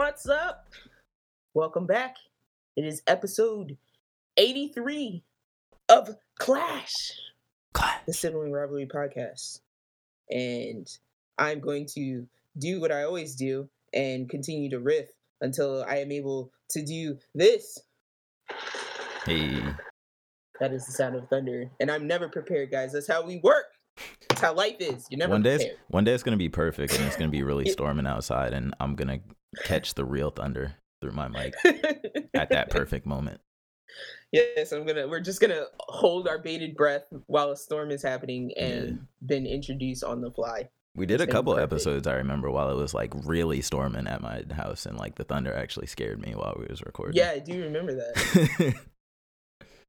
What's up? Welcome back. It is episode 83 of Clash, Clash. the sibling rivalry podcast. And I'm going to do what I always do and continue to riff until I am able to do this. Hey. That is the sound of thunder. And I'm never prepared, guys. That's how we work. That's how life is. You're never One day, prepared. one day it's gonna be perfect, and it's gonna be really storming outside, and I'm gonna catch the real thunder through my mic at that perfect moment. Yes, I'm gonna. We're just gonna hold our bated breath while a storm is happening and Yeah. been introduced on the fly. We did a It's gonna couple perfect. episodes I remember while it was like really storming at my house, and like the thunder actually scared me while we was recording. Yeah, I do remember that.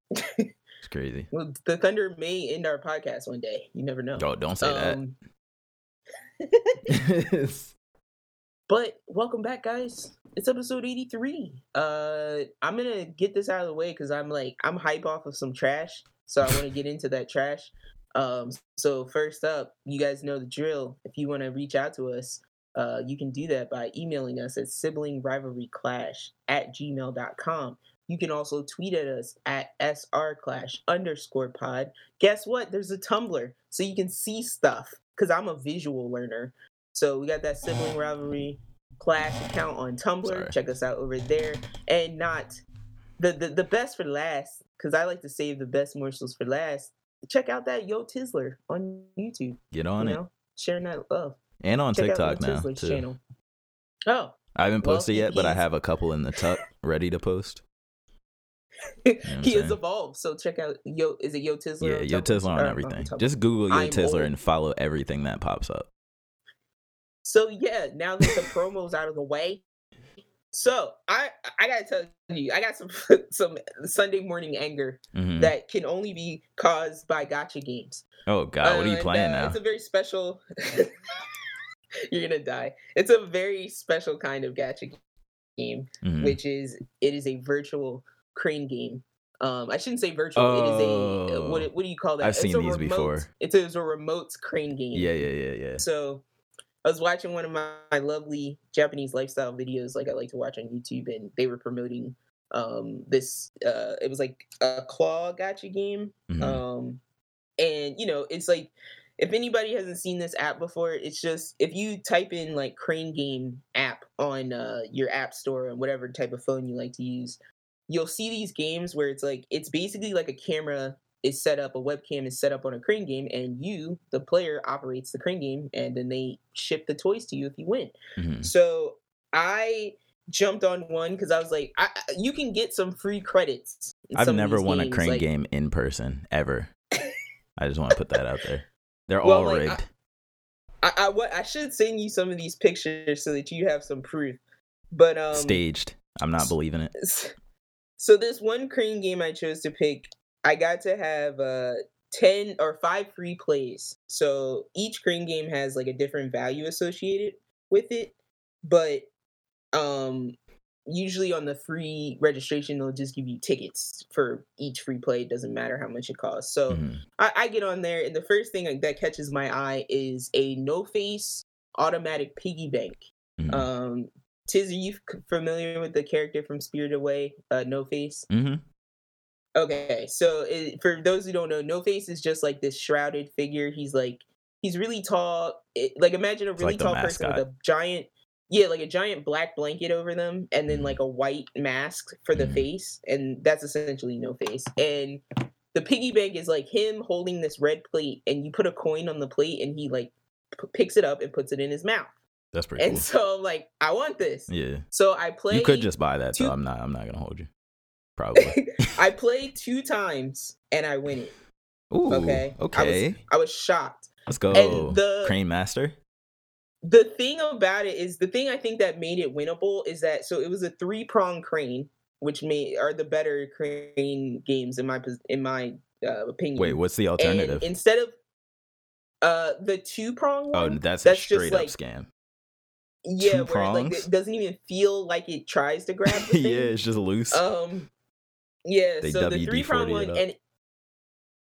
it's crazy. well, the thunder may end our podcast one day. You never know. Oh, don't say Um, that. But welcome back, guys. It's episode 83. Uh, I'm gonna get this out of the way because I'm like I'm hype off of some trash, so I want to get into that trash. Um, so first up, you guys know the drill. If you want to reach out to us, uh, you can do that by emailing us at sibling rivalry clash at gmail.com. You can also tweet at us at srclash underscore pod. Guess what? There's a Tumblr, so you can see stuff because I'm a visual learner. So we got that sibling rivalry clash account on Tumblr. Sorry. Check us out over there. And not the the, the best for last, because I like to save the best morsels for last. Check out that Yo Tizzler on YouTube. Get on you it, know, sharing that love. and on Check TikTok now too. channel. Oh, I haven't posted he- yet, but I have a couple in the tuck ready to post. what I'm he has evolved. So check out Yo. Is it Yo Tizzler? Yeah, Yo? Tizzler on uh, everything. Just Google Yo Tizzler and follow everything that pops up. So yeah, now that the promo's out of the way, so I I gotta tell you, I got some some Sunday morning anger Mhm. that can only be caused by gotcha games. Oh God, what are Uh, you and, playing uh, now? It's a very special. You're gonna die. It's a very special kind of gotcha game, Mhm. which is it is a virtual crane game. Um, I shouldn't say virtual. It is a uh, what Oh. what do you call that? I've It's seen these remote- before. It's a, it's a remote crane game. Yeah, yeah, yeah, yeah. So I was watching one of my, my lovely Japanese lifestyle videos, like I like to watch on YouTube, and they were promoting um this. Uh, it was like a claw gotcha game. Mhm. Um, and you know, it's like if anybody hasn't seen this app before, it's just if you type in like Crane Game app on uh, your app store and whatever type of phone you like to use, you'll see these games where it's like it's basically like a camera is set up, a webcam is set up on a crane game, and you, the player, operates the crane game, and then they ship the toys to you if you win. Mhm. So I jumped on one because I was like, I, you can get some free credits. I've never won a crane like- game in person ever. I just want to put that out there. They're Well, all like, rigged. I, I what I should send you some of these pictures so that you have some proof. But um Staged. I'm not believing it. So this one crane game I chose to pick, I got to have uh 10 or 5 free plays. So each crane game has like a different value associated with it, but um usually on the free registration they'll just give you tickets for each free play. It doesn't matter how much it costs. So Mhm. I, I get on there, and the first thing that catches my eye is a no face automatic piggy bank. Mhm. Um, Tiz, are you familiar with the character from Spirited Away, uh, No Face? Mhm. Okay, so it, for those who don't know, No Face is just like this shrouded figure. He's like he's really tall. It, like imagine a really like tall person with a giant, yeah, like a giant black blanket over them, and then Mhm. like a white mask for the Mhm. face, and that's essentially No Face. And the piggy bank is like him holding this red plate, and you put a coin on the plate, and he like p- picks it up and puts it in his mouth. That's pretty cool. And cool. so I'm like, I want this. Yeah. So I play. You could just buy that, so I'm not I'm not gonna hold you. Probably. I played two times and I win it. Ooh. Okay. I Okay. was, I was shocked. Let's go. and the- Crane Master. The thing about it is the thing I think that made it winnable is that so it was a three prong crane, which made are the better crane games in my in my uh, opinion. Wait, what's the and alternative? instead of uh the two prong oh, one, that's, that's a just straight like- up scam. yeah, two where like it doesn't even feel like it tries to grab the yeah, it's just loose. Um, yeah. They so the three prong one, and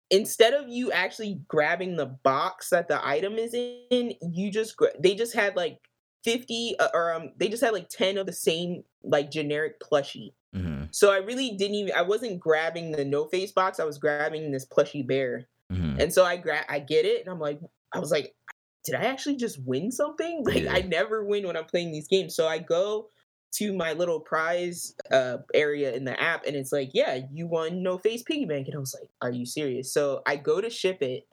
instead of you actually grabbing the box that the item is in, you just they just had like 50 uh, or um they just had like 10 of the same like generic plushie. hmm So I really didn't even I wasn't grabbing the no face box, I was grabbing this plushie bear. hmm And so I grab I get it and I'm like I was like did I actually just win something? Like Yeah. I never win when I'm playing these games. So I go to my little prize uh area in the app and it's like, yeah, you won no face piggy bank and I was like, are you serious? So I go to ship it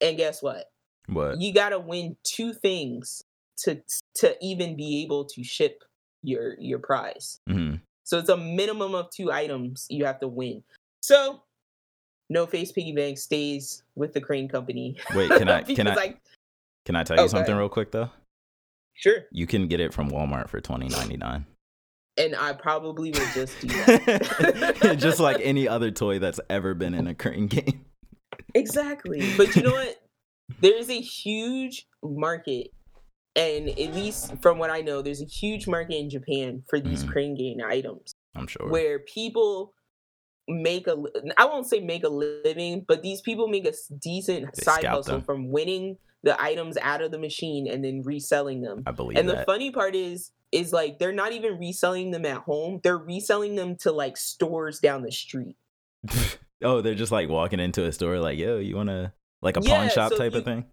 and guess what? What? you got to win two things to to even be able to ship your your prize. hmm So it's a minimum of two items you have to win. So no face piggy bank stays with the crane company. Wait, can I- can Because I- Can I tell you Oh, go something real quick though? Sure, You can get it from Walmart for twenty ninety nine. and I probably will just do that. Just like any other toy that's ever been in a crane game. Exactly. But you know what? There is a huge market, and at least from what I know, there's a huge market in Japan for these Mhm. crane game items. I'm sure. where people make a I won't say make a living, but these people make a decent They side hustle them. from winning the items out of the machine and then reselling them. I believe And the funny part is is like they're not even reselling them at home. They're reselling them to like stores down the street. oh, they're just like walking into a store, like, yo, you wanna like a Yeah, pawn shop so type you- of thing?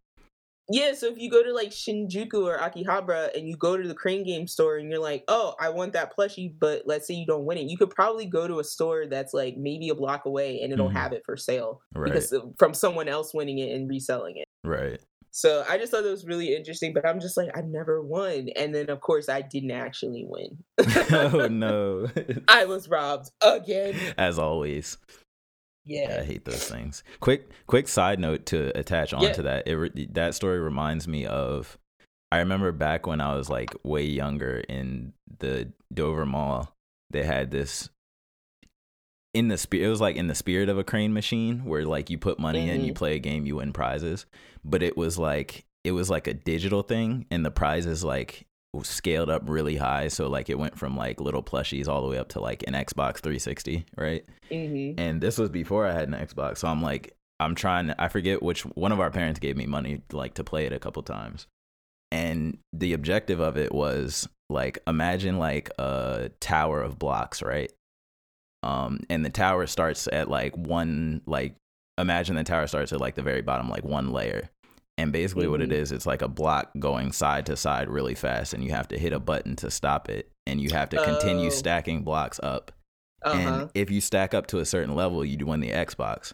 Yeah, so if you go to like Shinjuku or Akihabara and you go to the crane game store and you're like, "Oh, I want that plushie," but let's say you don't win it, you could probably go to a store that's like maybe a block away and it'll Mhm. have it for sale Right. because from someone else winning it and reselling it. Right. So I just thought that was really interesting, but I'm just like, I never won, and then of course I didn't actually win. oh no. I was robbed again. As always. I Yeah. I hate those things. Quick, quick side note to attach onto Yeah. that. It re- that story reminds me of. I remember back when I was like way younger in the Dover Mall. They had this in the spirit. It was like in the spirit of a crane machine, where like you put money in, you Mhm. play a game, you win prizes. But it was like it was like a digital thing, and the prizes like scaled up really high. So like it went from like little plushies all the way up to like an Xbox 360, right? hmm and this was before I had an Xbox. So I'm like, I'm trying. To I forget which one of our parents gave me money like to play it a couple times, and the objective of it was like imagine like a tower of blocks, right? Um, and the tower starts at like one like imagine the tower starts at like the very bottom, like one layer. And basically, what it Mhm. is, it's like a block going side to side really fast, and you have to hit a button to stop it, and you have to continue Oh. stacking blocks up Uh huh. and if you stack up to a certain level, you do win the Xbox.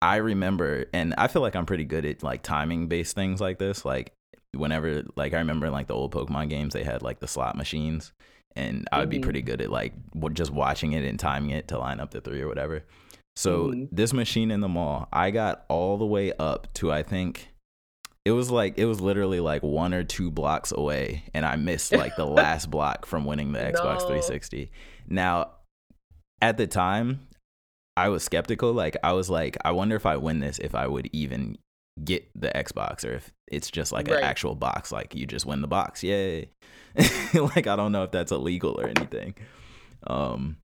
I remember, and I feel like I'm pretty good at like timing based things like this. Like whenever, like I remember in like the old Pokemon games, they had like the slot machines, and I would be Mhm. pretty good at like just watching it and timing it to line up the three or whatever. So Mhm. this machine in the mall, I got all the way up to I think it was like it was literally like one or two blocks away, and I missed like the last block from winning the Xbox No. 360. Now, at the time, I was skeptical. Like I was like, I wonder if I win this, if I would even get the Xbox, or if it's just like Right. an actual box. Like you just win the box, yay! like I don't know if that's illegal or anything. Um,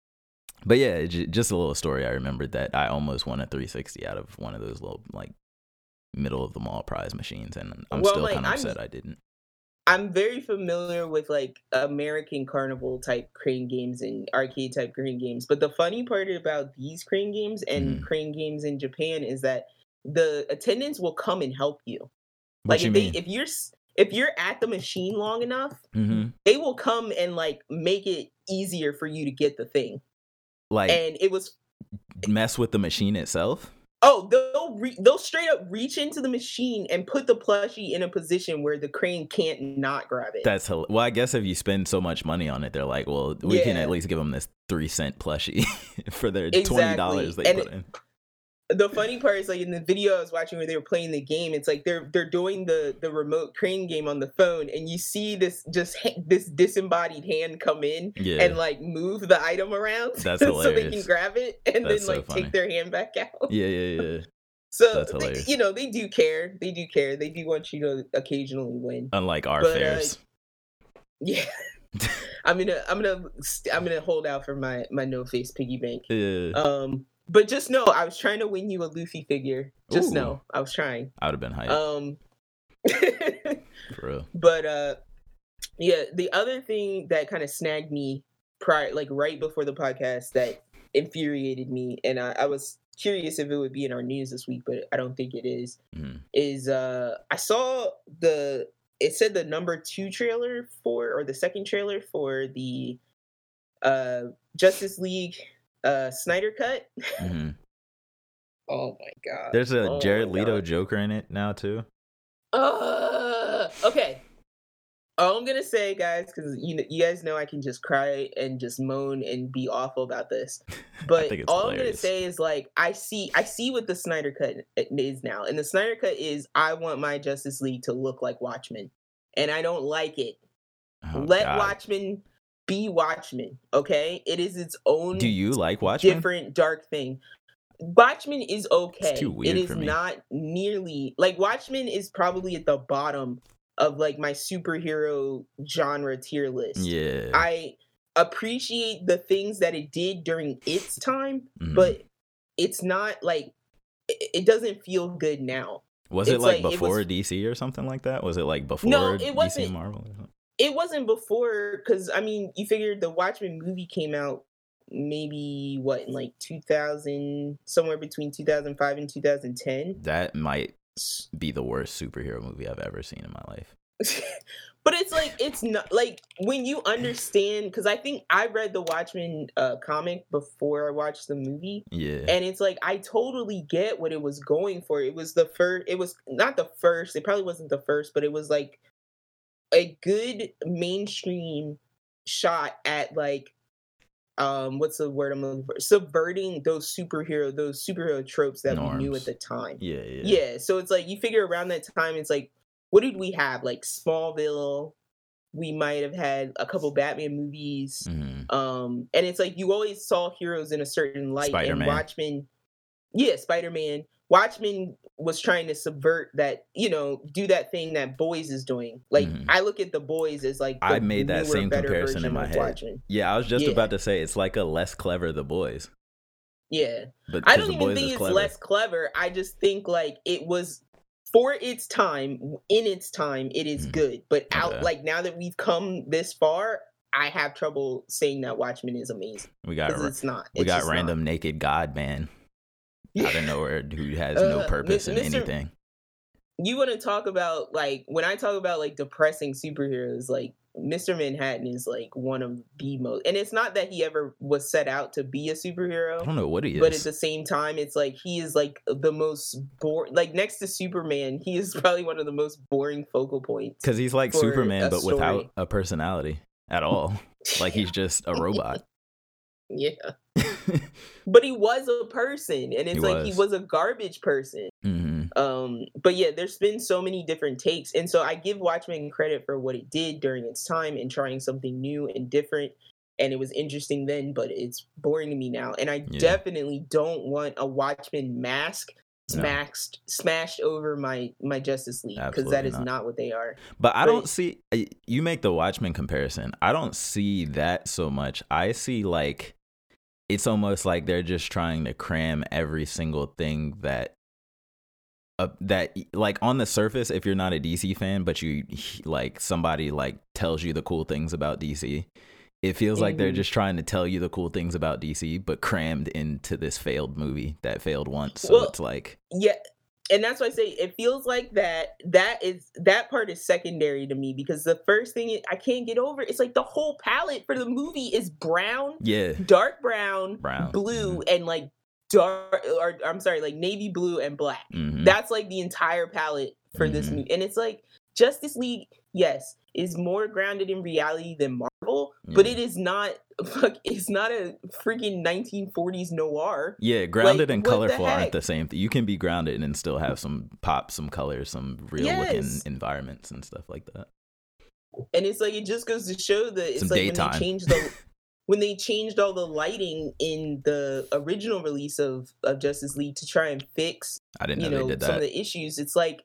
but yeah, j- just a little story. I remembered that I almost won a 360 out of one of those little like middle of the mall prize machines, and I'm Well, still like, kind of I'm- upset I didn't. I'm very familiar with like American Carnival type crane games and arcade type crane games. But the funny part about these crane games and Mhm. crane games in Japan is that the attendants will come and help you. What like you if mean? they if you're if you're at the machine long enough, hmm they will come and like make it easier for you to get the thing. Like And it was mess with the machine itself. oh they'll re- they'll straight up reach into the machine and put the plushie in a position where the crane can't not grab it. That's hel- well. I guess if you spend so much money on it, they're like, well, we can at least give them this three cent plushie for their twenty dollars they And put in. The funny part is like in the video I was watching where they were playing the game, it's like they're they're doing the the remote crane game on the phone, and you see this just this disembodied hand come in Yeah, and like move the item around That's so they can grab it and That's then so like funny. take their hand back out. yeah, yeah, yeah. So they- you know they do care, they do care, they do want you to occasionally win. Unlike our But, uh, fairs. Yeah. I'm gonna I'm gonna I'm gonna hold out for my my no face piggy bank. yeah, Um, but just know I was trying to win you a Luffy figure. Just Ooh. know I was trying. I would have been hyped Um, for real. but uh, yeah, the other thing that kind of snagged me prior, like right before the podcast, that infuriated me, and I, I was curious if it would be in our news this week, but I don't think it is. Mhm. Is uh, I saw the it said the number two trailer for or the second trailer for the uh Justice League uh Snyder cut. Mhm. Oh my god. There's a Oh Jared Leto Joker in it now too. Uh, okay. All I'm gonna say, guys, because you know, you guys know I can just cry and just moan and be awful about this. But all I'm gonna say is like I see, I see what the Snyder cut is now, and the Snyder cut is I want my Justice League to look like Watchmen, and I don't like it. Oh, Let God. Watchmen be Watchmen. Okay, it is its own Do you like Watchmen? different dark thing. Watchmen is okay. too weird it is for me. not nearly like Watchmen is probably at the bottom of like my superhero genre tier list. Yeah. I appreciate the things that it did during its time, Mhm. but it's not like it, it doesn't feel good now. was it it's like, like- it before was- DC or something like that? Was it like before No, it DC wasn't. Marvel? It wasn't before because I mean, you figured the Watchmen movie came out maybe what in like 2000 somewhere between 2005 and 2010 That might be the worst superhero movie I've ever seen in my life. but it's like it's not like when you understand because i think i read the watchmen uh comic before i watched the movie Yeah. and it's like i totally get what it was going for it was the first it was not the first it probably wasn't the first but it was like a good mainstream shot at like um what's the word i'm looking for subverting those superhero those superhero tropes that we knew at the time yeah, yeah. yeah so it's like you figure around that time it's like what did we have like smallville we might have had a couple batman movies Mhm. um and it's like you always saw heroes in a certain light Spider-Man. and watchmen yeah spider-man watchmen was trying to subvert that you know do that thing that boys is doing like Mhm. i look at the boys as like I made that newer, same comparison in my head. Watchmen. Yeah, I was just Yeah. about to say it's like a less clever The Boys. yeah But I don't even think it's clever. less clever. I just think like it was for its time, in its time, it is Mm. good. But out Okay. like now that we've come this far, I have trouble saying that Watchmen is amazing We got it's not. we got just not. random naked god man Yeah. out of nowhere who has no Uh, purpose in anything. You want to talk about like when I talk about like depressing superheroes, like Mr. Manhattan is like one of the most, and it's not that he ever was set out to be a superhero. I don't know what he is. but at the same time it's like he is like the most boring like next to superman he is probably one of the most boring focal points Because he's like Superman, but without a personality at all. Like he's just a robot. yeah but he was a person and it's He like he was. was a garbage person hmm um but yeah there's been so many different takes and so i give watchmen credit for what it did during its time and trying something new and different and it was interesting then but it's boring to me now and i Yeah. definitely don't want a watchmen mask No. smashed smashed over my my justice league because that is not. not. what they are But I But- don't see you make the Watchmen comparison. I don't see that so much. I see like it's almost like they're just trying to cram every single thing that uh, that like on the surface if you're not a DC fan but you like somebody like tells you the cool things about DC it feels like they're Mhm. just trying to tell you the cool things about DC but crammed into this failed movie that failed once so Well, it's like yeah and that's why i say it feels like that that is that part is secondary to me because the first thing i can't get over it's like the whole palette for the movie is brown yeah dark brown, Brown, blue, and like dark or I'm sorry, like navy blue and black. mhm. That's like the entire palette for this Mhm. movie. And it's like Justice League, yes, is more grounded in reality than Marvel, but it is not fuck it's not a freaking 1940s noir. Yeah, grounded Like, and what the colorful aren't the same thing. You can be grounded and still have some pop, some colors, some real looking environments and stuff like that. And it's like it just goes to show that it's Some like daytime. when they changed the when they changed all the lighting in the original release of, of Justice League to try and fix I didn't know, you know they did some of the issues it's like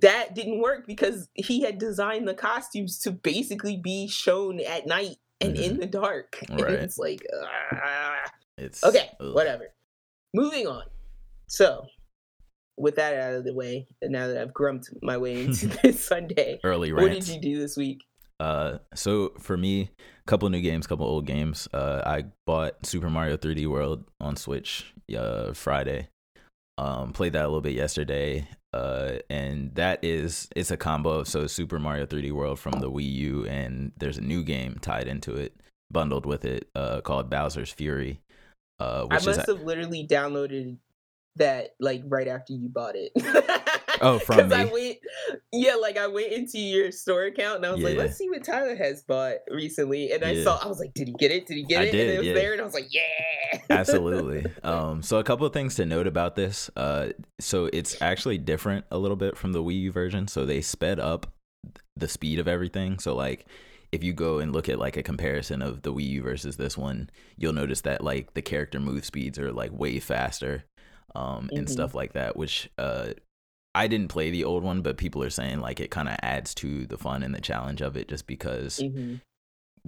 that didn't work because he had designed the costumes to basically be shown at night and in the dark and Right. it's like ah. It's okay ugh. whatever moving on so with that out of the way and now that i've grumped my way into this sunday Early what rants. did you do this week Uh, so for me, a couple new games, a couple old games. Uh, I bought Super Mario 3D World on Switch uh Friday. Um, played that a little bit yesterday. Uh, and that is it's a combo of so Super Mario 3D World from the Wii U, and there's a new game tied into it, bundled with it, uh, called Bowser's Fury. Uh, I must is have literally downloaded that like right after you bought it. Oh, from 'Cause I me? went, yeah, like I went into your store account and I was like, let's see what Tyler has bought recently. And I Yeah. saw, I was like, did he get it? Did he get I it? did, and it was yeah. there, and I was like, yeah, Absolutely. Um, so a couple of things to note about this. Uh, so it's actually different a little bit from the Wii U version. So they sped up the speed of everything. So like if you go and look at like a comparison of the Wii U versus this one, you'll notice that like the character move speeds are like way faster, um, and Mhm. stuff like that. Which uh, I didn't play the old one, but people are saying like it kind of adds to the fun and the challenge of it, just because Mhm.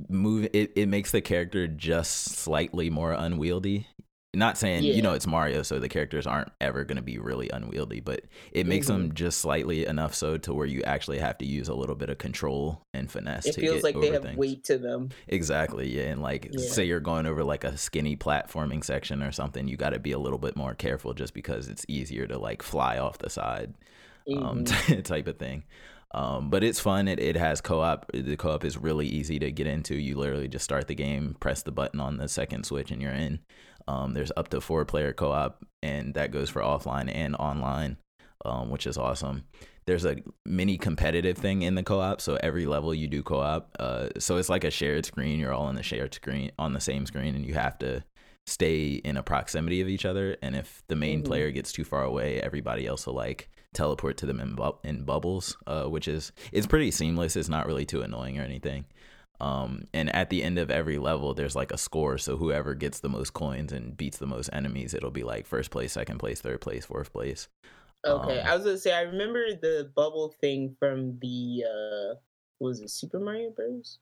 move it, it makes the character just slightly more unwieldy not saying Yeah. you know it's mario so the characters aren't ever going to be really unwieldy but it makes Mm-hmm. them just slightly enough so to where you actually have to use a little bit of control and finesse It feels like they have things. weight to them. exactly yeah and like Yeah. say you're going over like a skinny platforming section or something you got to be a little bit more careful just because it's easier to like fly off the side um, Mhm. type of thing. Um, but it's fun. It it has co-op. The co-op is really easy to get into. You literally just start the game, press the button on the second switch, and you're in. Um, there's up to four player co-op, and that goes for offline and online, um, which is awesome. There's a mini competitive thing in the co-op, so every level you do co-op. Uh, so it's like a shared screen. You're all on the shared screen on the same screen, and you have to stay in a proximity of each other. And if the main Mhm. player gets too far away, everybody else will like teleport to them in, bu- in bubbles, uh, which is it's pretty seamless. It's not really too annoying or anything. Um, and at the end of every level, there's like a score. So whoever gets the most coins and beats the most enemies, it'll be like first place, second place, third place, fourth place. Okay, Um, I was gonna say I remember the bubble thing from the uh, what was it Super Mario Bros.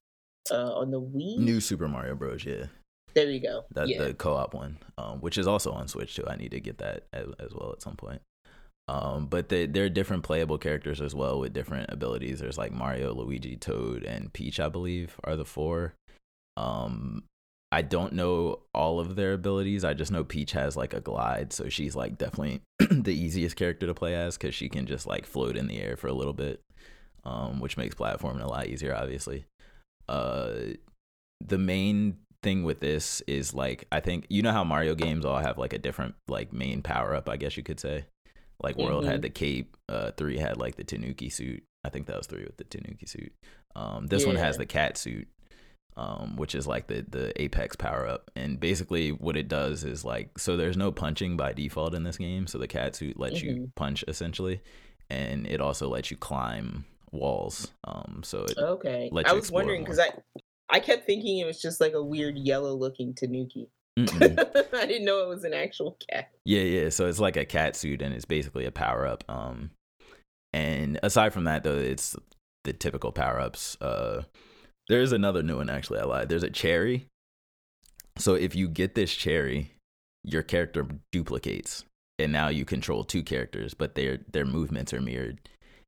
Uh, on the Wii. New Super Mario Bros. Yeah, There you go. that yeah. the co-op one, um, which is also on Switch too. I need to get that as, as well at some point. Um, but there are different playable characters as well with different abilities. There's like Mario, Luigi, Toad, and Peach, I believe, are the four. Um, I don't know all of their abilities. I just know Peach has like a glide, so she's like definitely the easiest character to play as because she can just like float in the air for a little bit, um, which makes platforming a lot easier, obviously. Uh, the main thing with this is like I think you know how Mario games all have like a different like main power up, I guess you could say. Like World had Mhm. the cape, uh, three had like the Tanuki suit. I think that was three with the Tanuki suit. Um, this one has the cat suit, um, which is like the the apex power up. And basically, what it does is like so there's no punching by default in this game. So the cat suit lets you Mhm. punch essentially, and it also lets you climb walls. Um, so it, Okay, I was wondering because I I kept thinking it was just like a weird yellow looking Tanuki. I didn't know it was an actual cat. Yeah, yeah. So it's like a cat suit, and it's basically a power up. Um, and aside from that, though, it's the typical power ups. Uh, there's another new one actually. I lied. There's a cherry. So if you get this cherry, your character duplicates, and now you control two characters, but their their movements are mirrored,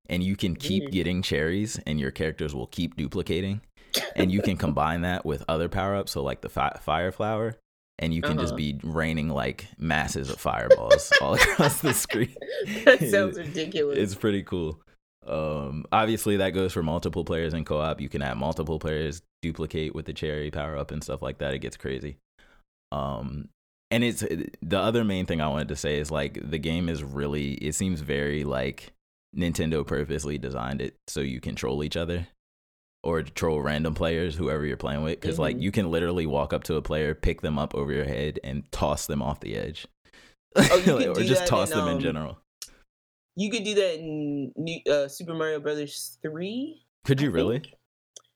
and you can keep Weird. getting cherries, and your characters will keep duplicating, and you can combine that with other power ups. So like the fi- fire flower. And you can just Uh-huh. be raining like masses of fireballs all across the screen. that sounds ridiculous. It's pretty cool. Um, obviously, that goes for multiple players in co-op. You can have multiple players duplicate with the cherry power up and stuff like that. It gets crazy. Um, and it's the other main thing I wanted to say is like the game is really. It seems very like Nintendo purposely designed it so you control each other or troll random players, whoever you're playing with. Because like Mhm. you can literally walk up to a player, pick them up over your head, and toss them off the edge. Oh, you can or just toss in, them in um, general. you could do that in New, uh, Super Mario Brothers three. Could you I really? think.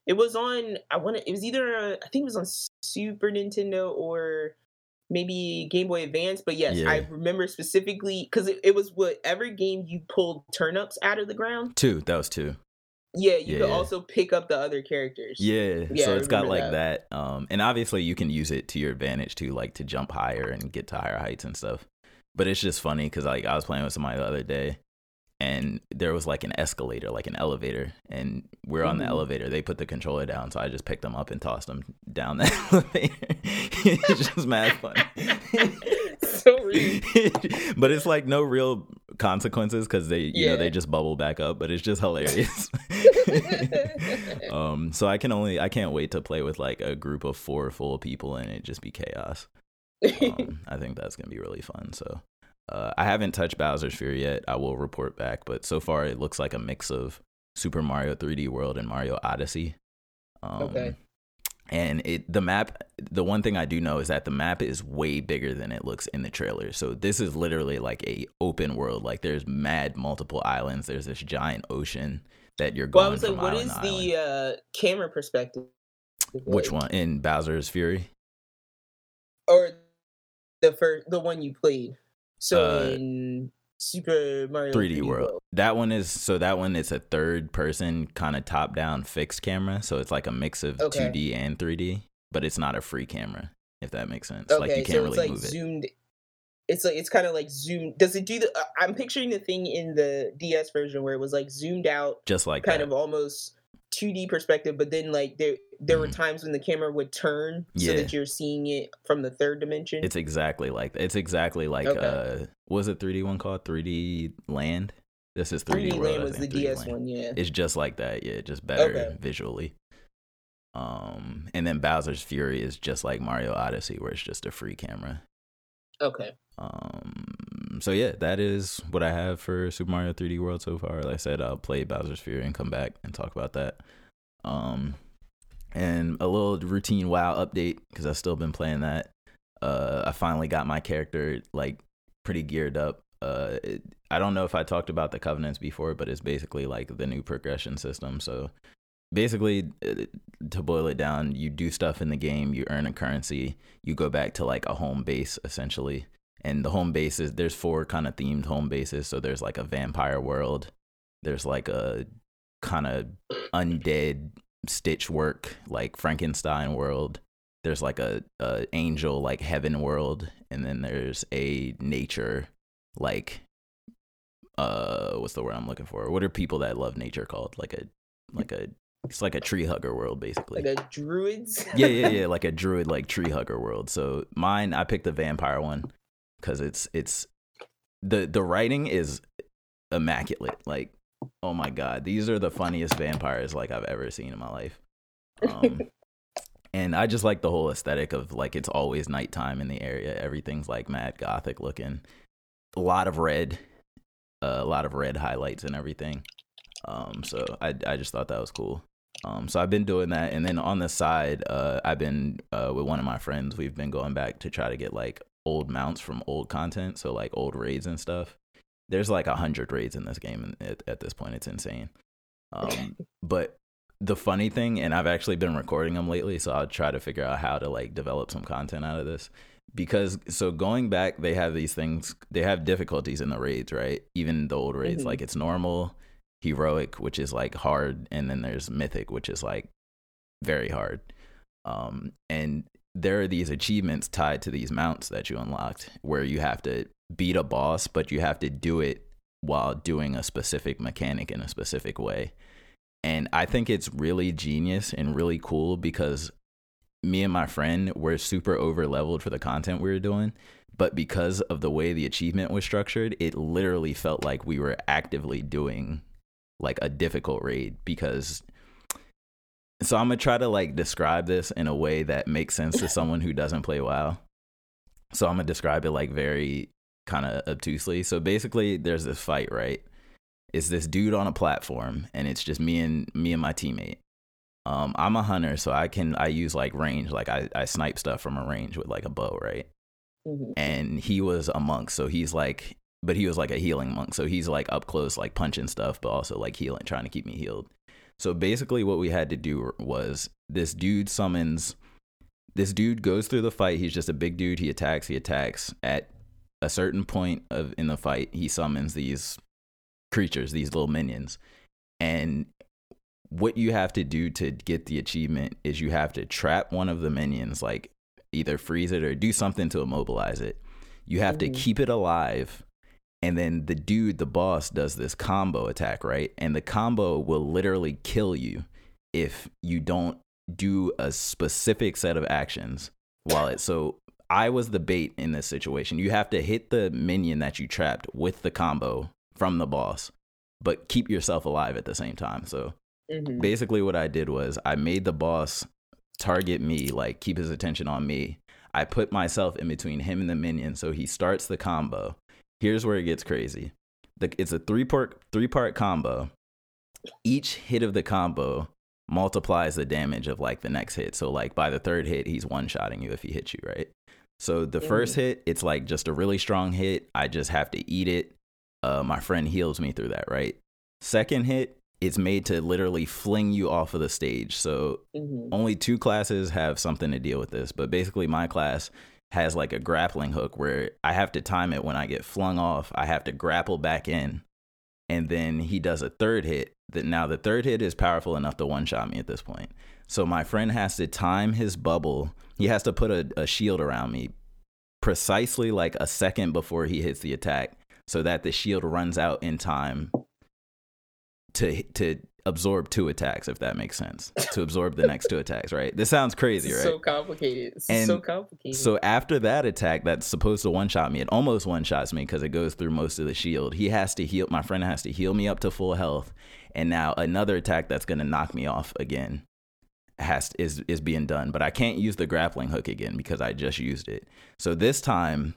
It was on. I want to. It was either. Uh, I think it was on Super Nintendo or maybe Game Boy Advance. But yes, Yeah. I remember specifically because it, it was whatever game you pulled turnips out of the ground. Two. That was two. Yeah, you Yeah. also pick up the other characters. Yeah. Yeah, so I it's got like that. Um, and obviously you can use it to your advantage too, like to jump higher and get to higher heights and stuff. But it's just funny because like I was playing with somebody the other day, and there was like an escalator, like an elevator, and we're on the Mhm. elevator. They put the controller down, so I just picked them up and tossed them down the elevator. it's just mad fun. but it's like no real consequences because they, you know, they just bubble back up. But it's just hilarious. um, so I can only, I can't wait to play with like a group of four full people and it just be chaos. Um, I think that's gonna be really fun. So. Uh, I haven't touched Bowser's Fury yet. I will report back, but so far it looks like a mix of Super Mario 3D World and Mario Odyssey. Um, Okay. And it the map. The one thing I do know is that the map is way bigger than it looks in the trailer. So this is literally like a open world. Like there's mad multiple islands. There's this giant ocean that you're going well, I was like, what is the uh, camera perspective? Which like? one in Bowser's Fury? Or the first, the one you played. So Uh, in Super Mario 3D World. That one is so that one is a third person kind of top down fixed camera. So it's like a mix of Okay. 2D and 3D, but it's not a free camera. If that makes sense. Okay, like you can't it's really like move it. zoomed. It's like it's kind of like zoomed. Does it do the? Uh, I'm picturing the thing in the DS version where it was like zoomed out, Just like kind that. of almost 2D perspective, but then like there there were Mhm. times when the camera would turn so that you're seeing it from the third dimension. It's exactly like that. It's exactly like Okay. uh was it 3D one called? 3D Land? This is 3D, 3D World. Land was the 3D DS Land. one, yeah. It's just like that, yeah, just better Okay. visually. Um and then Bowser's Fury is just like Mario Odyssey where it's just a free camera. Okay. Um so yeah, that is what I have for Super Mario 3D World so far. Like I said, I'll play Bowser's Fury and come back and talk about that. Um and a little routine WoW update because I've still been playing that. Uh, I finally got my character like pretty geared up. Uh, it, I don't know if I talked about the covenants before, but it's basically like the new progression system. So basically, uh, to boil it down, you do stuff in the game, you earn a currency, you go back to like a home base essentially. And the home bases, there's four kind of themed home bases. So there's like a vampire world, there's like a kind of undead stitch work like frankenstein world there's like a, a angel like heaven world and then there's a nature like uh what's the word i'm looking for what are people that love nature called like a like a it's like a tree hugger world basically. Like a druids. yeah yeah yeah like a druid like tree hugger world. So mine i picked the vampire one because it's it's the the writing is immaculate. Like oh my god these are the funniest vampires like i've ever seen in my life. Um and i just like the whole aesthetic of like it's always nighttime in the area. Everything's like mad gothic looking. A lot of red uh, a lot of red highlights and everything. Um so i i just thought that was cool um so i've been doing that and then on the side uh i've been uh with one of my friends we've been going back to try to get like old mounts from old content so like old raids and stuff. There's like a hundred raids in this game and at, at this point it's insane. Um but the funny thing and i've actually been recording them lately so i'll try to figure out how to like develop some content out of this. Because so going back they have these things they have difficulties in the raids right? Even the old raids Mhm. like it's normal heroic which is like hard and then there's mythic which is like very hard. Um and there are these achievements tied to these mounts that you unlocked where you have to beat a boss but you have to do it while doing a specific mechanic in a specific way. And i think it's really genius and really cool because me and my friend were super over leveled for the content we were doing but because of the way the achievement was structured it literally felt like we were actively doing like a difficult raid because so i'm gonna try to like describe this in a way that makes sense to someone who doesn't play wow. So i'm gonna describe it like very kind of obtusely. So basically there's this fight right? It's this dude on a platform and it's just me and me and my teammate. Um i'm a hunter so i can i use like range. Like i, I snipe stuff from a range with like a bow right? Mhm. and he was a monk so he's like but he was like a healing monk so he's like up close like punching stuff but also like healing trying to keep me healed. So basically what we had to do was this dude summons this dude goes through the fight. He's just a big dude. He attacks he attacks. At a certain point of in the fight he summons these creatures these little minions. And what you have to do to get the achievement is you have to trap one of the minions like either freeze it or do something to immobilize it. You have Mhm. to keep it alive and then the dude, the boss, does this combo attack, right? And the combo will literally kill you if you don't do a specific set of actions while it so I was the bait in this situation. You have to hit the minion that you trapped with the combo from the boss, but keep yourself alive at the same time. So Mhm. basically what I did was I made the boss target me, like keep his attention on me. I put myself in between him and the minion, so he starts the combo. Here's where it gets crazy. The, it's a three part three part combo. Each hit of the combo multiplies the damage of like the next hit. So like by the third hit, he's one shotting you if he hits you, right? So the first hit, it's like just a really strong hit. I just have to eat it. Uh, my friend heals me through that, right? Second hit, it's made to literally fling you off of the stage. So Mhm. only two classes have something to deal with this, but basically my class has like a grappling hook where I have to time it when I get flung off. I have to grapple back in, and then he does a third hit. That now the third hit is powerful enough to one shot me at this point. So my friend has to time his bubble. He has to put a, a shield around me precisely like a second before he hits the attack, so that the shield runs out in time to to absorb two attacks, if that makes sense. To absorb the next two attacks, right? This sounds crazy, right? so complicated. And so complicated. So after that attack that's supposed to one shot me, it almost one shots me because it goes through most of the shield. He has to heal my friend has to heal me up to full health. And now another attack that's gonna knock me off again has is is being done. But I can't use the grappling hook again because I just used it. So this time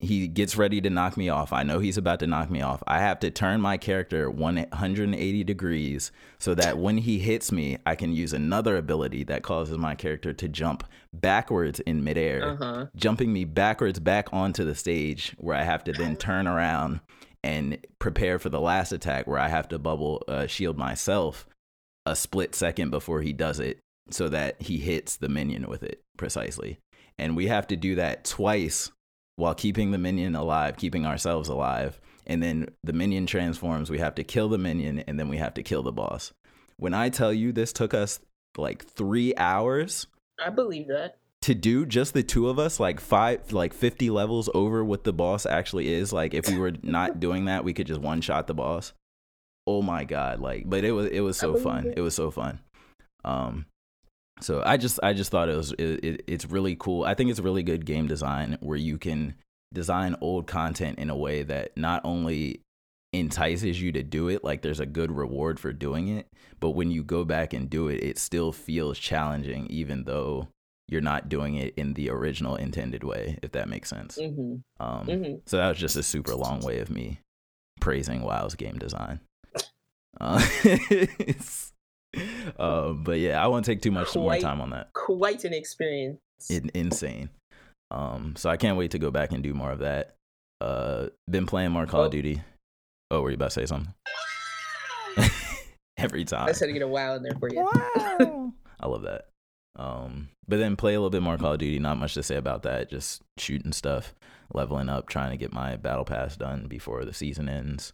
he gets ready to knock me off. I know he's about to knock me off. I have to turn my character 180 degrees so that when he hits me, I can use another ability that causes my character to jump backwards in midair uh huh. jumping me backwards back onto the stage where I have to then turn around and prepare for the last attack where I have to bubble uh, shield myself a split second before he does it so that he hits the minion with it precisely. And we have to do that twice while keeping the minion alive, keeping ourselves alive. And then the minion transforms. We have to kill the minion and then we have to kill the boss. When I tell you this took us like three hours, I believe that. to do just the two of us like five like 50 levels over what the boss actually is like if we were not doing that we could just one shot the boss oh my god like but it was it was so fun it. it was so fun um so i just i just thought it was it, it, it's really cool. I think it's really good game design where you can design old content in a way that not only entices you to do it like there's a good reward for doing it but when you go back and do it it still feels challenging even though you're not doing it in the original intended way if that makes sense. Hmm um hmm so that was just a super long way of me praising wow's game design. Uh, uh, but yeah i won't take too much more time on that Quite an experience. in, insane um so i can't wait to go back and do more of that uh been playing more call Oh. of duty oh were you about to say something every time I said to get a wow in there for you. I love that. Um, but then play a little bit more Call of Duty. Not much to say about that. Just shooting stuff, leveling up, trying to get my battle pass done before the season ends.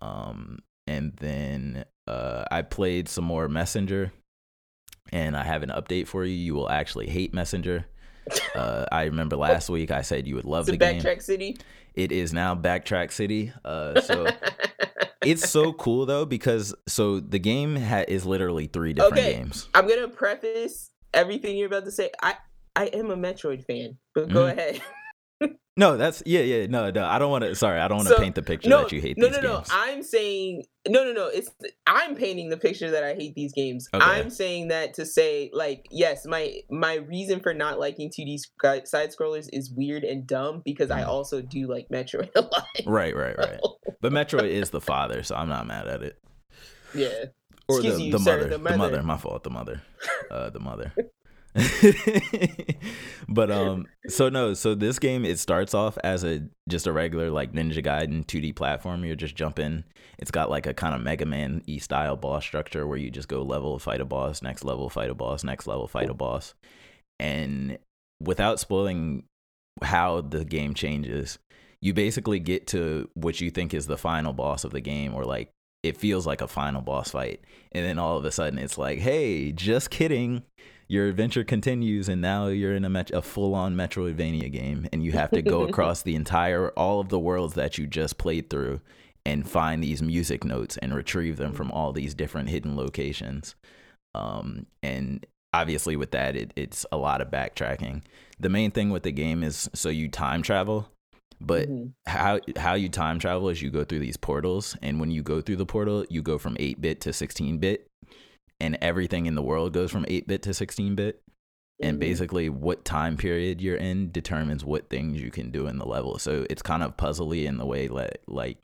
Um, and then uh, I played some more Messenger, and I have an update for you. You will actually hate Messenger. Uh, I remember last week I said you would love It's the game. backtrack city. It is now Backtrack City. Uh, so it's so cool though because so the game ha- is literally three different Okay. games. I'm gonna preface everything you're about to say. I I am a Metroid fan, but go Mhm. ahead. No, that's yeah, yeah. No, no. I don't want to. Sorry, I don't want to So, paint the picture No, that you hate no, no, no. games. I'm saying no, no, no. It's I'm painting the picture that I hate these games. Okay. I'm saying that to say like yes, my my reason for not liking 2D sc- side scrollers is weird and dumb because I Mhm. also do like Metroid a lot. right, right, right. But Metroid is the father, so I'm not mad at it. yeah. Or Excuse the, you, the, sir, mother, the the mother, mother. My fault. The mother. Uh, the mother. but um, so no, so this game it starts off as a just a regular like Ninja Gaiden 2D platform. You're just jumping. It's got like a kind of Mega Man e style boss structure where you just go level, fight a boss, next level, fight a boss, next level, fight a boss. And without spoiling how the game changes, you basically get to what you think is the final boss of the game, or like it feels like a final boss fight. And then all of a sudden it's like, hey, just kidding. Your adventure continues, and now you're in a, met- a full on Metroidvania game, and you have to go across the entire, all of the worlds that you just played through and find these music notes and retrieve them from all these different hidden locations. Um, and obviously, with that, it, it's a lot of backtracking. The main thing with the game is so you time travel, but Mhm. how how you time travel is you go through these portals, and when you go through the portal, you go from eight bit to sixteen bit, and everything in the world goes from eight bit to sixteen bit. And Mhm. basically, what time period you're in determines what things you can do in the level. So it's kind of puzzly in the way that, like,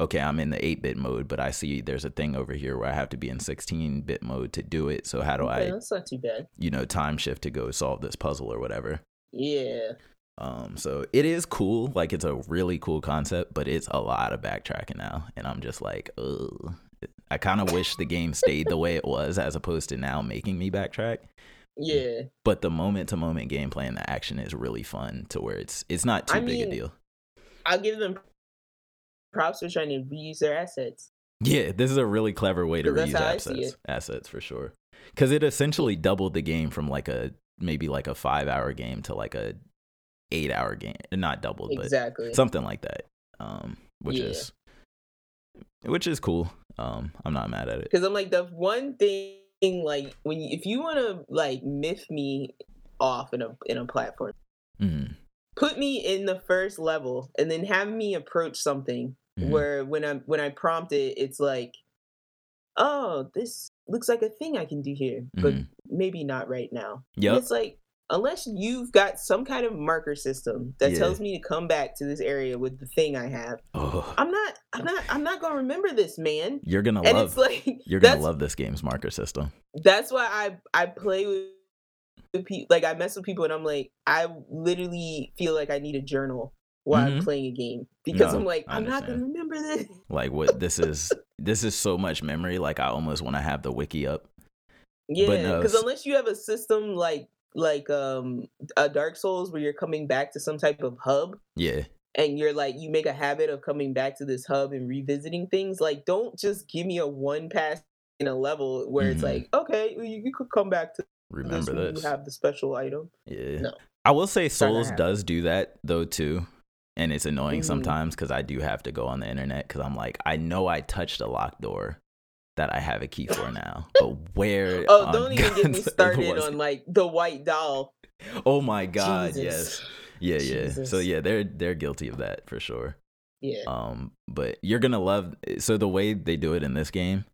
okay, I'm in the 8 bit mode, but I see there's a thing over here where I have to be in 16 bit mode to do it. So how do Okay, I, that's not too bad. you know, time shift to go solve this puzzle or whatever? Yeah. Um, so it is cool. Like it's a really cool concept, but it's a lot of backtracking now. And I'm just like, ugh. I kind of wish the game stayed the way it was as opposed to now making me backtrack. Yeah. But the moment to moment gameplay and the action is really fun to where it's it's not too I big a deal. I'll give them props for trying to reuse their assets. Yeah, this is a really clever way to reuse how I see assets. Assets for sure. Because it essentially doubled the game from like a maybe like a five hour game to like a eight hour game. Not doubled, Exactly. but something like that. Um, which Yeah. is which is cool. Um, I'm not mad at it. Because I'm like the one thing, like when you, if you want to like myth me off in a in a platform, Mhm, put me in the first level and then have me approach something mhm. where when I when I prompt it, it's like, oh, this looks like a thing I can do here, but Mhm. maybe not right now. Yep. It's like unless you've got some kind of marker system that Yeah. tells me to come back to this area with the thing I have, Oh, I'm not I'm not I'm not gonna remember this, man. you're gonna And love. it's like you're gonna love this game's marker system. that's why I I play with, people like I mess with people and I'm like I literally feel like I need a journal while I'm Mhm. playing a game because No, I'm like I'm not gonna remember this. Like what this is. this is so much memory. Like I almost want to have the wiki up. Yeah, no, because s- unless you have a system like like um a Dark Souls where you're coming back to some type of hub Yeah. and you're like you make a habit of coming back to this hub and revisiting things, like don't just give me a one pass in a level where it's Mhm. like okay you, you could come back to Remember this this. you have the special item. Yeah. No. I will say Souls does do that though too. And it's annoying Mhm. sometimes because I do have to go on the internet because I'm like, I know I touched a locked door that I have a key for now. But where Oh, don't even get me started on like the white doll. Oh my god, Jesus. yes. Yeah, yeah. So yeah, they're they're guilty of that for sure. Yeah. Um, but you're gonna love so the way they do it in this game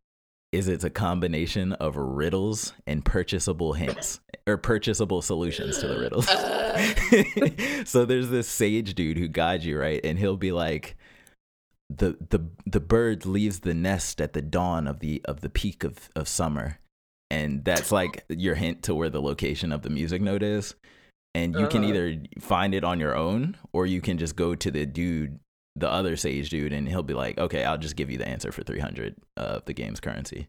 is it's a combination of riddles and purchasable hints or purchasable solutions to the riddles. Uh. so there's this sage dude who guides you right, and he'll be like, the the the bird leaves the nest at the dawn of the of the peak of of summer, and that's like your hint to where the location of the music note is. And you can Uh-huh. either find it on your own, or you can just go to the dude, the other sage dude, and he'll be like, "Okay, I'll just give you the answer for three hundred of the game's currency."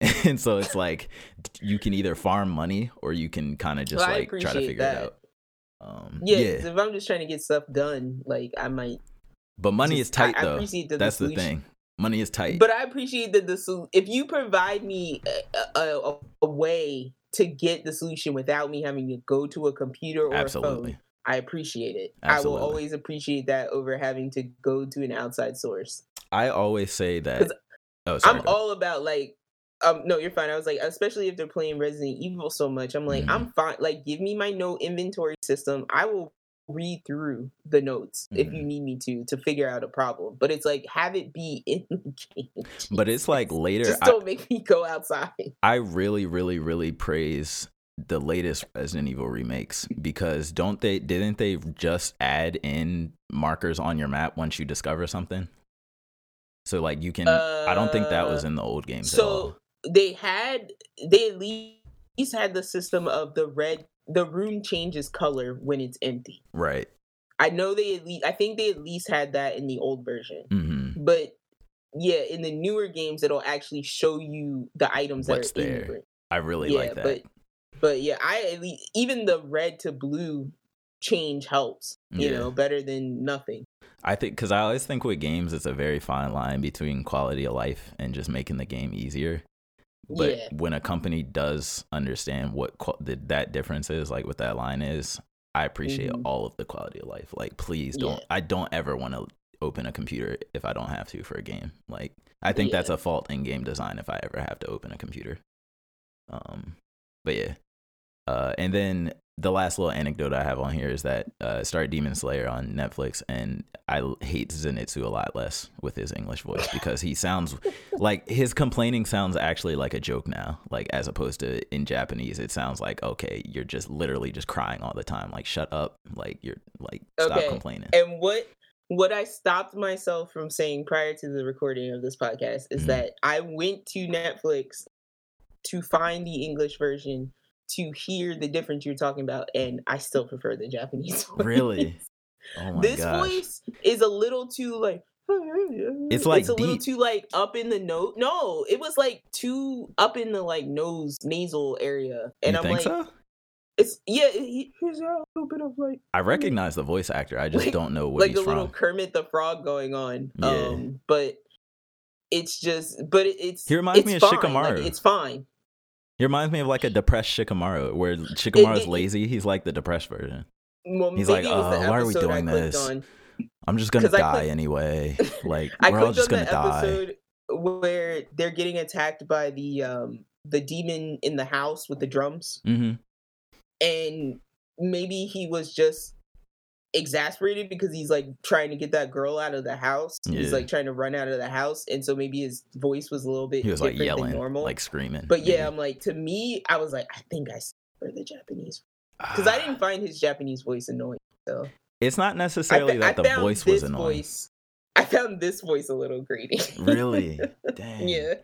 and so it's like you can either farm money or you can kind of just Well, like try to figure that. it out. Um, Yeah, yeah, if I'm just trying to get stuff done, like I might. But money just- is tight I, I though. appreciate the, That's the thing. Money is tight. But I appreciate that the sol- if you provide me a, a, a, way to get the solution without me having to go to a computer or a phone, I appreciate it. I will always appreciate that over having to go to an outside source. I always say that. Oh, sorry. I'm all about like um no you're fine i was like especially if they're playing resident evil so much i'm like Mhm. i'm fine like give me my no inventory system i will read through the notes if you Mhm. need me to to figure out a problem but it's like have it be in the game but it's like later. just I, don't make me go outside I really, really, really praise the latest Resident Evil remakes because don't they? Didn't they just add in markers on your map once you discover something? So like you can. I don't think that was Uh, in the old games at all. so they had they at least had the system of the red the room changes color when it's empty Right. i know they at least i think they at least had that in the old version hmm but yeah, in the newer games, it'll actually show you the items What's that are in there. the room. I really yeah, like that. but but yeah, I at least even the red to blue change helps. You Yeah. know, better than nothing. I think because I always think with games, it's a very fine line between quality of life and just making the game easier. But Yeah. when a company does understand what qual- the, that difference is, like what that line is, I appreciate Mhm. all of the quality of life. Like, please don't. Yeah. I don't ever want to open a computer if I don't have to for a game. Like, I think that's a fault in game design if I ever have to open a computer. Um, but yeah. Uh, and then the last little anecdote I have on here is that uh, I started Demon Slayer on Netflix, and I hate Zenitsu a lot less with his English voice because he sounds like his complaining sounds actually like a joke now. Like as opposed to in Japanese, it sounds like okay, you're just literally just crying all the time. Like shut up, like you're like stop Okay. complaining. And what what I stopped myself from saying prior to the recording of this podcast is Mhm. that I went to Netflix to find the English version to hear the difference you're talking about, and I still prefer the Japanese voice. Really? Oh my this gosh. voice is a little too like It's, like, it's a little too like up in the note. No, it was like too up in the like nose nasal area, and you I'm think like, so? it's yeah, he, he's a little bit of like I recognize the voice actor. I just Like- don't know what like he's little from. Kermit the Frog going on. Yeah. Um, but it's just, but it, it's He reminds it's me of fine. Shikamaru. Like, it's fine. He reminds me of like a depressed Shikamaru, where Shikamaru's lazy. He's like the depressed version. Well, He's like, it was the "Uh, why are we doing this? On. I'm just gonna die clicked- anyway. Like we're all just on gonna die. where they're getting attacked by the um the demon in the house with the drums, hmm and maybe he was just exasperated because he's like trying to get that girl out of the house. He's like trying to run out of the house, and so maybe his voice was a little bit He was like yelling, normal. like screaming. But yeah, maybe. I'm like to me, I was like, I think I prefer the Japanese ah. because I didn't find his Japanese voice annoying. So It's not necessarily fa- that the voice was annoying. voice. I found this voice a little grating. Really? Dang. yeah.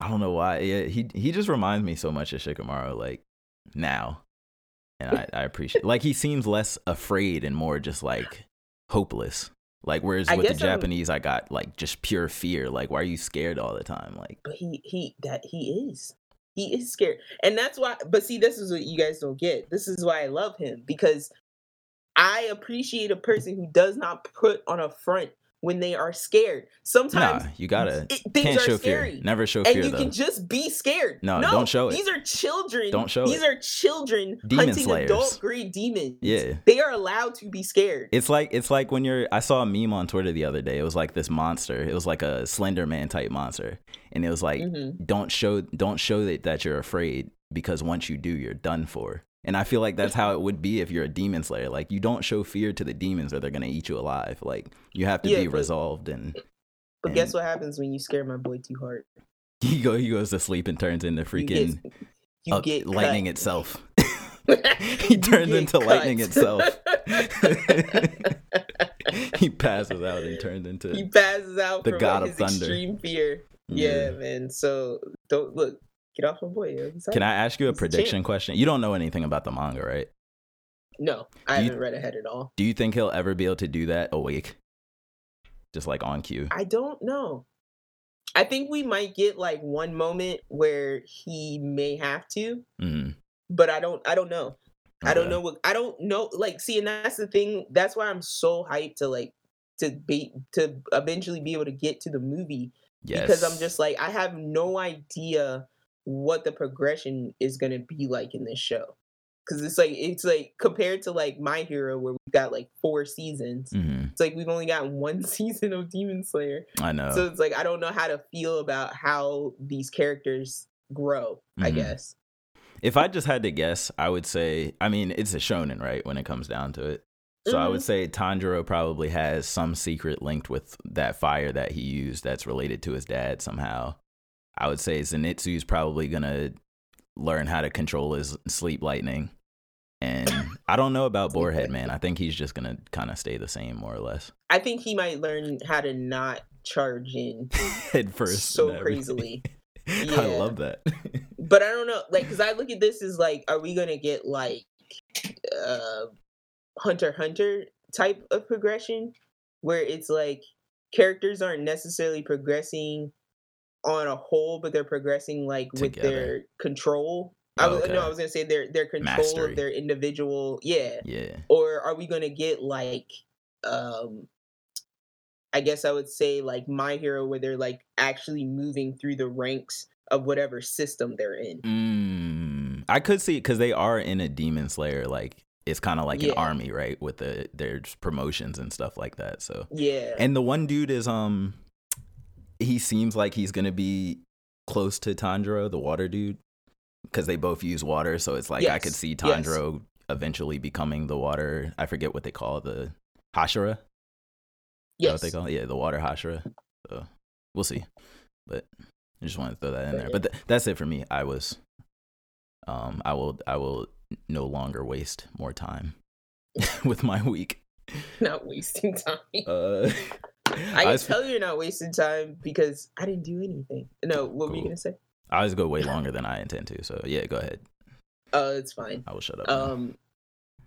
I don't know why. Yeah, he he just reminds me so much of Shikamaru, like now, and I, I appreciate. Like he seems less afraid and more just like hopeless. Like whereas I with the guess I'm- Japanese, I got like just pure fear. Like why are you scared all the time? Like But he he that he is. He is scared. And that's why but see this is what you guys don't get. This is why I love him because I appreciate a person who does not put on a front when they are scared. Sometimes nah, you gotta it, things can't are show scary. fear. Never show and fear you though. can just be scared. No, don't show it. These are children. Don't show These it. are children Demon hunting slayers. adult grade demons. Yeah. They are allowed to be scared. It's like it's like when you're. I saw a meme on Twitter the other day. It was like this monster. It was like a Slender Man type monster, and it was like, Mhm. don't show don't show that that you're afraid because once you do, you're done for. And I feel like that's how it would be if you're a demon slayer. Like you don't show fear to the demons, or they're gonna eat you alive. Like you have to Yeah, be but- resolved. And But and- guess what happens when you scare my boy too hard? he go he goes to sleep and turns into You freaking get, you uh, get lightning cut. itself. he turns into lightning itself. he passes out and turns into he passes out The god like, of thunder. extreme fear. Yeah. man. So don't look. Get off my boy. Can I ask you a He's a prediction question? You don't know anything about the manga, right? No, I You- haven't read ahead at all. Do you think he'll ever be able to do that awake? Just like on cue. I don't know. I think we might get like one moment where he may have to, hmm but I don't. I don't know. I don't know what. I don't know. Like, see, and that's the thing. That's why I'm so hyped to like to be to eventually be able to get to the movie Yes. because I'm just like I have no idea what the progression is gonna be like in this show. Cause it's like it's like compared to like My Hero where we've got like four seasons. hmm It's like we've only got one season of Demon Slayer. I know. So it's like I don't know how to feel about how these characters grow, I Mhm. guess. if I just had to guess, I would say, I mean, it's a shonen, right? When it comes down to it. So I Mhm. would say Tanjiro probably has some secret linked with that fire that he used that's related to his dad somehow. I would say Zenitsu's probably gonna learn how to control his sleep lightning. And I don't know about Boarhead, man. I think he's just gonna kind of stay the same, more or less. I think he might learn how to not charge in Head first. so crazily. I love that. But I don't know, like, because I look at this as like, are we gonna get like uh Hunter Hunter type of progression, where it's like characters aren't necessarily progressing on a whole, but they're progressing like with their control. I was Okay. no, I was gonna say their their control Mastery. of their individual, yeah. yeah. Or are we gonna get like, um, I guess I would say like My Hero, where they're like actually moving through the ranks of whatever system they're in. Mm, I could see because they are in a demon slayer. Like it's kind of like Yeah. an army, right? With the their promotions and stuff like that. So Yeah. and the one dude is um, he seems like he's gonna be close to Tanjiro, the water dude, because they both use water. So it's like I could Yes, see yes. Eventually becoming the water. I forget what they call the Hashira. Yes. what they call it? Yeah, the water Hashira. So we'll see. But I just wanted to throw that in there. But th- that's it for me. I was um I will I will no longer waste more time with my week. not wasting time. Uh I can was, tell you're not wasting time because I didn't do anything. No, what were you gonna say? I always go way longer than I intend to. So yeah, go ahead. Oh, it's fine. I will shut up. now. Um,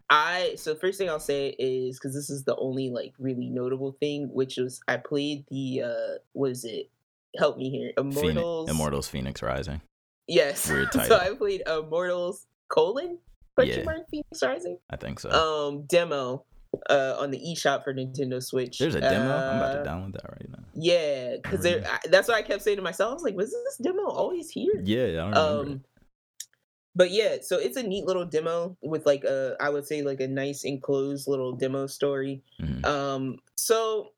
I so first thing I'll say is because this is the only like really notable thing, which was I played the uh, what is it? Help me here, Phoenix, Immortals. Immortals Phoenix Rising. Yes. Weird title. so. I played Immortals colon question Yeah. mark Phoenix Rising I think so. um demo uh on the eShop for Nintendo Switch. There's a demo. I'm about Uh, to download that right now. Yeah, because there. Really? I- That's what I kept saying to myself. I was like, "Was this demo always here?" Yeah, I remember. um but yeah so it's a neat little demo with like a i would say like a nice enclosed little demo story Mhm. um so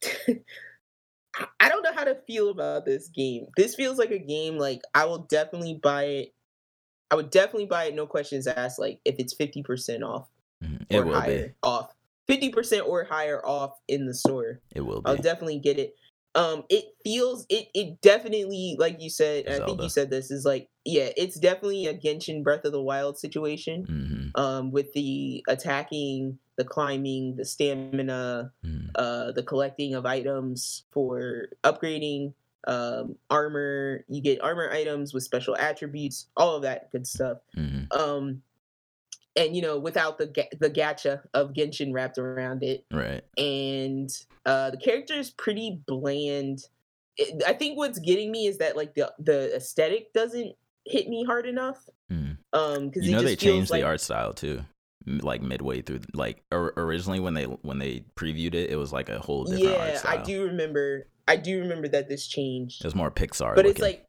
I- i don't know how to feel about this game this feels like a game like i will definitely buy it i would definitely buy it no questions asked like if it's 50% off Mhm. or It will higher be. off 50% or higher off in the store It will Be. I'll definitely get it. Um, it feels it it definitely like you said. I think you said this is like yeah, it's definitely a Genshin Breath of the Wild situation. hmm Um, with the attacking, the climbing, the stamina, hmm uh, the collecting of items for upgrading, um, armor. You get armor items with special attributes, all of that good stuff. mm-hmm. Um, and you know, without the ga- the gacha of Genshin wrapped around it. Right. and uh the character is pretty bland. It, i think what's getting me is that like the the aesthetic doesn't hit me hard enough Mhm. um because you know they changed like the art style too like midway through like or, originally when they when they previewed it it was like a whole different art yeah i do remember i do remember that this changed. It was more pixar but it's like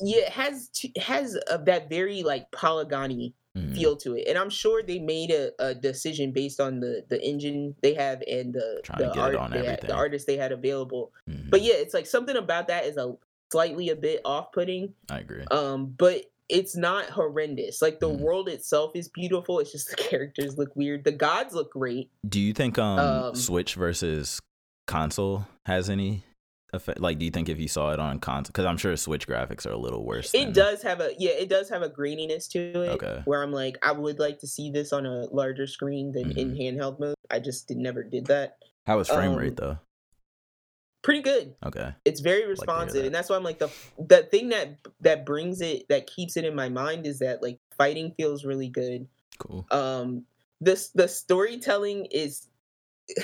yeah it has t- has a, that very like polygony Mhm. feel to it and i'm sure they made a, a decision based on the the engine they have and the Trying to the get art had, the artists they had available Mhm. but yeah it's like something about that is a slightly a bit off-putting i agree um but it's not horrendous like the Mhm. world itself is beautiful it's just the characters look weird the gods look great do you think um, um, switch versus console has any effect like do you think if you saw it on console because i'm sure switch graphics are a little worse it than- does have a yeah it does have a graininess to it Okay. where i'm like i would like to see this on a larger screen than in handheld mode. I just did, never did that. How was frame um, rate though? pretty good. Okay. It's very responsive that. and that's why i'm like the the thing that that brings it that keeps it in my mind is that like fighting feels really good. Cool. Um this the storytelling is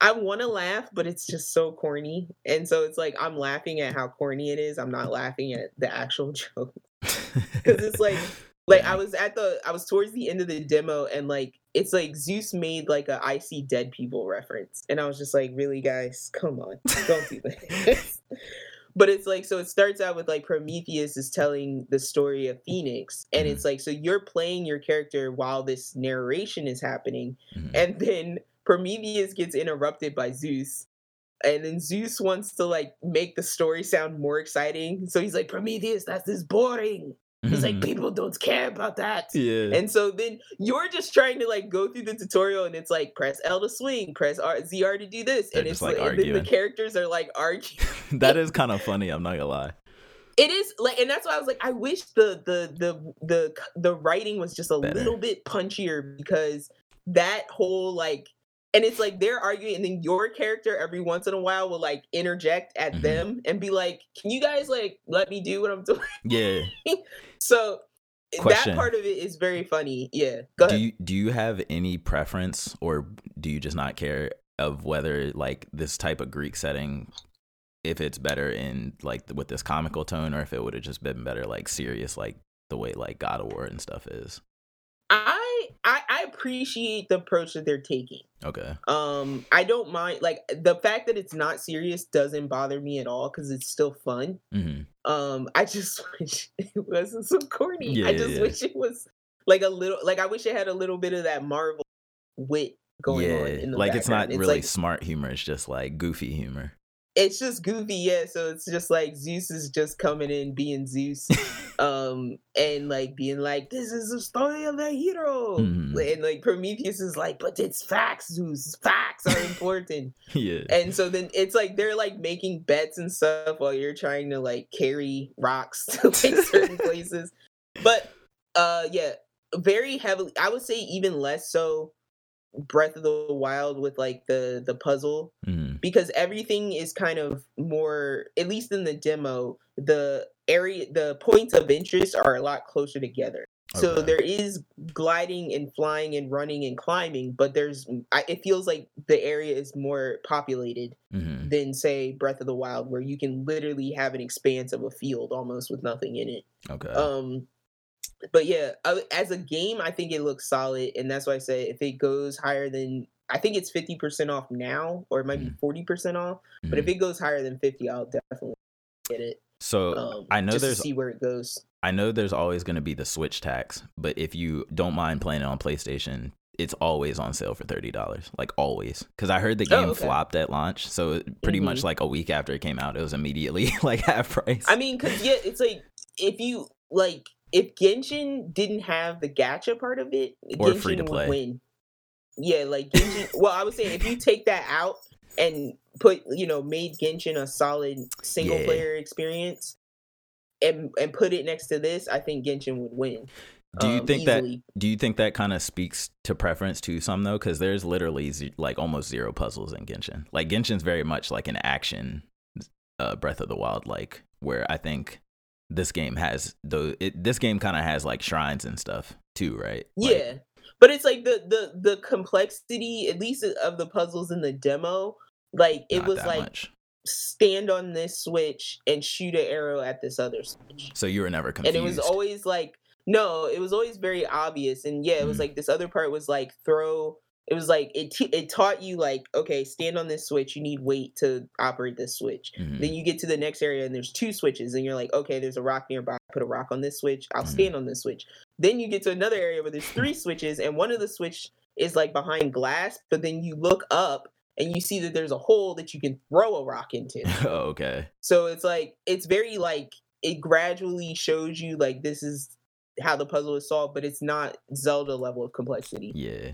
i want to laugh but it's just so corny and so it's like i'm laughing at how corny it is i'm not laughing at the actual joke because it's like like i was at the i was towards the end of the demo and like it's like zeus made like a i see dead people reference and i was just like really guys come on don't do this but it's like so it starts out with like prometheus is telling the story of phoenix and Mhm. it's like so you're playing your character while this narration is happening Mhm. and then prometheus gets interrupted by zeus and then zeus wants to like make the story sound more exciting so he's like prometheus that's this boring he's like Mhm. people don't care about that yeah and so then you're just trying to like go through the tutorial and it's like press L to swing, press R- ZR to do this. They're and it's like, like, and then the characters are like arguing. that is kind of funny i'm not gonna lie It is like and that's why I was like, I wish the the the the the writing was just a Better. little bit punchier because that whole like and it's like they're arguing and then your character every once in a while will like interject at Mhm. them and be like, Can you guys like let me do what I'm doing? yeah So Question. that part of it is very funny. Yeah. Go do you do you have any preference or do you just not care of whether like this type of greek setting if it's better in like with this comical tone or if it would have just been better like serious like the way like god of war and stuff is I I I appreciate the approach that they're taking. Okay. Um, I don't mind like the fact that it's not serious doesn't bother me at all because it's still fun. hmm Um, I just wish it wasn't so corny. Yeah, I just yeah. wish it was like a little like I wish it had a little bit of that Marvel wit going yeah, on in the like it's not background. really like, smart humor. It's just like goofy humor. It's just goofy, yeah. So it's just like Zeus is just coming in being Zeus, um, and like being like, "This is the story of a hero," Mhm. and like Prometheus is like, "But it's facts, Zeus. Facts are important." yeah. and so then it's like they're like making bets and stuff while you're trying to like carry rocks to like certain places. But uh, yeah, very heavily. I would say even less so. Breath of the Wild with like the the puzzle hmm because everything is kind of more at least in the demo the area the points of interest are a lot closer together. So there is gliding and flying and running and climbing but there's I, it feels like the area is more populated hmm than say breath of the wild where you can literally have an expanse of a field almost with nothing in it. Okay. um but yeah uh, as a game i think it looks solid and that's why i say if it goes higher than i think it's 50% off now or it might be 40% off but if Mhm. it goes higher than 50 i'll definitely get it so um I know just to there's see where it goes I know there's always going to be the Switch tax, but if you don't mind playing it on PlayStation, it's always on sale for thirty dollars, like always. Because I heard the Oh, game okay. flopped at launch, so pretty much Mhm. like a week after it came out, it was immediately like half price. i mean because yeah it's like if you like if genshin didn't have the gacha part of it Or genshin free to play. would win yeah like genshin well i was saying if you take that out and put you know made genshin a solid single Yeah. player experience and and put it next to this i think genshin would win do you um, think easily. that? Do you think that kind of speaks to preference to some though? Because there's literally ze- like almost zero puzzles in Genshin. Like Genshin's very much like an action, uh, Breath of the Wild like, where I think this game has the it, this game kind of has like shrines and stuff too, right? Like, yeah but it's like the the the complexity at least of the puzzles in the demo like it was like much. stand on this switch and shoot an arrow at this other switch So you were never confused. and it was always like no it was always very obvious and yeah it was Mhm. like this other part was like throw it was like it t- it taught you like okay stand on this switch you need weight to operate this switch Mhm. then you get to the next area and there's two switches and you're like okay there's a rock nearby put a rock on this switch i'll Mhm. stand on this switch then you get to another area where there's three switches and one of the switch is like behind glass but then you look up and you see that there's a hole that you can throw a rock into oh, okay. so it's like it's very like it gradually shows you like this is how the puzzle is solved, but it's not Zelda level of complexity. Yeah.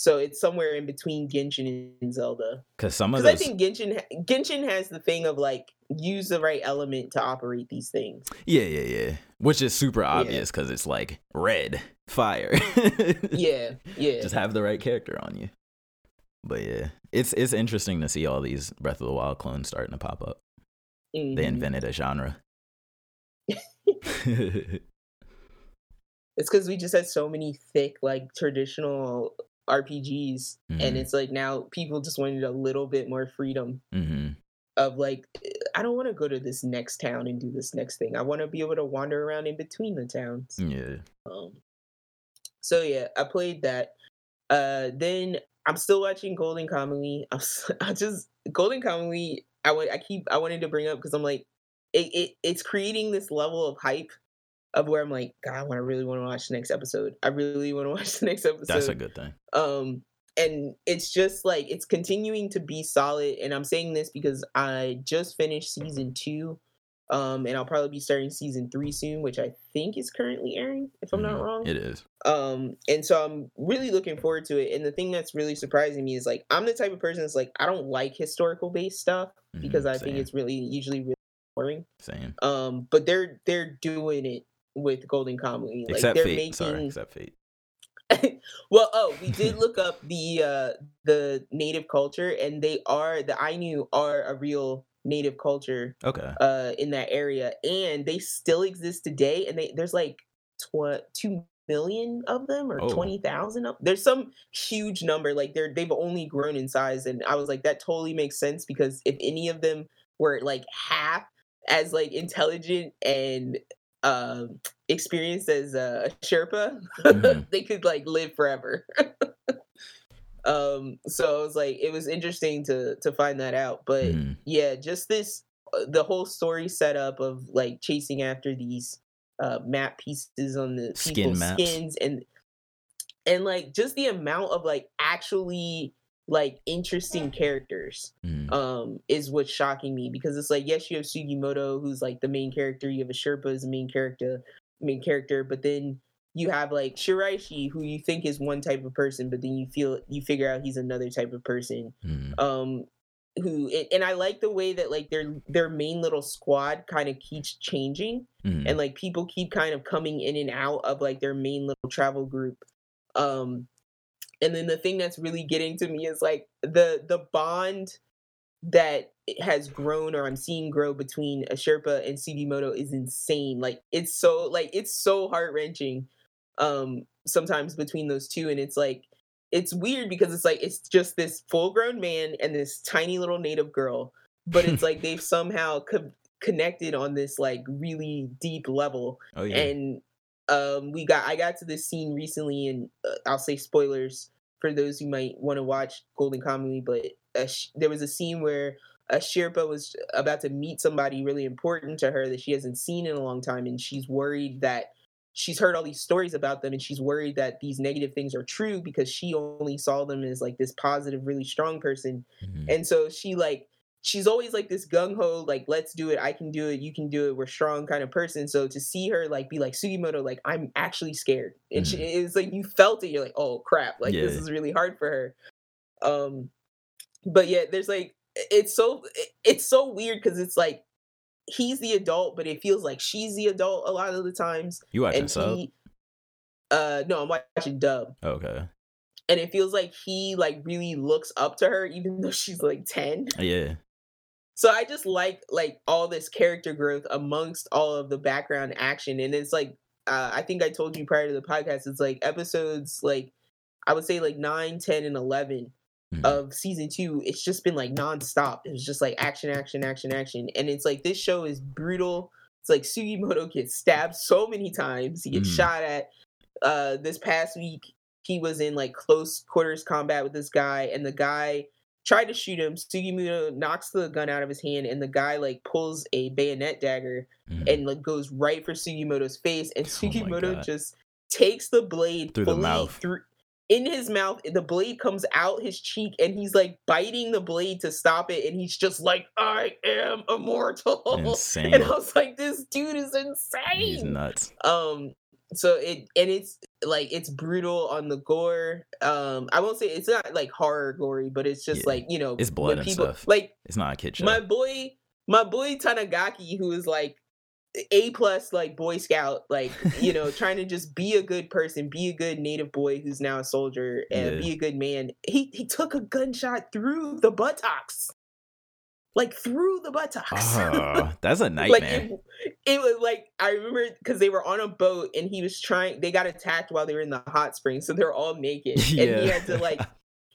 So it's somewhere in between Genshin and Zelda. Because some of Because those, I think Genshin Genshin has the thing of like use the right element to operate these things. yeah, yeah, yeah, which is super obvious because it's like red fire. Yeah, yeah. just have the right character on you. But yeah, it's it's interesting to see all these Breath of the Wild clones starting to pop up. They Mhm. invented a genre. It's because we just had so many thick like traditional RPGs, Mhm. and it's like now people just wanted a little bit more freedom. hmm of like I don't want to go to this next town and do this next thing. I want to be able to wander around in between the towns. Yeah. Um, so yeah, I played that. Uh, then I'm still watching Golden Kamuy. I'm I just Golden Kamuy. I I keep I wanted to bring up because I'm like it, it it's creating this level of hype of where I'm like God, I want to really want to watch the next episode. I really want to watch the next episode That's a good thing. um and it's just like it's continuing to be solid and i'm saying this because i just finished season two um and i'll probably be starting season three soon which i think is currently airing if i'm not Mhm. wrong It is. um and so i'm really looking forward to it and the thing that's really surprising me is like i'm the type of person that's like i don't like historical based stuff because Mhm, i think it's really usually really boring same. um but they're they're doing it with golden kamuy like Except they're Fate. making Sorry, except Fate. well, oh, we did look up the uh the native culture, and they are the Ainu are a real native culture Okay. uh in that area, and they still exist today. And they there's like tw- two million of them or Oh. twenty thousand of there's some huge number. Like they're they've only grown in size, and I was like that totally makes sense because if any of them were like half as like intelligent and uh, experienced as a Sherpa, Mhm. they could like live forever. um, so it was like it was interesting to to find that out. But Mhm. yeah, just this uh, the whole story setup of like chasing after these uh map pieces on the Skin people's maps. skins and and like just the amount of like actually like interesting characters Mhm. um is what's shocking me because it's like yes you have Sugimoto who's like the main character you have Asirpa as the main character main character but then you have like Shiraishi who you think is one type of person but then you feel you figure out he's another type of person Mhm. um who and- and I like the way that like their their main little squad kind of keeps changing Mhm. and like people keep kind of coming in and out of like their main little travel group um and then the thing that's really getting to me is like the the bond that has grown or I'm seeing grow between Asirpa and Sugimoto is insane. Like it's so like it's so heart wrenching um sometimes between those two and it's like it's weird because it's like it's just this full grown man and this tiny little native girl but it's like they've somehow co- connected on this like really deep level oh yeah. and um we got i got to this scene recently and uh, i'll say spoilers for those who might want to watch golden kamuy but a sh- there was a scene where asirpa was about to meet somebody really important to her that she hasn't seen in a long time and she's worried that she's heard all these stories about them and she's worried that these negative things are true because she only saw them as like this positive really strong person Mhm. and so she like she's always like this gung ho like let's do it I can do it you can do it we're strong kind of person so to see her like be like Sugimoto like I'm actually scared and she, it's like you felt it you're like oh crap like this is really hard for her um but yeah there's like it's so it's so weird because it's like he's the adult but it feels like she's the adult a lot of the times you watching and sub? he uh no I'm watching dub okay. and it feels like he like really looks up to her even though she's like 10 Yeah. So i just like like all this character growth amongst all of the background action and it's like uh, i think i told you prior to the podcast it's like episodes like i would say like 9 10 and 11 Mhm. of season two it's just been like nonstop it was just like action action action action and it's like this show is brutal it's like sugimoto gets stabbed so many times he gets Mhm. shot at uh this past week he was in like close quarters combat with this guy and the guy tried to shoot him sugimoto knocks the gun out of his hand and the guy like pulls a bayonet dagger Mhm. and like goes right for sugimoto's face and Oh sugimoto God. just takes the blade Through the mouth. through in his mouth the blade comes out his cheek and he's like biting the blade to stop it and he's just like i am immortal Insane. and i was like this dude is insane." He's nuts. um so it and it's like it's brutal on the gore um i won't say it's not like horror gory but it's just Yeah. like you know It's blood and people stuff. like It's not a kid show. my boy my boy tanigaki who is like a plus like boy scout like you know trying to just be a good person be a good native boy who's now a soldier and Yeah. be a good man he he took a gunshot through the buttocks like through the buttocks Ah, that's a like nightmare. it, it was like I remember because they were on a boat and he was trying. They got attacked while they were in the hot springs, so they're all naked, and he had to like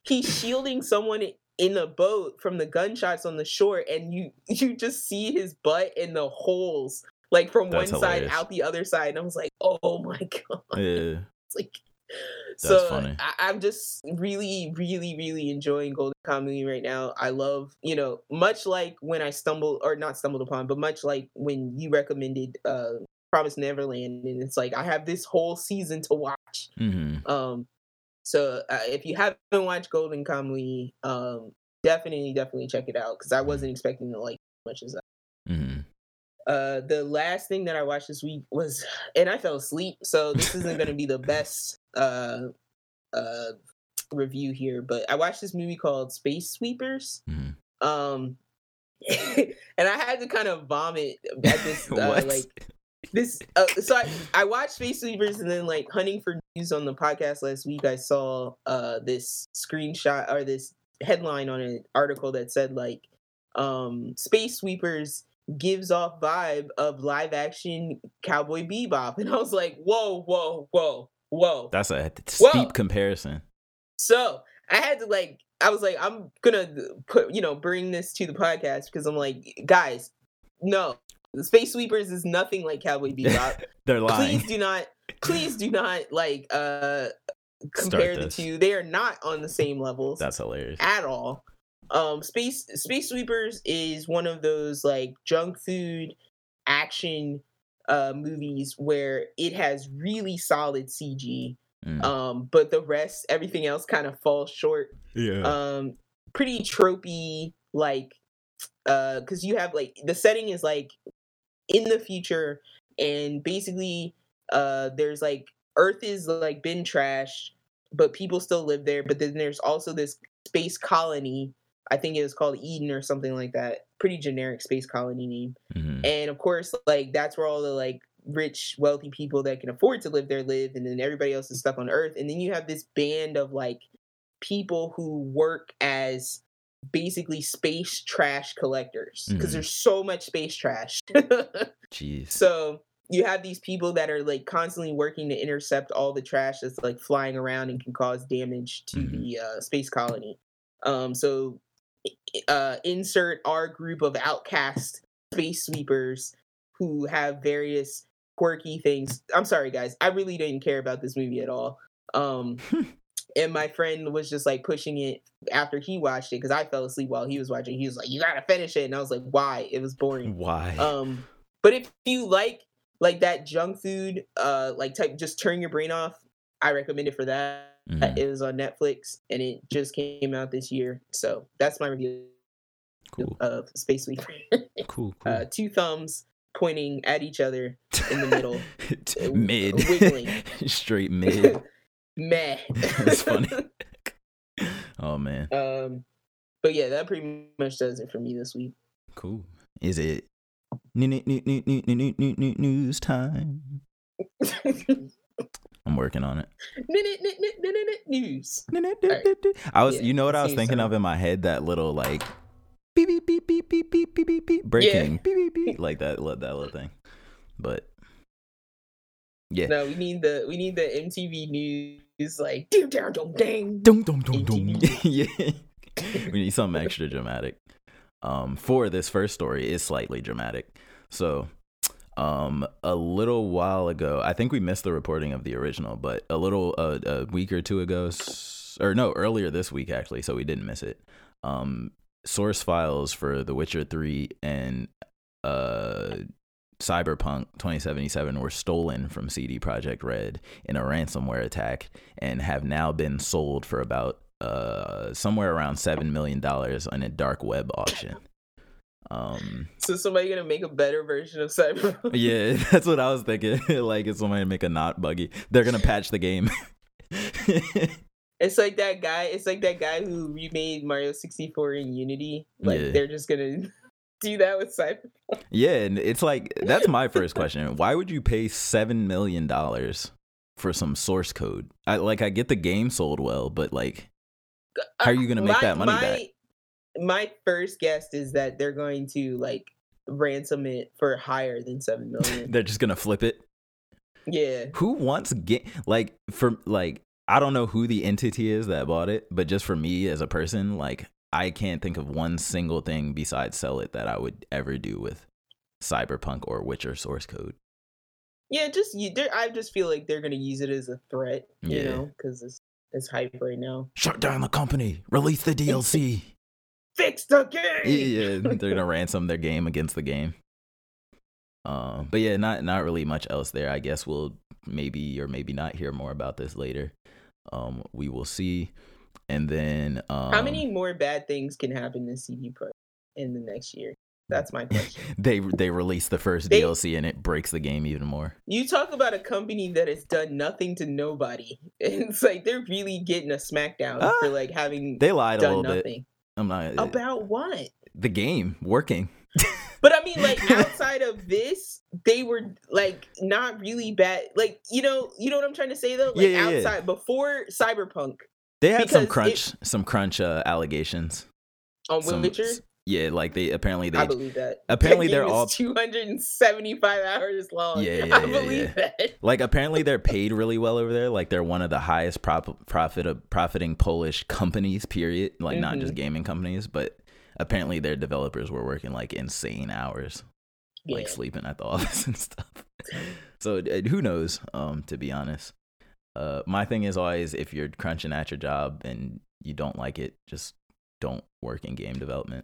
he's shielding someone in the boat from the gunshots on the shore, and you you just see his butt in the holes, like from That's one side out the other side, and I was like, oh my god, yeah. it's like. That's so funny. I, I'm just really, really, really enjoying Golden Kamuy right now. I love, you know, much like when I stumbled or not stumbled upon, but much like when you recommended uh Promise Neverland, and it's like I have this whole season to watch. hmm Um, so uh, if you haven't watched Golden Kamuy, um, definitely, definitely check it out because I wasn't expecting to like as much as that. hmm Uh, the last thing that I watched this week was, and I fell asleep, so this isn't going to be the best uh, uh, review here. But I watched this movie called Space Sweepers, Mhm. um, and I had to kind of vomit at this, uh, like this. Uh, so I, I watched Space Sweepers, and then like hunting for news on the podcast last week, I saw uh this screenshot or this headline on an article that said like um Space Sweepers gives off vibe of live action Cowboy Bebop, and I was like, whoa, whoa, whoa, whoa. That's a Whoa. steep comparison. So I had to like, I was like, I'm gonna put, you know, bring this to the podcast because I'm like, guys, no, Space Sweepers is nothing like Cowboy Bebop. They're lying. please do not, please do not like uh compare the two. They are not on the same levels That's hilarious. at all. Um, Space Space Sweepers is one of those like junk food action uh movies where it has really solid CG. Mm. Um, but the rest, everything else, kind of falls short. yeah. Um, pretty tropey, like, uh, because you have like the setting is like in the future, and basically, uh, there's like Earth is like been trashed, but people still live there. But then there's also this space colony. I think it was called Eden or something like that. Pretty generic space colony name. Mhm. And of course, like that's where all the like rich, wealthy people that can afford to live there live, and then everybody else is stuck on Earth. And then you have this band of like people who work as basically space trash collectors because Mhm. there's so much space trash. Jeez. so you have these people that are like constantly working to intercept all the trash that's like flying around and can cause damage to Mhm. the uh, space colony. Um, so uh, insert our group of outcast space sweepers who have various quirky things. I'm sorry, guys. I really didn't care about this movie at all. Um, and my friend was just like pushing it after he watched it because I fell asleep while he was watching. He was like, "You gotta finish it," and I was like, "Why?" It was boring. Why? Um, but if you like like that junk food, uh, like type, just turn your brain off. I recommend it for that. Mm-hmm. It was on Netflix and it just came out this year. So that's my review cool. of Space Weaver. cool. cool. Uh, two thumbs pointing at each other in the middle. Uh, mid. Uh, wiggling. Straight mid. Meh. that's funny. oh, man. Um, But yeah, that pretty much does it for me this week. Cool. Is it news time? I'm working on it. News. I was, you know what I was thinking of in my head? That little like beep beep beep beep beep beep beep beep beep breaking beep beep beep like that that little thing. But yeah, No, we need the we need the MTV news like ding ding ding ding. dum dum dum. ATV. yeah, we need something extra dramatic. Um, for this first story is slightly dramatic. So, um, a little while ago, I think we missed the reporting of the original, but a little uh, a week or two ago, or no, earlier this week actually, so we didn't miss it. Um, source files for The Witcher Three and uh. Cyberpunk 2077 were stolen from CD Projekt Red in a ransomware attack and have now been sold for about uh somewhere around 7 million dollars on a dark web auction. Um So somebody gonna make a better version of Cyberpunk? yeah, that's what I was thinking. like if somebody to make a not buggy, they're to patch the game. It's like that guy. It's like that guy who remade Mario 64 in Unity. Like Yeah. they're just gonna do that with Cyberpunk. yeah, and it's like that's my first question. Why would you pay 7 million dollars for some source code? I like I get the game sold well, but like How are you gonna make that money my, back? My first guess is that they're going to like ransom it for higher than seven million. they're just to flip it. yeah, who wants get like for like I don't know who the entity is that bought it, but just for me as a person, like I can't think of one single thing besides sell it that I would ever do with Cyberpunk or Witcher source code. yeah. Just you. I just feel like they're gonna use it as a threat. You Yeah. know, because it's it's hype right now. Shut down the company, release the DLC. Fix the game. yeah, they're gonna ransom their game against the game. Um, but yeah, not not really much else there. I guess we'll maybe or maybe not hear more about this later. Um, we will see. And then um, How many more bad things can happen to CD Projekt in the next year? That's my question. they they release the first They- DLC and it breaks the game even more. You talk about a company that has done nothing to nobody. It's like they're really getting a smackdown Ah, for like having They lied a little bit. I'm not About what? the game working. But I mean, like outside of this, they were like not really bad. Like you know, you know what I'm trying to say though. Like Yeah, yeah, yeah. outside before Cyberpunk They had some crunch some crunch uh, allegations. on Witcher, Yeah, like they apparently I they believe that. apparently That they're all 275 hours long. Yeah, yeah, I yeah, believe that. like apparently they're paid really well over there. Like they're one of the highest prop, profit profiting Polish companies. Period. Like not Mm-hmm. just gaming companies, but apparently their developers were working like insane hours. Yeah. like sleeping at the office and stuff. so who knows? Um, to be honest, uh, my thing is always if you're crunching at your job and you don't like it, just don't work in game development.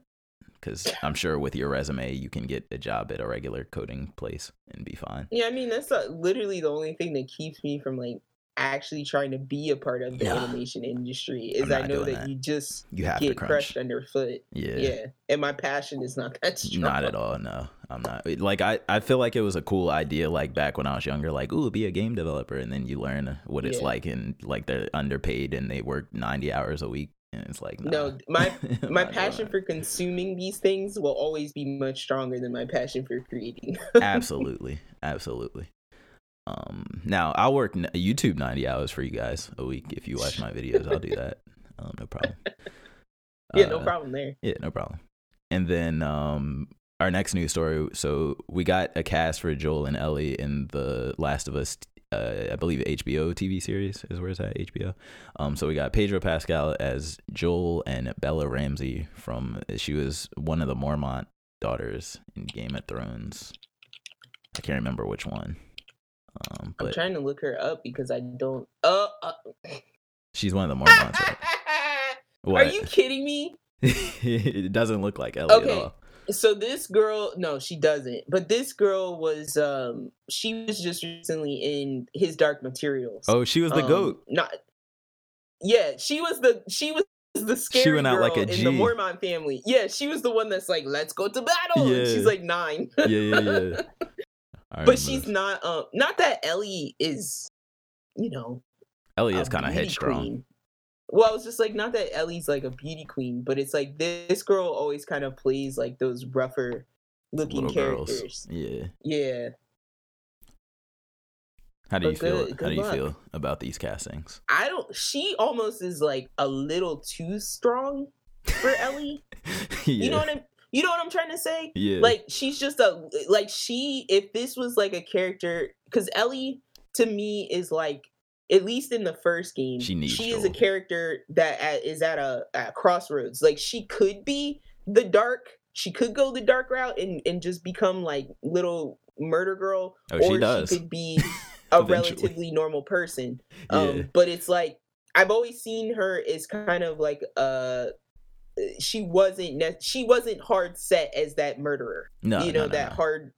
Because I'm sure with your resume, you can get a job at a regular coding place and be fine. Yeah, I mean that's uh literally the only thing that keeps me from like actually trying to be a part of the Yeah. animation industry is I know that, that. you just You have to get crushed underfoot. Yeah. Yeah. and my passion is not that strong. Not at all. No, I'm not. Like I, I feel like it was a cool idea. Like back when I was younger, like ooh, be a game developer, and then you learn what it's Yeah. like, and like they're underpaid and they work 90 hours a week, and it's like nah. No, my my passion for consuming these things will always be much stronger than my passion for creating. absolutely, absolutely. Um, now I'll work YouTube 90 hours for you guys a week if you watch my videos. I'll do that. Um, no problem. yeah, no Uh, problem there. Yeah, no problem. And then um our next news story, so we got a cast for Joel and Ellie in the Last of Us uh, I believe HBO TV series is where it's at HBO. Um, so we got Pedro Pascal as Joel and Bella Ramsey from she was one of the Mormont daughters in Game of Thrones. I can't remember which one, um, I'm trying to look her up because I don't. Uh, uh. she's one of the Mormonts. Right? Are you kidding me? it doesn't look like Ellie Okay. at all. So this girl, no, she doesn't. But this girl was, um, she was just recently in his Dark Materials. Oh, she was the Um, goat. Not. Yeah, she was the she was the scary went out girl like a in the Mormont family. Yeah, she was the one that's like, "Let's go to battle." And Yeah. she's like nine. Yeah, yeah, yeah. But she's not. Um, not that Ellie is, you know, Ellie is kind of headstrong. queen. Well, it's just like not that Ellie's like a beauty queen, but it's like this this girl always kind of plays like those rougher looking Little girls. characters. Yeah. Yeah, How do you But feel? good- How do you luck. feel about these castings? I don't. She almost is like a little too strong for Ellie. yeah. You know what I'm. You know what I'm trying to say? yeah. Like she's just a like she. If this was like a character, because Ellie to me is like at least in the first game, She needs she is a character that at, is at a at crossroads. Like she could be the dark. She could go the dark route and and just become like little murder girl, oh, or she does. she could be a relatively normal person. yeah. Um, but it's like I've always seen her as kind of like uh she wasn't she wasn't hard set as that murderer. no, you know no, no, that no. hard.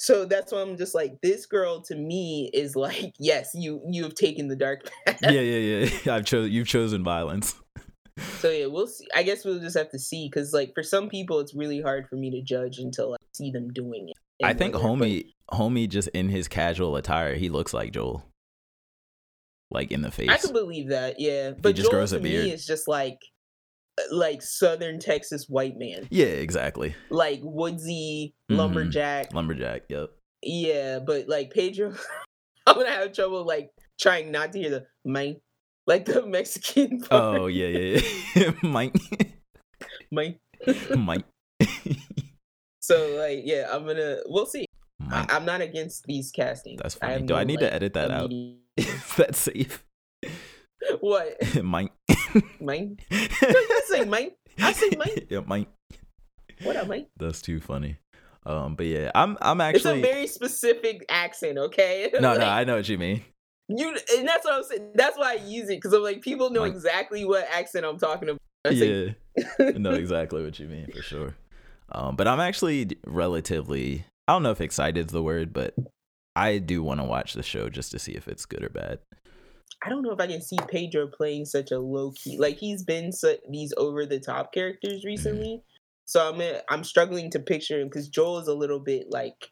So that's why I'm just like this girl to me is like yes you you have taken the dark path. yeah, yeah, yeah. I've chosen. You've chosen violence. So yeah, we'll see. I guess we'll just have to see because like for some people it's really hard for me to judge until I see them doing it. I think homie, homie, just in his casual attire, he looks like Joel. Like in the face. I could believe that, yeah. But just Joel grows a to beard. me is just like like Southern Texas white man. yeah, exactly. like woodsy Mhm. lumberjack. Lumberjack. Yep. Yeah, but like Pedro, I'm gonna have trouble like trying not to hear the mine, like the Mexican. part. Oh yeah, yeah, yeah. Mike. mine. Mike. So like, yeah, I'm gonna. We'll see. I, i'm not against these castings. That's fine. Do I need like, to edit that out? Is that safe? What Mike. mine? I say mine. I say mine. Yeah, Mike. What up, mine? That's too funny. Um, but yeah, I'm I'm actually. It's a very specific accent. Okay. no, no, I know what you mean. You and that's what I'm saying. That's why I use it because I'm like people know Mike. exactly what accent I'm talking about. I Yeah, I know exactly what you mean for sure. Um, but I'm actually relatively I don't know if excited is the word, but I do want to watch the show just to see if it's good or bad. I don't know if I can see Pedro playing such a low key. Like he's been su- these over the top characters recently, so I'm I'm struggling to picture him because Joel is a little bit like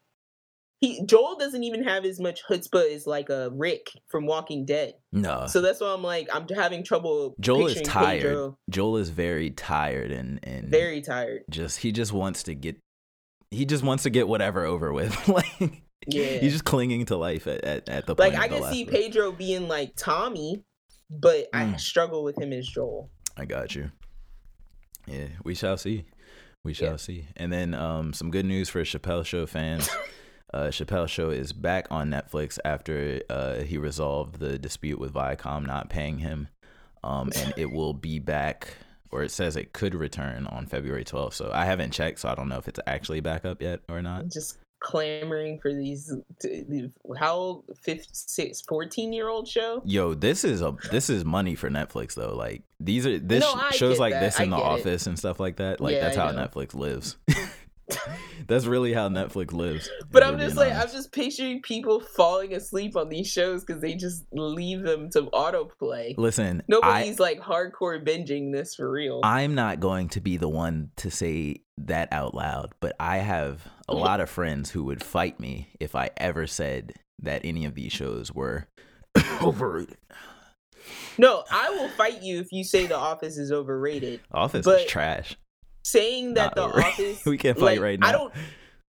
he Joel doesn't even have as much chutzpah as like a Rick from Walking Dead. No, So that's why I'm like I'm having trouble. Uh. Joel is tired. Pedro. Joel is very tired and and Very tired. just he just wants to get he just wants to get whatever over with. like Yeah. he's just clinging to life at at, at the Like point I of the can see. Pedro being like Tommy, but I Mm. struggle with him as Joel. I got you. Yeah, we shall see. We shall Yeah. see. And then um, some good news for Chappelle Show fans. uh, Chappelle Show is back on Netflix after uh, he resolved the dispute with Viacom not paying him, um, and it will be back. Or it says it could return on February 12th. So I haven't checked, so I don't know if it's actually back up yet or not. Just clamoring for these how old 15, 14 year old show. Yo, this is a this is money for Netflix though. Like these are this No, I shows like that. this I in the get it. office and stuff like that. Like Yeah, that's I how. Netflix lives. that's really how Netflix lives. But I'm just like I'm just picturing people falling asleep on these shows because they just leave them to autoplay. listen. I, Nobody's like hardcore binging this for real. I'm not going to be the one to say that out loud, but I have a lot of friends who would fight me if I ever said that any of these shows were overrated. no, I will fight you if you say The Office is overrated. Office But- is trash. Saying that The overrated. Office, we can't fight like, right now. I don't.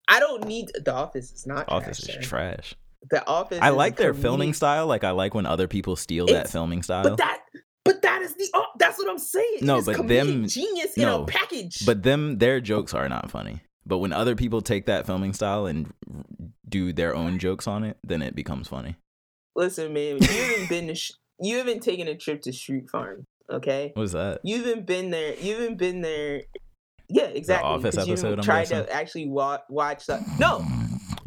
I don't need The Office. Is not Office trash, is trash. The Office. I like their filming style. Like I like when other people steal that filming style. But that, but that is the. Oh, that's what I'm saying. No, but them- genius in no, a package. But them, their jokes are not funny. But when other people take that filming style and do their own jokes on it, then it becomes funny. listen, man, you haven't been to. Sh- you haven't taken a trip to Schrute Farm. Okay. What is that? You haven't been there. You haven't been there. Yeah, exactly. Office 'cause you episode, I'm tried to actually wa- watch that. No,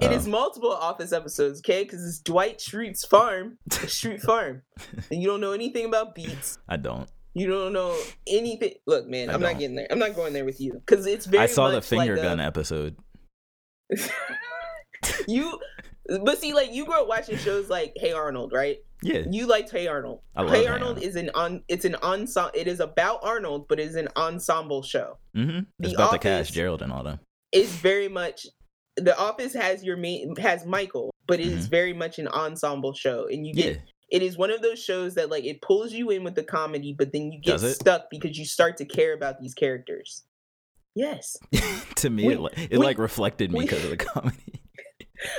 it Oh. is multiple Office episodes. Okay, because it's Dwight Schrute's farm, Schrute Farm, and you don't know anything about beets. I don't. You don't know anything. Look, man, I I'm don't. not getting there. I'm not going there with you because it's very. I saw the finger like a- gun episode. you, but see, like you grew up watching shows like Hey Arnold, right? Yeah. You liked Hey Arnold. I love hey Arnold Arnold. is an on. It's an ensemble. It is about Arnold, but it is an ensemble show. Mm-hmm. It's The about the cast, Gerald and all that. It's very much. The Office has your main has Michael, but it is very much an ensemble show, and you Mm-hmm. Yeah. get. It is one of those shows that like it pulls you in with the comedy, but then you get stuck because you start to care about these characters. Yes, to me, We- it, it we- like reflected me because of the comedy.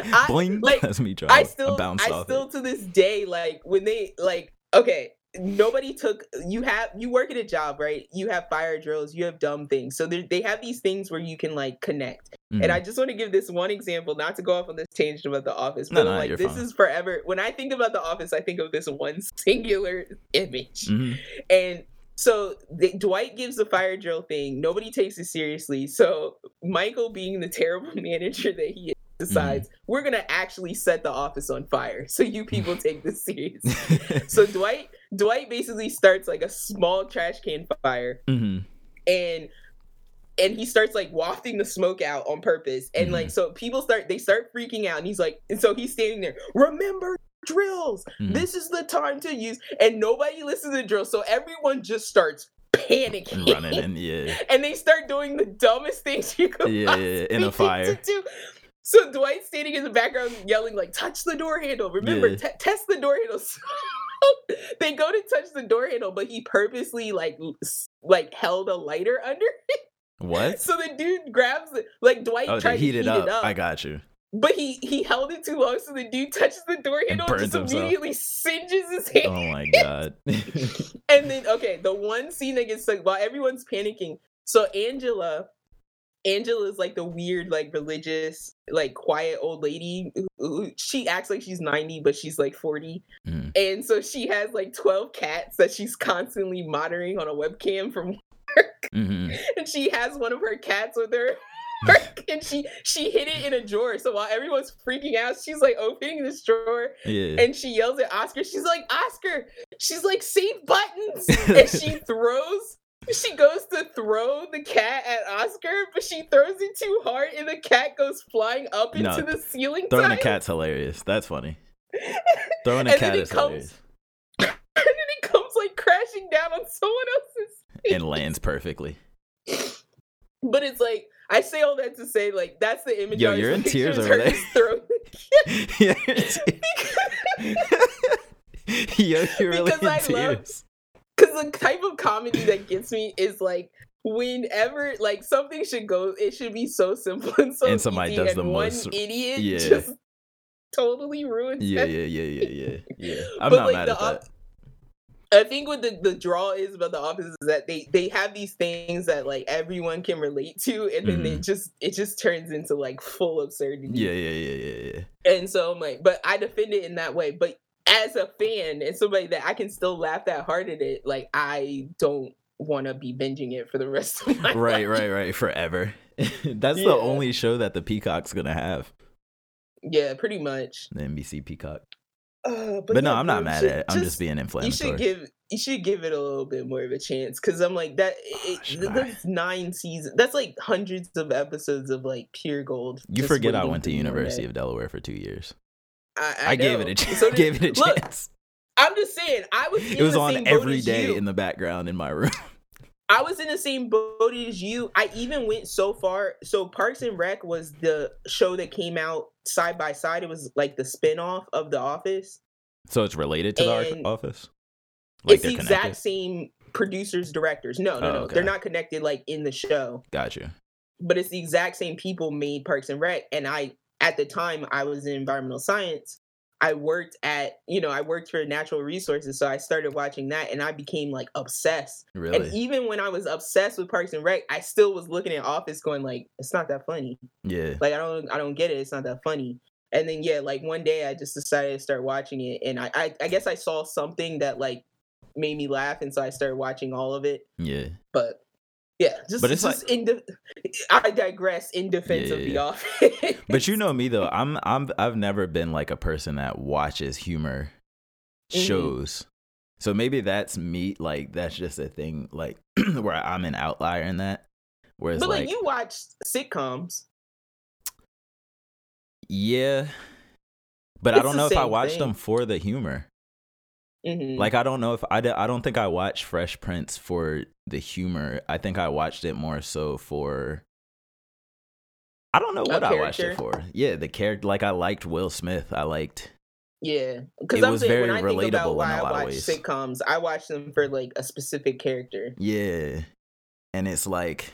I, Boing, like, that's me. I still, I off still it. to this day, like when they like, okay, nobody took. You have you work at a job, right? You have fire drills, you have dumb things. So they they have these things where you can like connect. Mhm. And I just want to give this one example, not to go off on this tangent about the office, but no, like this fine. is forever. When I think about the office, I think of this one singular image. Mhm. And so the, Dwight gives the fire drill thing. Nobody takes it seriously. So Michael, being the terrible manager that he decides we're gonna actually set the office on fire. So you people take this serious. so Dwight, Dwight basically starts like a small trash can fire, Mhm. and and he starts like wafting the smoke out on purpose. And like so people start they start freaking out, and he's like, and so he's standing there. Remember drills. Mhm. This is the time to use. And nobody listens to drills, so everyone just starts panicking, And running in, yeah. and they start doing the dumbest things you could Yeah, yeah, yeah, in a fire. to do. So Dwight's standing in the background yelling like, "Touch the door handle! Remember, Yeah. te- test the door handle." They go to touch the door handle, but he purposely like like held a lighter under. it. What? So the dude grabs it, like Dwight Oh, tried to heat to it up. I got you. but he he held it too long, so the dude touches the door handle and burns just himself. immediately singes his oh hand. Oh my god. And then okay, the one scene that gets stuck while everyone's panicking. So Angela, Angela is like the weird, like religious, like quiet old lady. She acts like she's 90, but she's like 40. Mhm. And so she has like 12 cats that she's constantly monitoring on a webcam from work. Mhm. And she has one of her cats with her. and she she hid it in a drawer. So while everyone's freaking out, she's like opening this drawer Yeah. and she yells at Oscar. She's like, Oscar, she's like, save buttons. and she throws, she goes to throw the cat at Oscar, but she throws it too hard and the cat goes flying up into the ceiling. Throwing a cat's hilarious. That's funny. Throwing a cat is comes- hilarious. and then it comes like crashing down on someone else's. And lands perfectly. But it's like, I say all that to say, like, that's the image. Yo, you're in tears over her there. throwing the yeah. Yo, you're really Because in I love- tears. Because the type of comedy that gets me is like whenever like something should go it should be so simple and so And somebody easy, does and the one most- idiot yeah. just totally ruins Yeah, it. yeah, yeah, yeah, yeah, yeah. I'm But, not like, mad the at op- that. I think what the, the draw is about the office is that they they have these things that like everyone can relate to and then it just it just turns into like full absurdity. Mm-hmm. Yeah, yeah, yeah, yeah, yeah. And so I'm like, but I defend it in that way. But as a fan and somebody that I can still laugh that hard at it, like I don't want to be binging it for the rest of my Right, life. right, right. Right, forever. That's Yeah. the only show that the Peacock's gonna have. Yeah, pretty much. The NBC Peacock. Uh, But, no, yeah, I'm not mad at it. I'm just, being You should give you should give it a little bit more of a chance because I'm like that. It, I? that's nine seasons. That's like hundreds of episodes of like pure gold. you forget I went to for you one University of Delaware for two years. I, I, gave it a chance. So I gave it a look, chance. I'm just saying. I was. It was the on every day you. in the background in my room. I was in the same boat as you. I even went so far. So Parks and Rec was the show that came out side by side. It was like the spin-off of The Office. So it's related to the And Ar- office. Like it's the exact connected. same producers, directors. No, no, Oh, no. okay. They're not connected like in the show. Gotcha. But it's the exact same people made Parks and Rec. And I at the time I was in environmental science. I worked at, you know, I worked for natural resources. So I started watching that and I became like obsessed. Really? And even when I was obsessed with Parks and Rec, I still was looking at Office going like, it's not that funny. yeah. Like I don't I don't get it. It's not that funny. And then yeah, like one day I just decided to start watching it, and I I, I guess I saw something that like made me laugh, and so I started watching all of it. Yeah. But yeah, just But it's just in de- I digress in defense Yeah, of the office. But you know me though. I'm I'm I've never been like a person that watches humor Mhm. shows. So maybe that's me. Like that's just a thing. Like where I'm an outlier in that. Whereas but like, like, you watch sitcoms. yeah. But I don't know if I watched them for the humor. Mhm. Like I don't know if I did, I don't think I watched Fresh Prince for the humor. I think I watched it more so for I don't know what I watched it for. Yeah, the character like I liked Will Smith. I liked yeah, because it I'm was saying when very I think relatable about in why a I lot of watch ways. sitcoms, I watch them for like a specific character. yeah. And it's like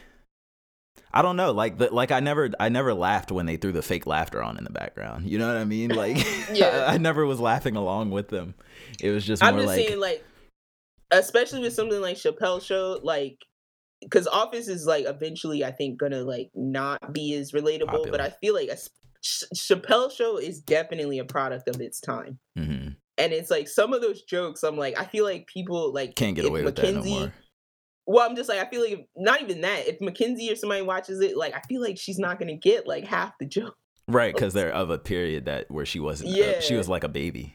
I don't know, like the, like I never I never laughed when they threw the fake laughter on in the background. You know what I mean? Like Yeah. I, never was laughing along with them. It was just I'm just like saying, like, especially with something like Chappelle Show, like, because Office is like eventually, I think, gonna like not be as relatable. Popular. But I feel like a Ch- Chappelle Show is definitely a product of its time, mhm, and it's like some of those jokes. I'm like, I feel like people like can't get away with that no more. Well, I'm just like, I feel like not even that. If Mackenzie or somebody watches it, like, I feel like she's not gonna get like half the joke. Right, because they're of a period that where she wasn't. uh, she was like a baby.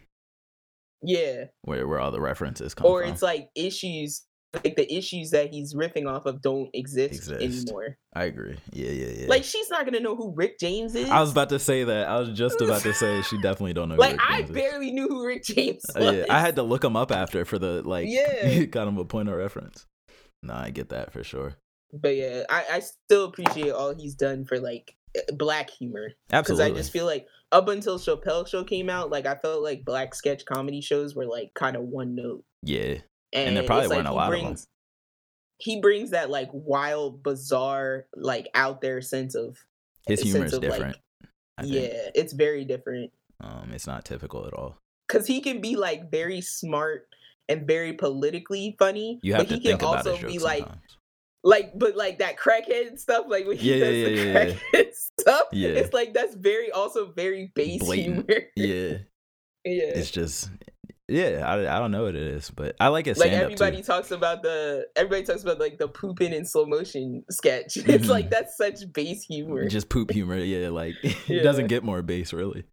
Yeah, Where where all the references come or from. Or it's like issues. Like the issues that he's riffing off of don't exist, Exist. anymore. I agree. Yeah, yeah, yeah. Like she's not gonna know who Rick James is. I was about to say that. I was just about to say she definitely don't know. who like Rick I James is. barely knew who Rick James Uh, was. yeah, I had to look him up after for the like, Yeah. kind of a point of reference. No, I get that for sure. but yeah, I, I still appreciate all he's done for like eh, black humor Absolutely. because I just feel like up until Chappelle Show came out, like I felt like black sketch comedy shows were like kind of one note, yeah, and, there probably weren't a he lot of brings, He brings that like wild, bizarre, like out there sense of his humor is of, like, different. Yeah, it's very different. um, it's not typical at all. because he can be like very smart and very politically funny. You have but to he can about also be like, sometimes. like, but like that crackhead stuff, like when he Yeah, does yeah, the yeah, yeah, yeah. crackhead stuff. Yeah. it's like that's very also very base Blatant. humor. Yeah, yeah. it's just yeah. I, I don't know what it is, but I like it. Like everybody too. talks about the everybody talks about like the pooping in slow motion sketch. It's Mhm. like that's such base humor. Just poop humor. Yeah, like it doesn't get more base really.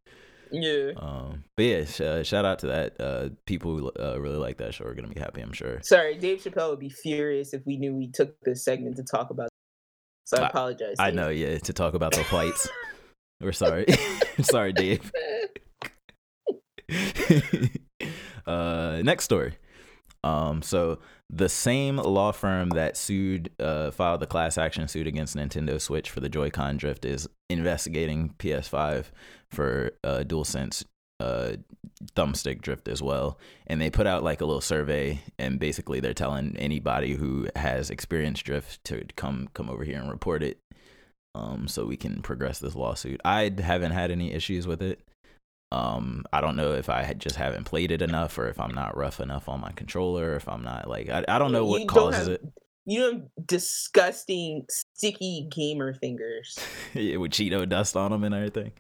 Yeah. Um, but yeah, sh- uh, shout out to that. Uh, people who uh, really like that show are gonna be happy, I'm sure. Sorry, Dave Chappelle would be furious if we knew we took this segment to talk about. So I I- apologize. I Dave. know, yeah, to talk about the whites. We're sorry. sorry, Dave. uh, next story. Um, so the same law firm that sued, uh, filed the class action suit against Nintendo Switch for the Joy-Con drift is investigating PS5 for uh, DualSense uh, thumbstick drift as well. And they put out like a little survey, and basically they're telling anybody who has experienced drift to come come over here and report it, um, so we can progress this lawsuit. I haven't had any issues with it. Um, I don't know if I just haven't played it enough, or if I'm not rough enough on my controller, or if I'm not like I, I don't know what causes have- it. You know, disgusting, sticky gamer fingers. Yeah, with Cheeto dust on them and everything.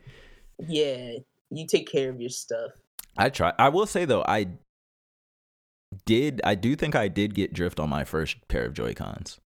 Yeah, you take care of your stuff. I try. I will say though, I did. I do think I did get drift on my first pair of Joy Cons.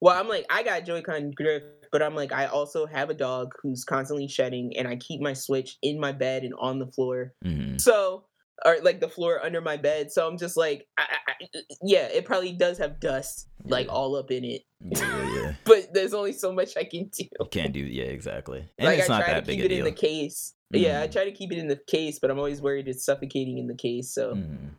Well, I'm like I got Joy-Con grip, but I'm like I also have a dog who's constantly shedding, and I keep my Switch in my bed and on the floor. Mhm. So, or like the floor under my bed. So I'm just like, I, I, yeah, it probably does have dust like Yeah. all up in it, Yeah, yeah, but there's only so much I can do. You can't do. Yeah, exactly. And like it's I not try that to big keep a it deal. in the case. Yeah, I Mhm. try to keep it in the case, but I'm always worried it's suffocating in the case. So, Mhm.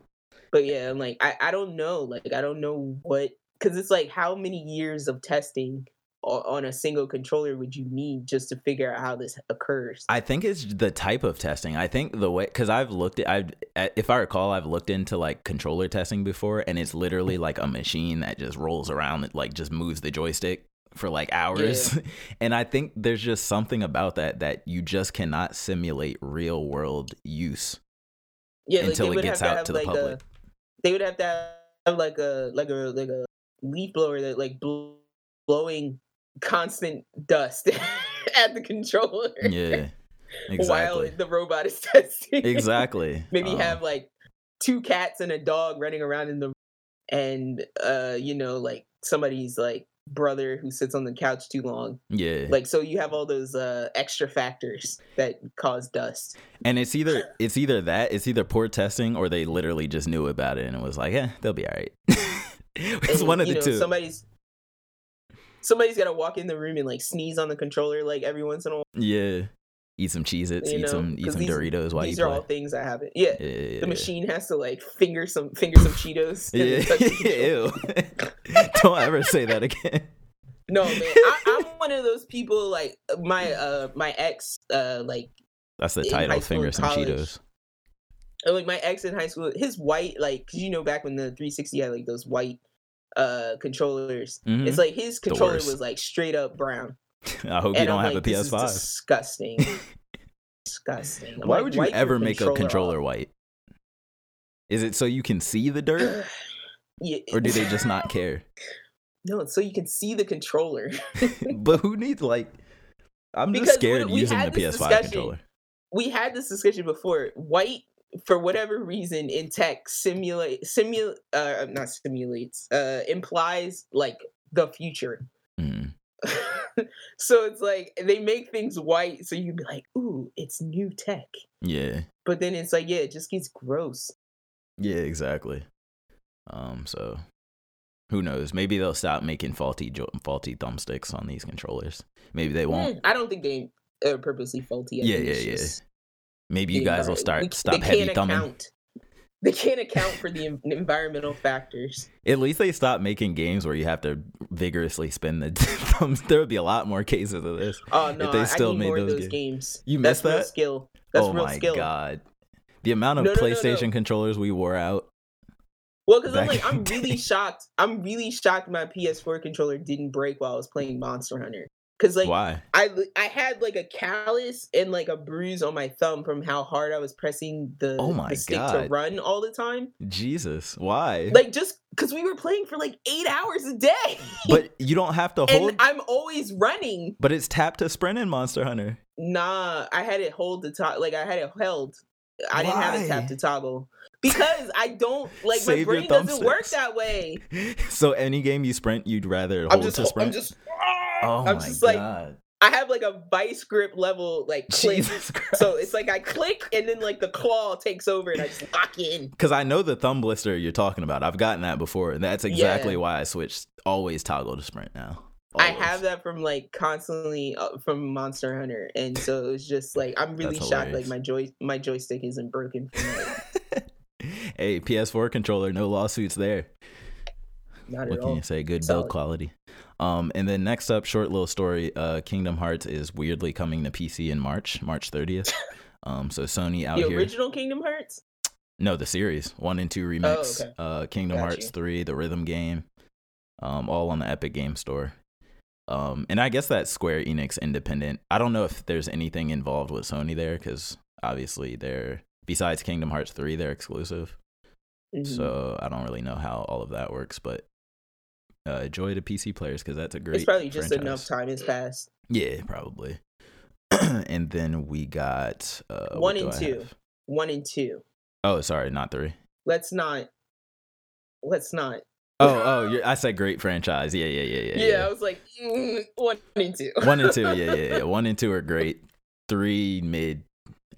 but yeah, I'm like, I, I don't know. Like, I don't know what, because it's like, how many years of testing on a single controller would you need just to figure out how this occurs? I think it's the type of testing. I think the way because I've looked at, I've if I recall, I've looked into like controller testing before, and it's literally mm-hmm. like a machine that just rolls around, like just moves the joystick for like hours. and I think there's just something about that that you just cannot simulate real world use. yeah, until they it gets out to the like public. A, they would have to have like a like a like a leaf blower that like bl- blowing constant dust at the controller. Yeah, Exactly. While the robot is testing. exactly. maybe Um, have like two cats and a dog running around in the and uh you know like somebody's like brother who sits on the couch too long yeah, like so you have all those uh extra factors that cause dust and it's either it's either that it's either poor testing or they literally just knew about it and it was like, yeah, they'll be all right. It's And, one of the know, two. somebody's somebody's got to walk in the room and like sneeze on the controller like every once in a while Yeah. Eat some Cheez Its, eat know, some eat some these- Doritos while these you are all things that happen yeah yeah, yeah, yeah, the machine has to like finger some finger some cheetos and then touch the Yeah. Ew. Don't ever say that again. no man I, i'm one of those people like my uh my ex uh like That's the title. Finger some college. Cheetos. Uh, like my ex in high school, his white like because you know back when the 360 had like those white uh controllers. Mhm. It's like his controller was like straight up brown. I hope you don't I'm have like, a this is PS5. disgusting. disgusting. Why like, would you ever make a controller off. white? Is it so you can see the dirt, yeah, or do they just not care? No, it's so you can see the controller. but who needs like? I'm just scared we- we using the PS5 discussion. controller. we had this discussion before. White, for whatever reason, in tech, simulate, simulate, uh, not simulates, uh, implies like the future. Mm. so it's like they make things white, so you'd be like, "Ooh, it's new tech." Yeah, But then it's like, yeah, it just gets gross. yeah, exactly. Um, so who knows? Maybe they'll stop making faulty jo- faulty thumbsticks on these controllers. Maybe they won't. Mm, I don't think they are purposely faulty. I Yeah, yeah, yeah. just Maybe you guys will start stop they heavy can't thumbing. account. They can't account for the environmental factors. At least they stop making games where you have to vigorously spin the thumbs. There would be a lot more cases of this. Oh no, they I- still I need made more of those those games. You That's missed real that? skill. That's oh real my skill. god, the amount of No, no, no, no. PlayStation controllers we wore out. Well, because I'm like, I'm really shocked. I'm really shocked my PS4 controller didn't break while I was playing Monster Hunter. Because like Why? I I had like a callus and like a bruise on my thumb from how hard I was pressing the, Oh my the stick to run all the time. Jesus, why? Like just because we were playing for like eight hours a day. but you don't have to hold. and I'm always running. but it's tap to sprint in Monster Hunter. Nah, I had it hold the top. Like I had it held. I didn't have it Why? tap to toggle because I don't like my Save your brain doesn't work that way. so any game you sprint, you'd rather hold I'm just, to I'm sprint. just, oh I'm my just like god, I have like a vice grip level like click. Jesus Christ! So it's like I click and then like the claw takes over and I just lock in. Because I know the thumb blister you're talking about. I've gotten that before. and That's exactly Yeah. why I switched. Always toggle to sprint now. I have that from like constantly uh, from Monster Hunter, and so it's just like I'm really shocked. Like my joy, my joystick isn't broken. Hey, PS4 controller, no lawsuits there. Not What at can all. you say? Good Solid. build quality. Um, and then next up, short little story. Uh, Kingdom Hearts is weirdly coming to PC in March, March 30th. Um, so Sony out The here. original Kingdom Hearts. No, the series one and two remix. okay. Uh, Kingdom Got Hearts you. three, the rhythm game, um, all on the Epic Game Store. Um, and I guess that's Square Enix independent. I don't know if there's anything involved with Sony there because obviously they're besides Kingdom Hearts three, they're exclusive. Mhm. So I don't really know how all of that works, but uh, joy to PC players because that's a great. it's probably just franchise. enough time has passed. Yeah, probably. and then we got uh, One and two. have? One and two. Oh, sorry, not three. Let's not. Let's not Oh, oh, you're, I said great franchise. Yeah, yeah, yeah, yeah. Yeah, I was like mm, one and two. One and two, yeah, yeah, yeah. One and two are great. Three mid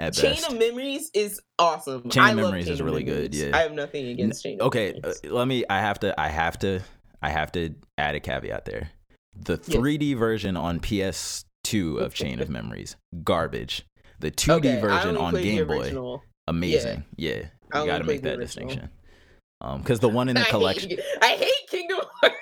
at Chain best. of Memories is awesome. Chain I of Memories Chain is really good, yeah. I have nothing against Chain. Of okay, uh, let me. I have to. I have to. I have to add a caveat there. The 3D version on PS2 of Chain of Memories, garbage. The 2D Okay, version on Game Boy, amazing. Yeah, I you got to make that original. distinction. Um, because the one in the I collection, hate, I hate Kingdom Hearts.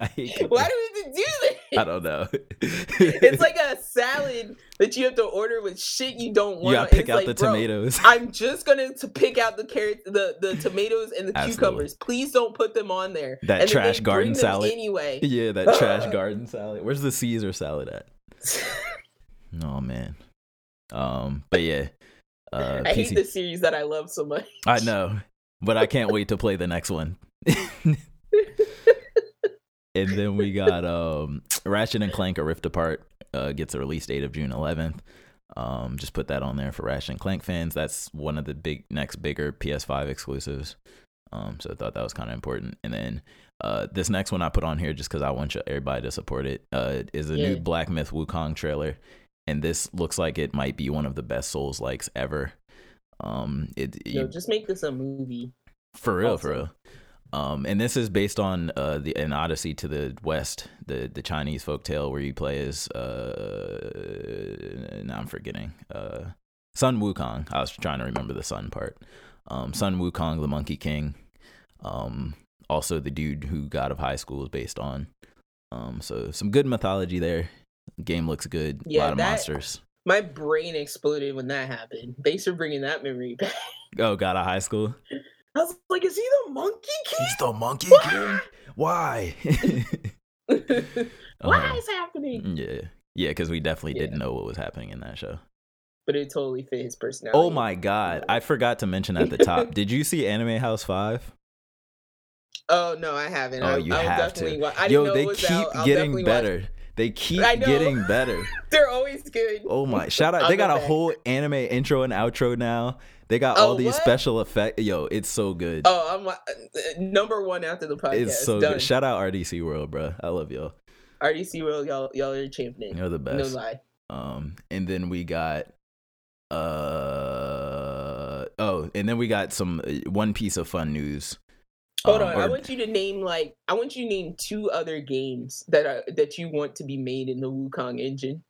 I hate. Why do we have to do this? I don't know. It's like a salad that you have to order with shit you don't want. you gotta pick It's out like, the tomatoes. I'm just gonna to pick out the carrots, the the tomatoes and the Absolutely. cucumbers. Please don't put them on there. That And trash garden salad. anyway. yeah, that trash garden salad. Where's the Caesar salad at? Oh man. Um, but yeah. Uh, I hate the series that I love so much. I know, but I can't wait to play the next one. And then we got um Ratchet and Clank: A Rift Apart uh, gets a release date of June 11th. Um, just put that on there for Ratchet and Clank fans. That's one of the big next bigger PS5 exclusives. Um, so I thought that was kind of important. And then uh, this next one I put on here just because I want you, everybody to support it. Uh, is a Yeah. new Black Myth Wukong trailer, and this looks like it might be one of the best Souls likes ever. Um, it, Yo, you- just make this a movie. for real, for real. Um, and this is based on uh, the an Odyssey to the West, the the Chinese folktale where you play as uh, now I'm forgetting uh, Sun Wukong. I was trying to remember the Sun part. Um, Sun Wukong, the Monkey King. Um, also the dude who God of High School is based on. Um, so some good mythology there. Game looks good. a lot of that- monsters. My brain exploded when that happened. Thanks for bringing that memory back. Oh, God of High School. I was like, is he the Monkey king? He's the Monkey What? King. Why? Why Uh-huh. is happening? Yeah. Yeah, because we definitely Yeah. didn't know what was happening in that show. But it totally fit his personality. Oh my god. I forgot to mention at the top. Did you see Anime House 5? Oh no, I haven't. Oh, I, you I have definitely to. wa- I didn't Yo, know they keep out. Getting definitely watch better. They keep getting better. They're always good. Oh my. Shout out. I'll They go got a back. whole anime intro and outro now. They got Oh, all these what? special effects. Yo, it's so good. Oh, I'm uh, number one after the podcast. it's so Done. good. Shout out RDC World, bro. I love y'all. RDC World, y'all, y'all are champion. You're the best. No lie. Um, and then we got uh oh, and then we got some uh, one piece of fun news. Hold Um, on, I want you to name like I want you to name two other games that are that you want to be made in the Wukong engine.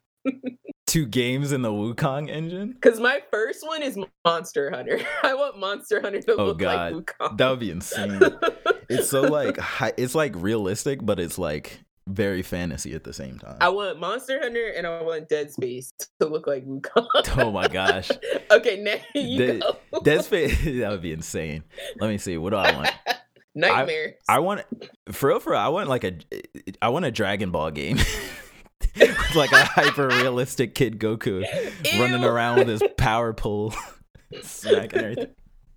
Two games in the Wukong engine. Because my first one is Monster Hunter. I want Monster Hunter to Oh, look God. like Wukong. That would be insane. it's so like it's like realistic, but it's like very fantasy at the same time. I want Monster Hunter and I want Dead Space to look like Wukong. Oh my gosh, okay, now you Dead- go. Dead Space that would be insane. Let me see. What do I want? Nightmare. I want for real, for real, I want like a I want a Dragon Ball game. With like a hyper realistic kid Goku running around with his power pole, smacking everything.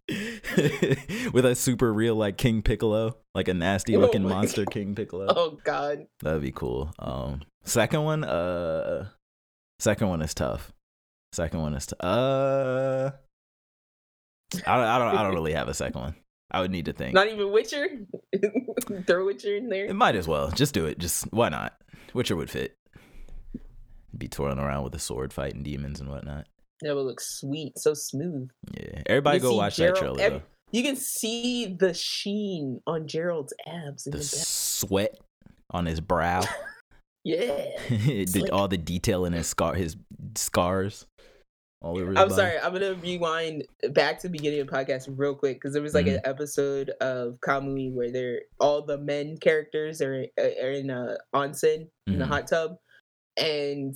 with a super real like King Piccolo, like a nasty Oh looking my monster King Piccolo. Oh God. That'd be cool. Um, second one, uh, second one is tough. Second one is t- uh, I don't, I don't, I don't really have a second one. I would need to think. Not even Witcher. Throw Witcher in there. It might as well. Just do it. Just why not? Witcher would fit. Be twirling around with a sword, fighting demons and whatnot. That would look sweet, so smooth. Yeah, everybody go watch Geralt- that trailer ev- though. You can see the sheen on Geralt's abs in The the, sweat on his brow, Yeah. the, all the detail in his scar, his scars, all over. I'm body. sorry. I'm gonna rewind back to the beginning of the podcast real quick because there was like an Mm-hmm. episode of Kamuy where they're all the men characters are, are in a onsen in the Mhm. hot tub, and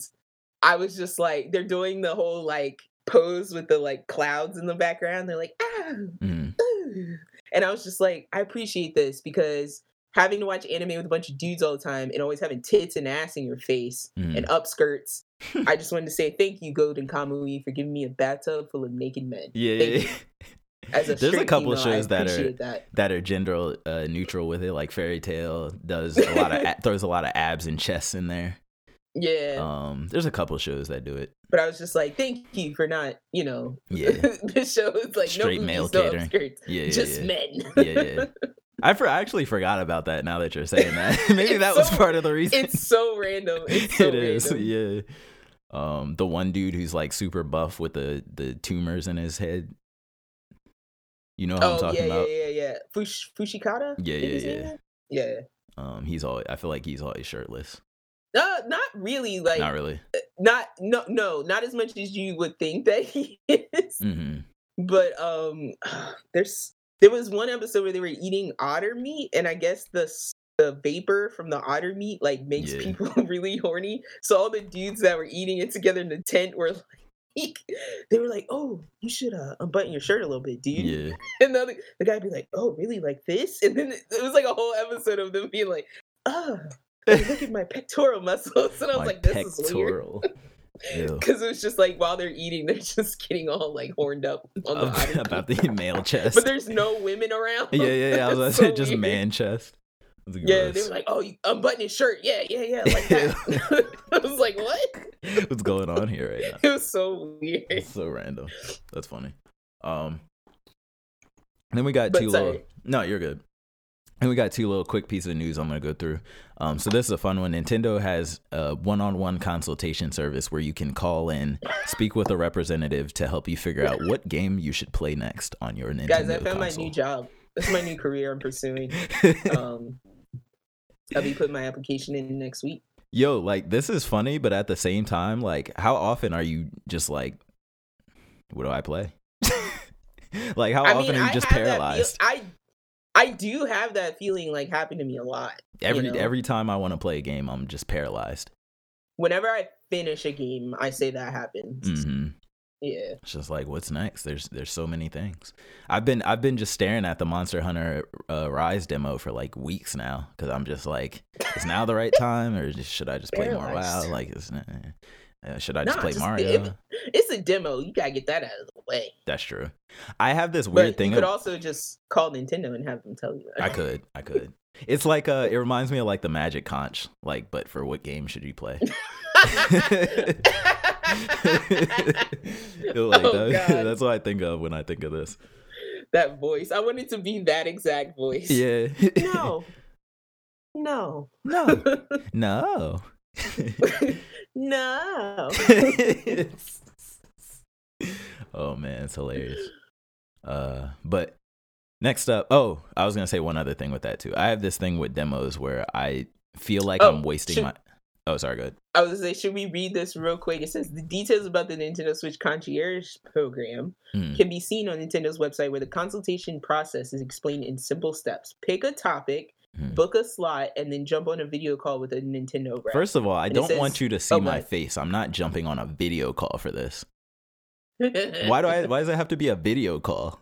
I was just like, they're doing the whole like pose with the like clouds in the background. They're like, ah, Mhm. ooh." and I was just like, I appreciate this because having to watch anime with a bunch of dudes all the time and always having tits and ass in your face Mhm. and upskirts. I just wanted to say thank you, Golden Kamuy, for giving me a bathtub full of naked men. Yeah, yeah. As a There's a couple shows that are- that. that are gender uh, neutral with it. Like Fairy Tail does a lot of throws a lot of abs and chests in there. Yeah, Um, there's a couple shows that do it. but I was just like, thank you for not, you know, Yeah. this show is like Straight no male catering. Yeah, yeah, just yeah. men. Yeah, yeah. I, for, I actually forgot about that. Now that you're saying that, maybe that was part of the reason. It's so random. It's so it is, yeah. Um, the one dude who's like super buff with the the tumors in his head. You know what I'm Oh talking yeah, about? yeah, yeah, yeah. Fush, Fushikata. Yeah, yeah, yeah. Yeah. Um, he's always. I feel like he's always shirtless. Uh, not really. Like Not really. not no no not as much as you would think that he is. hmm But um, there's there was one episode where they were eating otter meat, and I guess the the vapor from the otter meat like makes Yeah. people really horny. So all the dudes that were eating it together in the tent were like, they were like, "Oh, you should uh unbutton your shirt a little bit, dude." Yeah. And the other, the guy be like, "Oh, really? Like this?" And then it, it was like a whole episode of them being like, "Ah." Look at my pectoral muscles, and I was My like, "This is weird," pectoral. Because it was just like while they're eating, they're just getting all like horned up on the About, otter about meat. the male chest. but there's no women around. yeah, yeah, yeah. I was about to It's say just weird. man chest. Yeah, they were like, "Oh, you unbutton his shirt." Yeah, yeah, yeah, like that. I was like, "What?" What's going on here right now? It was so weird. It's so random. That's funny. Um, then we got But sorry. No, you're good. And we got two little quick pieces of news I'm gonna go through. Um, so this is a fun one. Nintendo has a one-on-one consultation service where you can call in, speak with a representative to help you figure out what game you should play next on your Nintendo Guys, I found my new job. That's my new career I'm pursuing. Um, I'll be putting my application in next week. Yo, like this is funny, but at the same time, like how often are you just like, what do I play? like how I often mean, are you I just paralyzed? I I do have that feeling like happen to me a lot. Every know? every time I want to play a game, I'm just paralyzed. Whenever I finish a game, I say that happens. Mm-hmm. Yeah. It's just like, what's next? There's there's so many things. I've been I've been just staring at the Monster Hunter uh, Rise demo for like weeks now because I'm just like, is now the right time or just, should I just play more WoW? Like, is, uh, should I just Nah, play just- Mario? it- It's a demo. You gotta get that out of the way. That's true. I have this But weird thing. you could of- also just call Nintendo and have them tell you that. I could, I could. It's like uh, it reminds me of like the Magic Conch, like, but for what game should you play? like Oh, that, that's what I think of when I think of this. that voice. I want it to be that exact voice. Yeah. No. No. no. No. no. oh man, it's hilarious. Uh, but next up, oh, I was gonna say one other thing with that too. I have this thing with demos where I feel like Oh, I'm wasting should- my. Oh, sorry, good. I was gonna say, should we read this real quick? It says the details about the Nintendo Switch Concierge program Mm. can be seen on Nintendo's website where the consultation process is explained in simple steps. Pick a topic, Hmm. book a slot, and then jump on a video call with a Nintendo rep. First of all, I And don't want you to see oh, my face. I'm not jumping on a video call for this. Why do I? Why does it have to be a video call?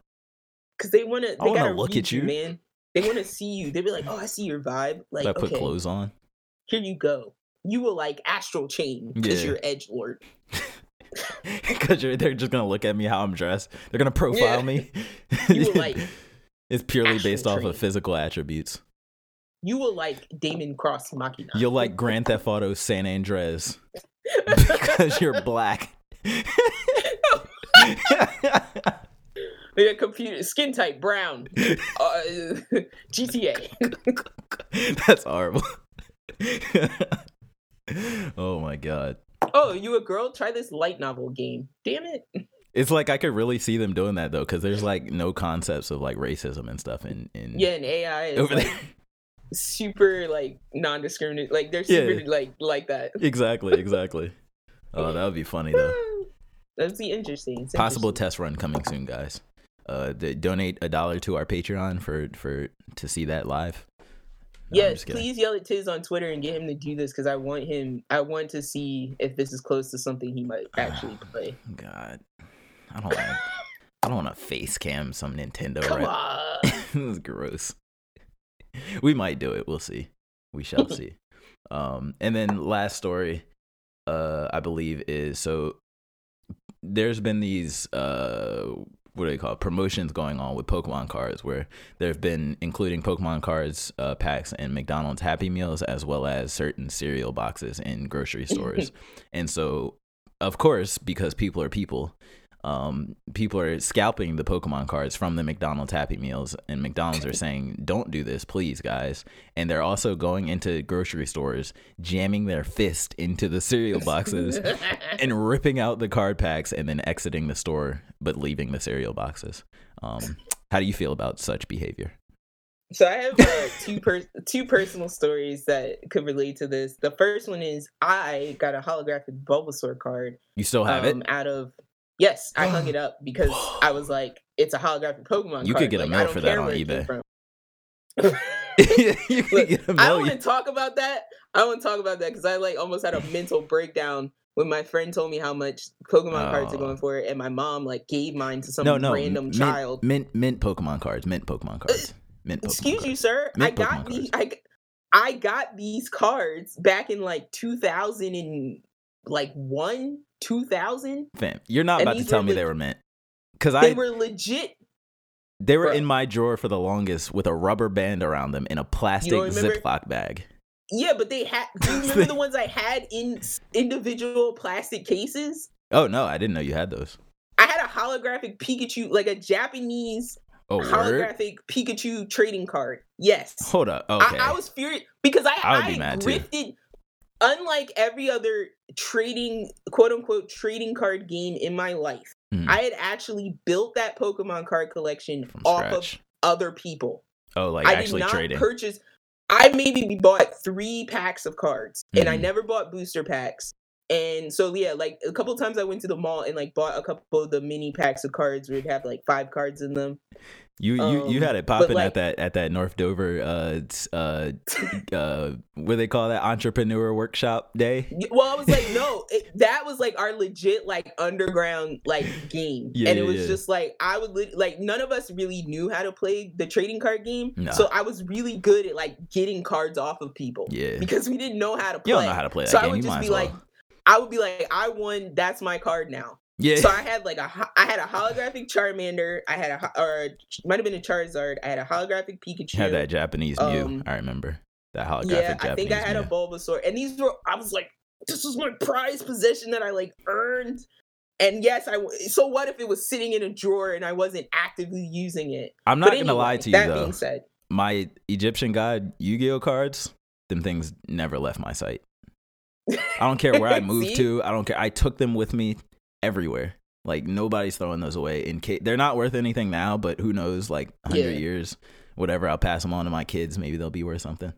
Because they want to. They wanna gotta look at you. man. They want to see you. They be like, "Oh, I see your vibe. Like, I put okay, clothes on? here you go. You will like astral chain because Yeah. you're edge lord. Because they're just gonna look at me how I'm dressed. They're gonna profile Yeah. me. You will like. it's purely astral based off of physical attributes. You will like Daemon Cross Machina. You'll like Grand Theft Auto San Andreas because you're black. Yeah, computer skin type brown. Uh, GTA. That's horrible. oh my god. Oh, you a girl? Try this light novel game. Damn it. It's like I could really see them doing that though, because there's like no concepts of like racism and stuff in in Yeah, and AI is over like, there. Super like non-discriminate. Like they're super Yeah. like like that. exactly, exactly. Oh, that would be funny though. That'd be interesting. It's Possible interesting. test run coming soon, guys. Uh, donate a dollar to our Patreon for for to see that live. No, yes, please yell at Tiz on Twitter and get him to do this because I want him. I want to see if this is close to something he might actually play. God, I don't want. I don't want to face cam some Nintendo. Come rep. on. this is gross. We might do it. We'll see. We shall see. Um, and then last story, uh, I believe is so. There's been these uh, what do they call it? promotions going on with Pokemon cards, where there have been including Pokemon cards uh, packs and McDonald's Happy Meals, as well as certain cereal boxes in grocery stores. and so, of course, because people are people, um, people are scalping the Pokemon cards from the McDonald's Happy Meals, and McDonald's are saying, "Don't do this, please, guys." And they're also going into grocery stores, jamming their fist into the cereal boxes, and ripping out the card packs, and then exiting the store, but leaving the cereal boxes. Um, how do you feel about such behavior? So I have uh, two per- two personal stories that could relate to this. The first one is I got a holographic Bulbasaur card. You still have um, it? Out of yes, I hung it up because I was like, it's a holographic Pokemon. You card. could get a like, mail for that on where it came eBay. you could Look, get a I don't want to talk about that. I don't want to talk about that because I like almost had a mental breakdown when my friend told me how much Pokemon cards are Oh. going for, and my mom like gave mine to some no, no, random mint, child. Mint, mint Pokemon cards. Mint Pokemon uh, cards. Mint. Pokemon Excuse cards. you, sir. I got Pokemon these. I got these cards back in like 2000 and like one, 2000. Fam, you're not about to tell me leg- they were mint. Because I They were legit. they were Bruh. in my drawer for the longest with a rubber band around them in a plastic? Ziploc bag. Yeah, but they had. Do you remember the ones I had in individual plastic cases? Oh no, I didn't know you had those. I had a holographic Pikachu, like a Japanese Oh, word? holographic Pikachu trading card. Yes. Hold up. Okay. I, I was furious because I, I I, be mad, too. Unlike every other trading, quote unquote, trading card game in my life, Mhm. I had actually built that Pokemon card collection From off scratch. of other people. oh, like I actually did not trading. purchase. I maybe bought three packs of cards, and I Mhm. never bought booster packs. And so yeah, like a couple times I went to the mall and like bought a couple of the mini packs of cards where it'd have like five cards in them. You you you Um, had it popping like- at that at that North Dover uh uh uh what do they call that entrepreneur workshop day. Well, I was like, no, it, that was like our legit like underground like game, Yeah, and it was yeah. just like I would like none of us really knew how to play the trading card game, No. so I was really good at like getting cards off of people Yeah. because we didn't know how to play. You don't know how to play that so I would You just be well. like, I would be like, I won. That's my card now. Yeah. So I had like a, I had a holographic Charmander. I had a, or might have been a Charizard. I had a holographic Pikachu. You had that Japanese Mew. um, I remember that holographic Yeah, Japanese I think I had Mew. a Bulbasaur, and these were. I was like, this was my prized possession that I like earned. And yes, I. So what if it was sitting in a drawer and I wasn't actively using it? I'm not But gonna lie to you That though. being said, My Egyptian god Yu-Gi-Oh cards, them things never left my sight. I don't care where I moved to. I don't care. I took them with me everywhere. Like nobody's throwing those away. In case they're not worth anything now, but who knows? Like hundred Yeah. years, whatever. I'll pass them on to my kids. Maybe they'll be worth something.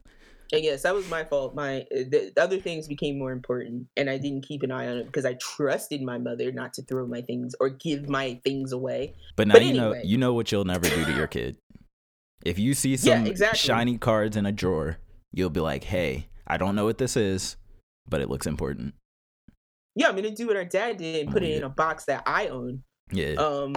and yes, that was my fault. My uh, the, the other things became more important, and I didn't keep an eye on it because I trusted my mother not to throw my things or give my things away. But now But you know you know what you'll never do to your kid. If you see Yeah, some exactly. shiny cards in a drawer, you'll be like, "Hey, I don't know what this is, but it looks important." Yeah, I'm gonna do what our dad did and put it in a box that I own. Yeah. Um,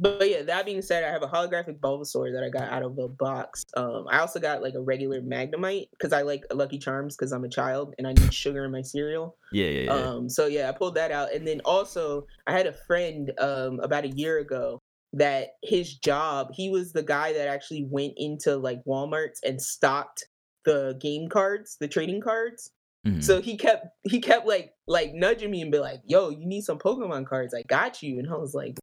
but yeah, that being said, I have a holographic Bulbasaur that I got out of a box. Um, I also got like a regular Magnemite because I like Lucky Charms because I'm a child and I need sugar in my cereal. yeah, yeah, yeah. Um, so yeah, I pulled that out, and then also I had a friend um about a year ago that his job he was the guy that actually went into like Walmart's and stocked the game cards, the trading cards. Mhm. So he kept he kept like like nudging me and be like, "Yo, you need some Pokemon cards? I got you." And I was like,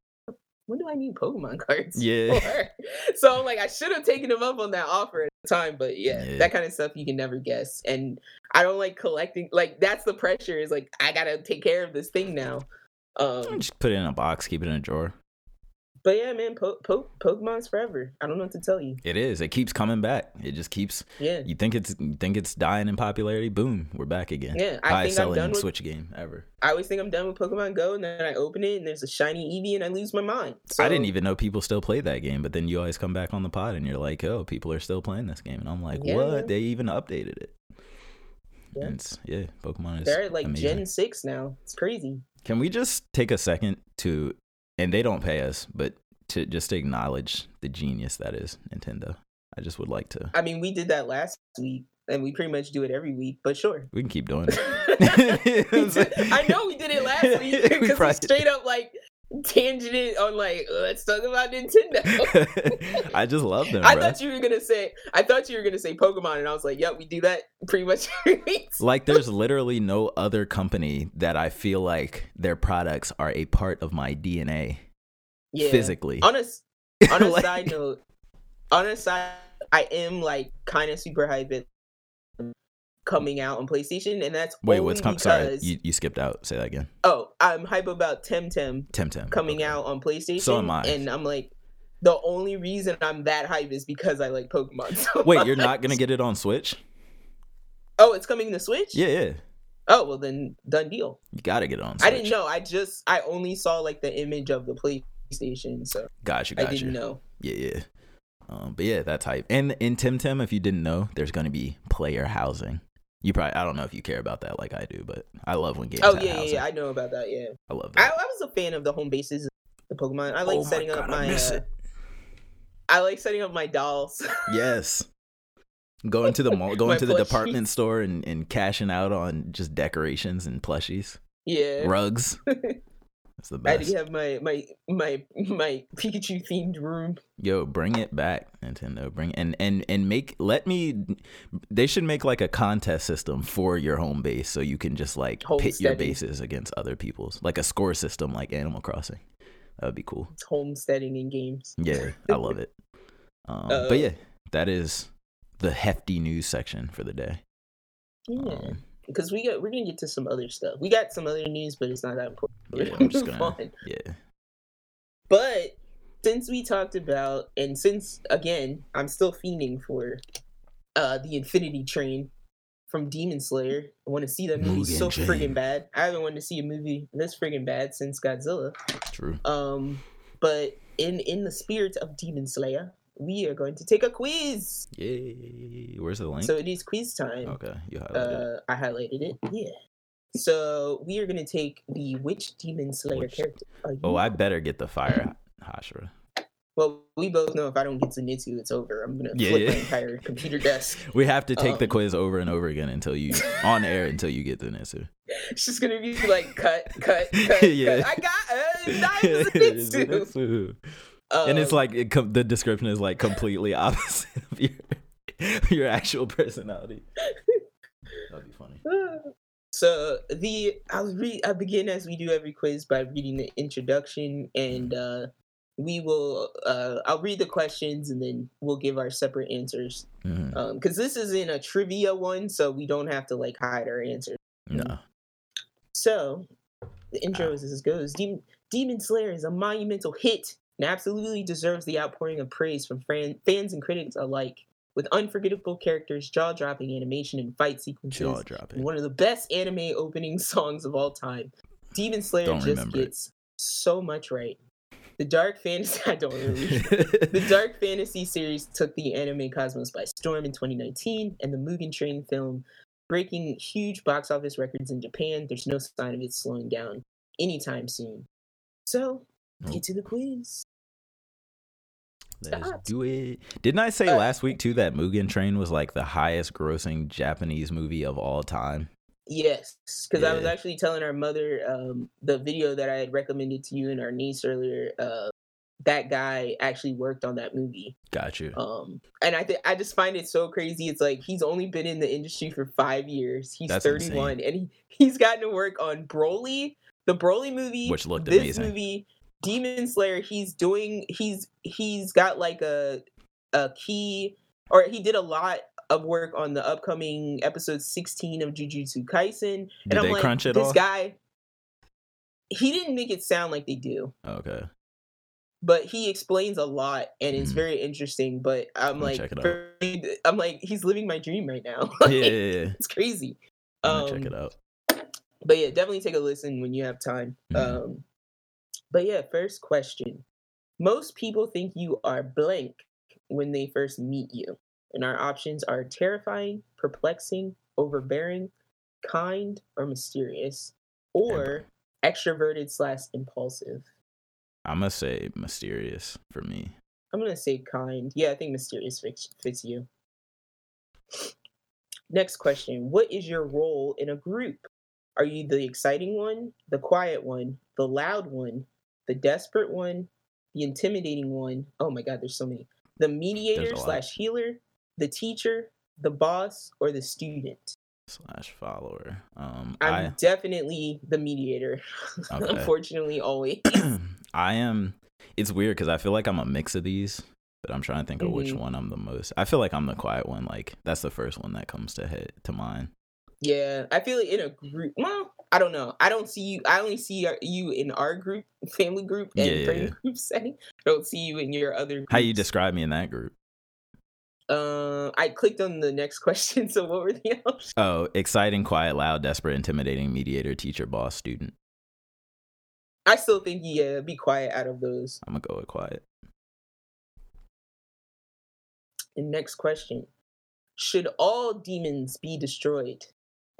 "When do I need Pokemon cards?" Yeah. for?" so I'm like, I should have taken him up on that offer at the time, but yeah, Yeah. that kind of stuff you can never guess. And I don't like collecting. Like that's the pressure. Is like I gotta take care of this thing now. Um, Just put it in a box, keep it in a drawer. But yeah, man, po- po- Pokemon's forever. I don't know what to tell you. It is. It keeps coming back. It just keeps. Yeah, You think it's you think it's dying in popularity? Boom, we're back again. yeah. I Highest think I'm done with. Switch game ever. I always think I'm done with Pokemon Go, and then I open it, and there's a shiny Eevee, and I lose my mind. I didn't even know people still play that game, but then you always come back on the pod and you're like, "Oh, people are still playing this game," and I'm like, Yeah, "What? They even updated it." Yeah. Yeah, Pokemon is They're at like amazing. Gen six now. It's crazy. Can we just take a second to, and they don't pay us, but to just to acknowledge the genius that is Nintendo? I just would like to. I mean, we did that last week, and we pretty much do it every week. But sure. We can keep doing it. I know we did it last week because we probably- straight up like tangented on like oh, let's talk about Nintendo. I just love them. I bruh. thought you were gonna say I thought you were gonna say Pokemon, and I was like, "Yep, we do that pretty much every week." like there's literally no other company that I feel like their products are a part of my DNA yeah. physically. On a on a Like- side note, on a side, I am like kind of super hyped coming out on PlayStation, and that's Wait, what's coming? Sorry, you, you skipped out. Say that again. oh, I'm hype about Temtem Temtem coming okay. out on PlayStation. So am I. and I'm like, the only reason I'm that hype is because I like Pokemon. So Wait, you're not gonna get it on Switch? Oh, it's coming to Switch. Yeah, yeah. Oh well, then done deal. You gotta get it on Switch. I didn't know. I just I only saw like the image of the PlayStation, so Got you, I didn't know. Yeah, yeah. Um, but yeah, that hype. And in Temtem, if you didn't know, there's gonna be player housing. You probably I don't know if you care about that like I do, but I love when games. Oh yeah, yeah, housing. yeah, I know about that. Yeah, I love I, that. I was a fan of the home bases, the Pokemon. I like Oh setting God, up I my. miss uh. I like setting up my dolls. Yes. Going to the mall, going to the department store and, and cashing out on just decorations and plushies, yeah, rugs. That's the I had best. to have my my my my Pikachu themed room. Yo, bring it back, Nintendo. Bring and and and make let me. They should make like a contest system for your home base, so you can just like pit your bases against other people's, like a score system, like Animal Crossing. That would be cool. It's homesteading in games. Yeah, I love it. Um, Uh, but yeah, that is the hefty news section for the day. Yeah, Um, because we got we're gonna get to some other stuff. We got some other news, but it's not that important. Yeah, I'm just gonna- on. yeah. But since we talked about, and since again, I'm still fiending for uh the Infinity Train from Demon Slayer. I want to see that movie Mugen so Train. friggin' bad. I haven't wanted to see a movie this friggin' bad since Godzilla. True. Um, but in in the spirit of Demon Slayer, we are going to take a quiz. Yay! Where's the link? So it is quiz time. okay, you highlighted it. Uh, I highlighted it. Yeah. So we are gonna take the witch Demon Slayer Which- character. Oh, I better get the fire Hashira. Well, we both know if I don't get Zenitsu, it's over. I'm gonna Yeah, flip yeah. my entire computer desk. We have to take the Um, quiz over and over again until you on air until you get the answer. It's just gonna be like cut, cut, cut. Yeah. cut. I got uh, nine Zenitsu. Zenitsu. and it's Um, like it com- the description is like completely opposite of your your actual personality. That'd be funny. So the I'll read. I begin as we do every quiz by reading the introduction, and uh, we will. Uh, I'll read the questions, and then we'll give our separate answers. Because this isn't a trivia one, so we don't have to like hide our answers. No. So, the intro is as goes. Demon, Demon Slayer is a monumental hit and absolutely deserves the outpouring of praise from fran- fans and critics alike. With unforgettable characters, jaw-dropping animation, and fight sequences, Jaw and dropping. one of the best anime opening songs of all time. Demon Slayer Don't just remember it. gets so much right. The dark fantasy. I don't really. The Dark Fantasy series took the anime cosmos by storm in 2019, and the Mugen Train film breaking huge box office records in Japan. There's no sign of it slowing down anytime soon. So, Nope. get to the quiz. Let's Stop. do it. Didn't I say Uh, last week too that Mugen Train was like the highest grossing Japanese movie of all time? Yes, because I was actually telling our mother um, the video that I had recommended to you and our niece earlier. Uh, that guy actually worked on that movie. Got you. Um, and I think I just find it so crazy. It's like he's only been in the industry for five years. He's That's 31, and he he's gotten to work on Broly, the Broly movie, Which looked this amazing. movie, Demon Slayer. He's doing. He's he's got like a a key, or he did a lot of work on the upcoming episode 16 of Jujutsu Kaisen. Did and I'm like, crunch it this all? guy. He didn't make it sound like they do okay. but he explains a lot and it's Mhm. very interesting but i'm like check it out. for i'm like he's living my dream right now Yeah, Like, yeah, yeah. it's crazy um, check it out. but yeah definitely take a listen when you have time Mhm. um but yeah first question most people think you are blank when they first meet you and our options are terrifying perplexing overbearing kind or mysterious or extroverted slash impulsive I'm gonna say mysterious for me. I'm gonna say kind. Yeah, I think mysterious fits, fits you. Next question: What is your role in a group? Are you the exciting one, the quiet one, the loud one, the desperate one, the intimidating one. Oh my god, there's so many. The mediator slash healer, the teacher, the boss, or the student. Slash follower. Um, I'm I definitely the mediator. Okay. Unfortunately, always. I am. It's weird because I feel like I'm a mix of these, but I'm trying to think of which Mhm. one I'm the most. I feel like I'm the quiet one. Like that's the first one that comes to head to mind. Yeah, I feel like in a group. Well, I don't know. I don't see you. I only see you in our group, family group, and Yeah, friend yeah. group setting. I don't see you in your other. Groups. How you describe me in that group? Uh, I clicked on the next question. So what were the options? Oh, exciting, quiet, loud, desperate, intimidating, mediator, teacher, boss, student. I still think yeah, be quiet out of those. I'm gonna go with quiet. And next question: Should all demons be destroyed?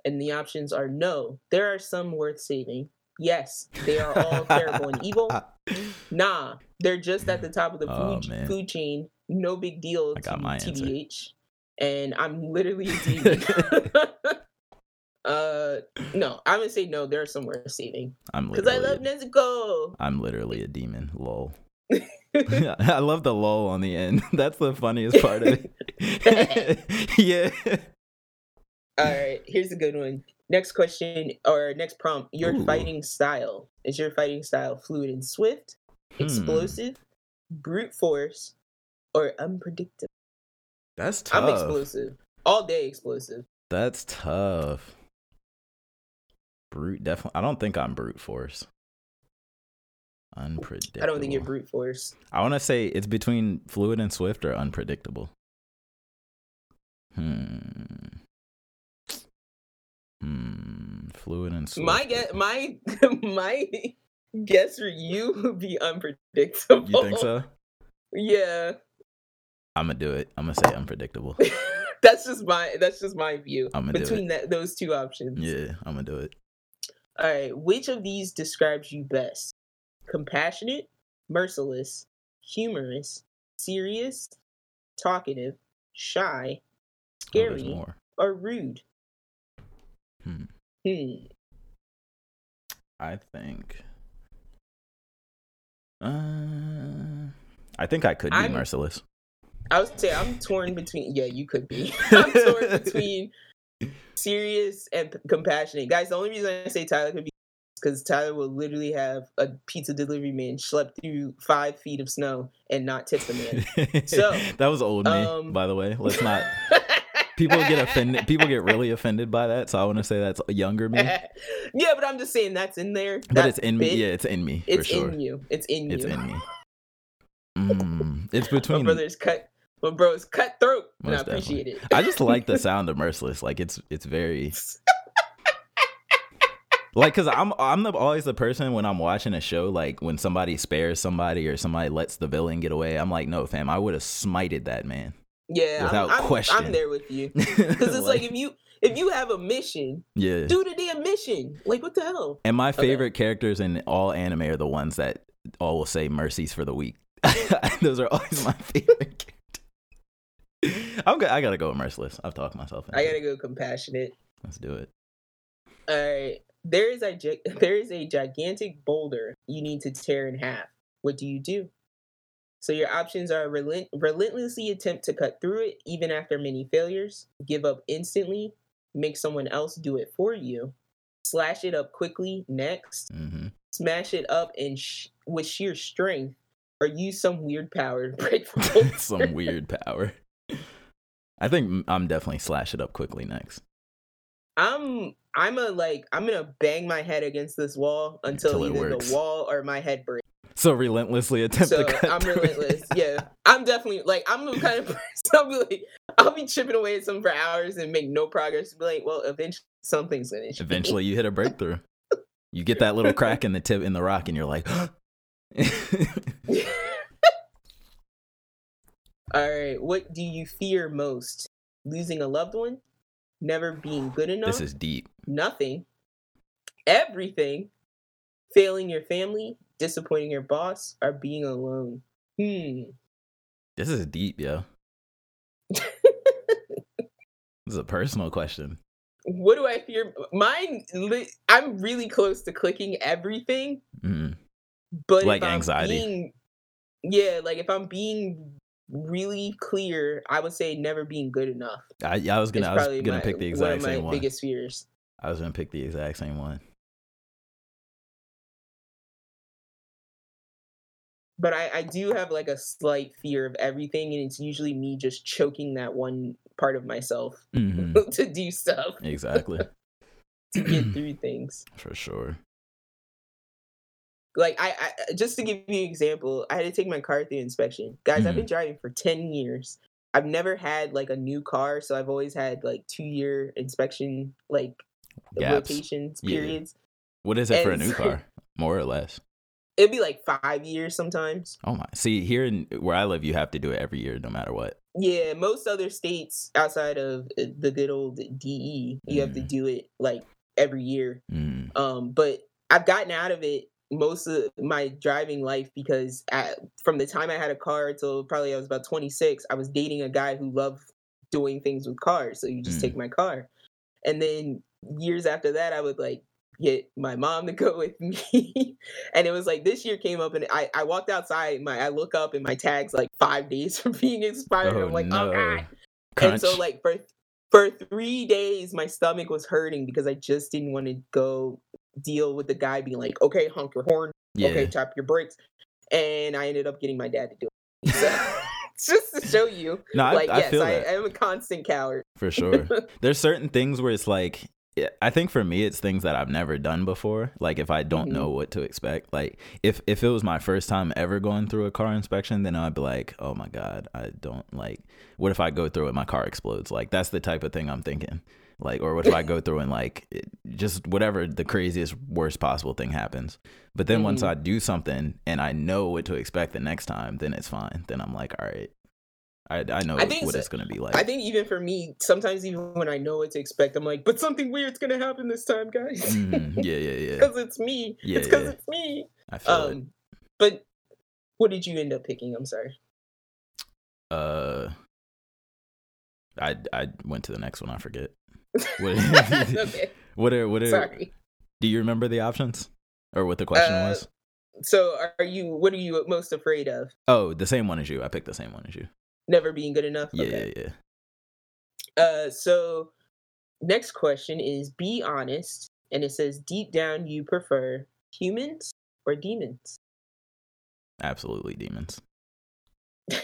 And the options are no. There are some worth saving. Yes, they are all terrible and evil. Nah, they're just at the top of the Oh, food, man. food chain. No big deal I got my answer. And I'm literally a demon. uh, no, I'm gonna say no. There's some worth saving I'm because I love Nezuko. I'm literally a demon. Lol. I love the lol on the end. That's the funniest part of it. yeah. All right, here's a good one. Next question or next prompt. Your Ooh. fighting style is your fighting style fluid and swift, Hmm. explosive, brute force, or unpredictable? That's tough. I'm explosive, all day explosive. That's tough. Brute definitely. I don't think I'm brute force. Unpredictable. I don't think you're brute force. I want to say it's between fluid and swift or unpredictable. Hmm. Hmm. Fluid and swift. My guess, my my guess for you would be unpredictable. You think so? Yeah, I'm gonna do it. I'm gonna say unpredictable. that's just my that's just my view between that those two options. Yeah, I'm gonna do it. All right, which of these describes you best? Compassionate, merciless, humorous, serious, talkative, shy, Oh, scary, more. or rude? Hmm. Hmm. I think. Uh, I think I could be I'm- merciless. I would say I'm torn between. Yeah, you could be. I'm torn between serious and p- compassionate. Guys, the only reason I say Tyler could be because Tyler will literally have a pizza delivery man schlep through five feet of snow and not tip the man. So, that was old me, um, by the way. Let's not. People get offended. People get really offended by that. So I want to say that's younger me, yeah, but I'm just saying that's in there. but it's in me. Yeah, it's in me for It's sure. in you. It's in you. It's in me. Mm, it's My between. brother's cut. My bro's cutthroat, and I Most appreciate it. I just like the sound of merciless. Like it's it's very like because I'm I'm the, always the person when I'm watching a show like when somebody spares somebody or somebody lets the villain get away. I'm like, no, fam, I would have smited that man yeah, without I'm, I'm, question. I'm there with you because it's like, if you if you have a mission, yeah. do the damn mission. Like what the hell? And my Okay. favorite characters in all anime are the ones that all will say mercies for the week. Those are always my favorite. I'm go- I gotta go with merciless. I've talked myself. I gotta go compassionate. Let's do it. All right. There is a there is a gigantic boulder you need to tear in half. What do you do? So your options are relent- relentlessly attempt to cut through it even after many failures, give up instantly, make someone else do it for you, slash it up quickly next, mm-hmm. smash it up and sh- with sheer strength, or use some weird power to break boulder. Some weird power. I think I'm definitely slash it up quickly next. I'm I'm a like I'm gonna bang my head against this wall until, Until either works. the wall or my head breaks. So relentlessly attempt so to cut I'm relentless. it. Yeah, I'm definitely like I'm the kind of person. I'll be like I'll be chipping away at something for hours and make no progress. Be like, well, eventually something's gonna. change. Eventually, you hit a breakthrough. You get that little crack in the tip in the rock, and you're like, All right, what do you fear most? Losing a loved one, never being good enough, "This is deep." nothing, everything, failing your family, disappointing your boss, or being alone. Hmm. This is deep, yo. this is a personal question. what do I fear? Mine, I'm really close to clicking everything, Mm. But Like anxiety? being- yeah, like if I'm being really clear, I would say never being good enough. I, I was gonna I was gonna my, pick the one exact my same one. biggest fears. I was gonna pick the exact same one. But I, I do have like a slight fear of everything, and it's usually me just choking that one part of myself hmm to do stuff Exactly, to get through things. for sure. Like I, I just to give you an example, I had to take my car through inspection. Guys, I've Mhm. been driving for 10 years. I've never had like a new car, so I've always had like two year inspection like Gaps. rotations Yeah. periods. What is it for a new so- car? More or less. It'd be like five years sometimes. Oh my! See, here in where I live, you have to do it every year, no matter what. Yeah, most other states outside of uh, the good old DE, you have to Mm. do it like every year. Mm. Um, but I've gotten out of it most of my driving life because at, from the time I had a car till probably I was about 26, I was dating a guy who loved doing things with cars. So you just Mm. take my car. And then years after that, I would like get my mom to go with me. and it was like this year came up and I, I walked outside, my I look up and my tag's like five days from being expired. Oh I'm like, oh, no! oh god. Crunch. And so like for for three days my stomach was hurting because I just didn't want to go deal with the guy being like, okay, honk your horn, yeah. okay, tap your brakes. And I ended up getting my dad to do it. So just to show you. no, I, like, I yes, feel I, that I am a constant coward. for sure. There's certain things where it's like, I think for me, it's things that I've never done before. Like if I don't Mhm. know what to expect, like if if it was my first time ever going through a car inspection, then I'd be like, oh my god, I don't like. What if I go through it, and my car explodes? Like that's the type of thing I'm thinking. Like, or what if I go through and like it, just whatever the craziest, worst possible thing happens. But then once Mhm. I do something and I know what to expect the next time, then it's fine. Then I'm like, all right, I I know I what so- it's gonna be like. I think even for me, sometimes even when I know what to expect, I'm like, but something weird's gonna happen this time, guys. Mhm. Yeah, yeah, yeah. Because it's me. Yeah, it's because yeah. it's me. I feel it. Um but what did you end up picking? I'm sorry. Uh, I I went to the next one. I forget. What? okay. what are what are? Sorry. Do you remember the options or what the question Uh, was? So are you what are you most afraid of? Oh, the same one as you. I picked the same one as you. Never being good enough? Yeah, Okay. yeah, yeah. Uh, so next question is be honest, and it says deep down you prefer humans or demons. Absolutely demons.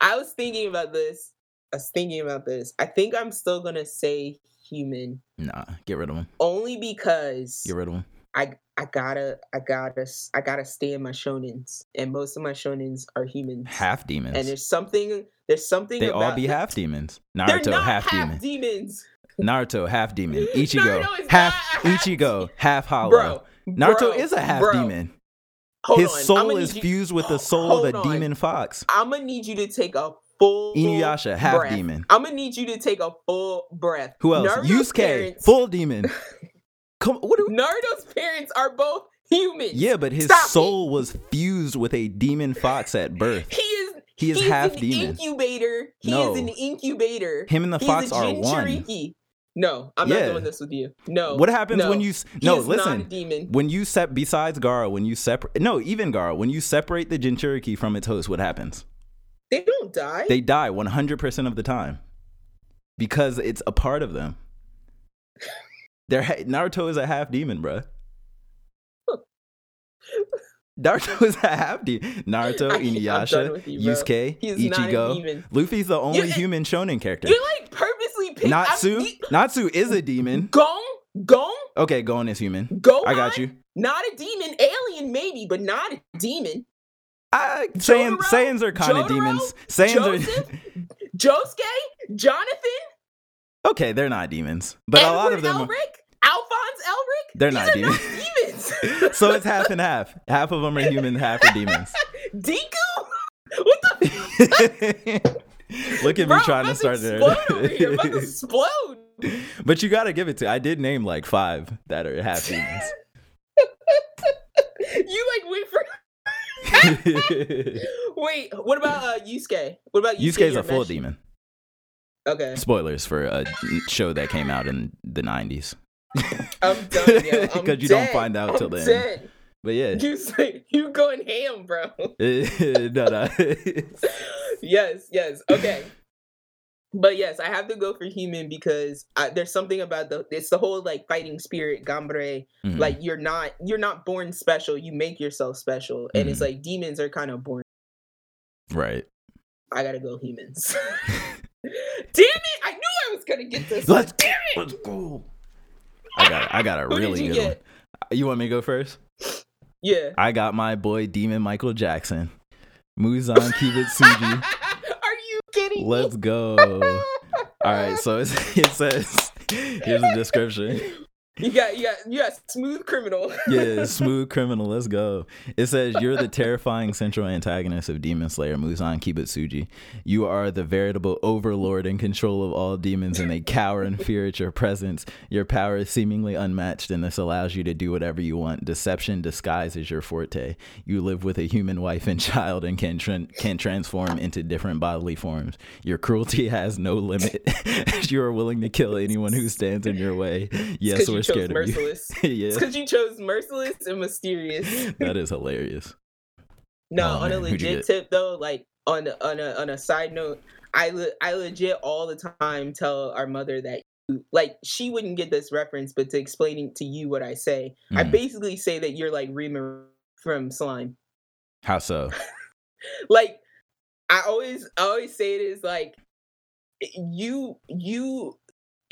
I was thinking about this. I was thinking about this. I think I'm still gonna say human, Nah, get rid of them. only because Get rid of them. I I gotta I gotta I gotta stay in my shonens, and most of my shonens are humans. Half demons. and there's something there's something they about all be half demons. Naruto half, half, demon. demons, Naruto half demon. Ichigo is half half Ichigo half hollow. bro. Naruto bro, is a half bro. demon. Hold His on, soul is you- fused with the soul of a on. demon fox. I'm gonna need you to take a full Inuyasha half breath. demon. I'm gonna need you to take a full breath. Who else? Naruto's Yusuke, parents- full demon. Come, what? Do we, Naruto's parents are both humans. yeah, but his Stop it. soul was fused with a demon fox at birth. He is. He is half an demon. Incubator. He No. is an incubator. Him and the He's fox a are one. No, I'm Yeah. not doing this with you. No. What happens no. when you? He No, is not a listen. demon. When you sep besides Gaara, when you separate no, even Gaara, when you separate the Jinchuriki from its host, what happens? They don't die. They die 100% of the time because it's a part of them. They're Naruto is a half demon, bruh. Naruto is a half demon. Naruto, I- Inuyasha, you. Yusuke, He is Ichigo. Luffy's the only You- human shonen character. You're like purposely picking. Natsu, Natsu is a demon. Gong, Gong, Okay, Gon is human. Gohan. I got you. Not a demon, alien maybe, but not a demon. I, Saiyans, Saiyans are kind of demons. Saiyans Joseph? Josuke, Jonathan, are okay. They're not demons, but Edward a lot of them. Are, Elric, Alphonse Elric. They're not demons. demons. so it's half and half. Half of them are human, half are demons. Deku. What the? Look at Bro, me trying to start explode over here. I'm about to it. explode. but you got to give it to. I did name like five that are half demons. You like wait for. Wait, what about uh, Yusuke? What about Yusuke? Yusuke's a full demon. Okay, Spoilers for a show that came out in the 90s. I'm done. Because you don't find out till I'm then. dead. But yeah, You say you going ham, bro. no, no. yes, yes. Okay. But yes, I have to go for human because I, there's something about the it's the whole like fighting spirit, ganbare. Mhm. Like you're not you're not born special. You make yourself special, and it's Mhm. like demons are kind of born. right. I gotta go humans. Damn it! I knew I was gonna get this. Let's. Damn it! Let's go. I got I got a really you good one. Uh, you want me to go first? Yeah. I got my boy Demon Michael Jackson. Muzan Kibutsuji. Are you kidding? Let's go. All right, so it says here's the description. You got you got you got smooth criminal. Yeah, smooth criminal. Let's go. It says you're the terrifying central antagonist of Demon Slayer Muzan Kibutsuji. You are the veritable overlord in control of all demons, and they cower in fear at your presence. Your power is seemingly unmatched, and this allows you to do whatever you want. Deception disguise is your forte. You live with a human wife and child, and can tran can transform into different bodily forms. Your cruelty has no limit. As you are willing to kill anyone who stands in your way. Yes, you we're chose scared of you. merciless. yeah. Because you chose merciless and mysterious. that is hilarious. No, Oh, on a man, who'd legit tip though, like on a, on a on a side note, I le- I legit all the time tell our mother that you, like she wouldn't get this reference, but to explaining to you what I say, I Mm. basically say that you're like Rimuru from Slime. How so? Like I always I always say it is like you you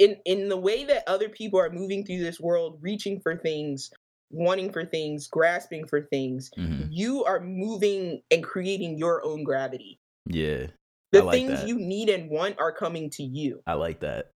in in the way that other people are moving through this world, reaching for things, wanting for things, grasping for things hmm you are moving and creating your own gravity. Yeah, The like things that. you need and want are coming to you. I like that.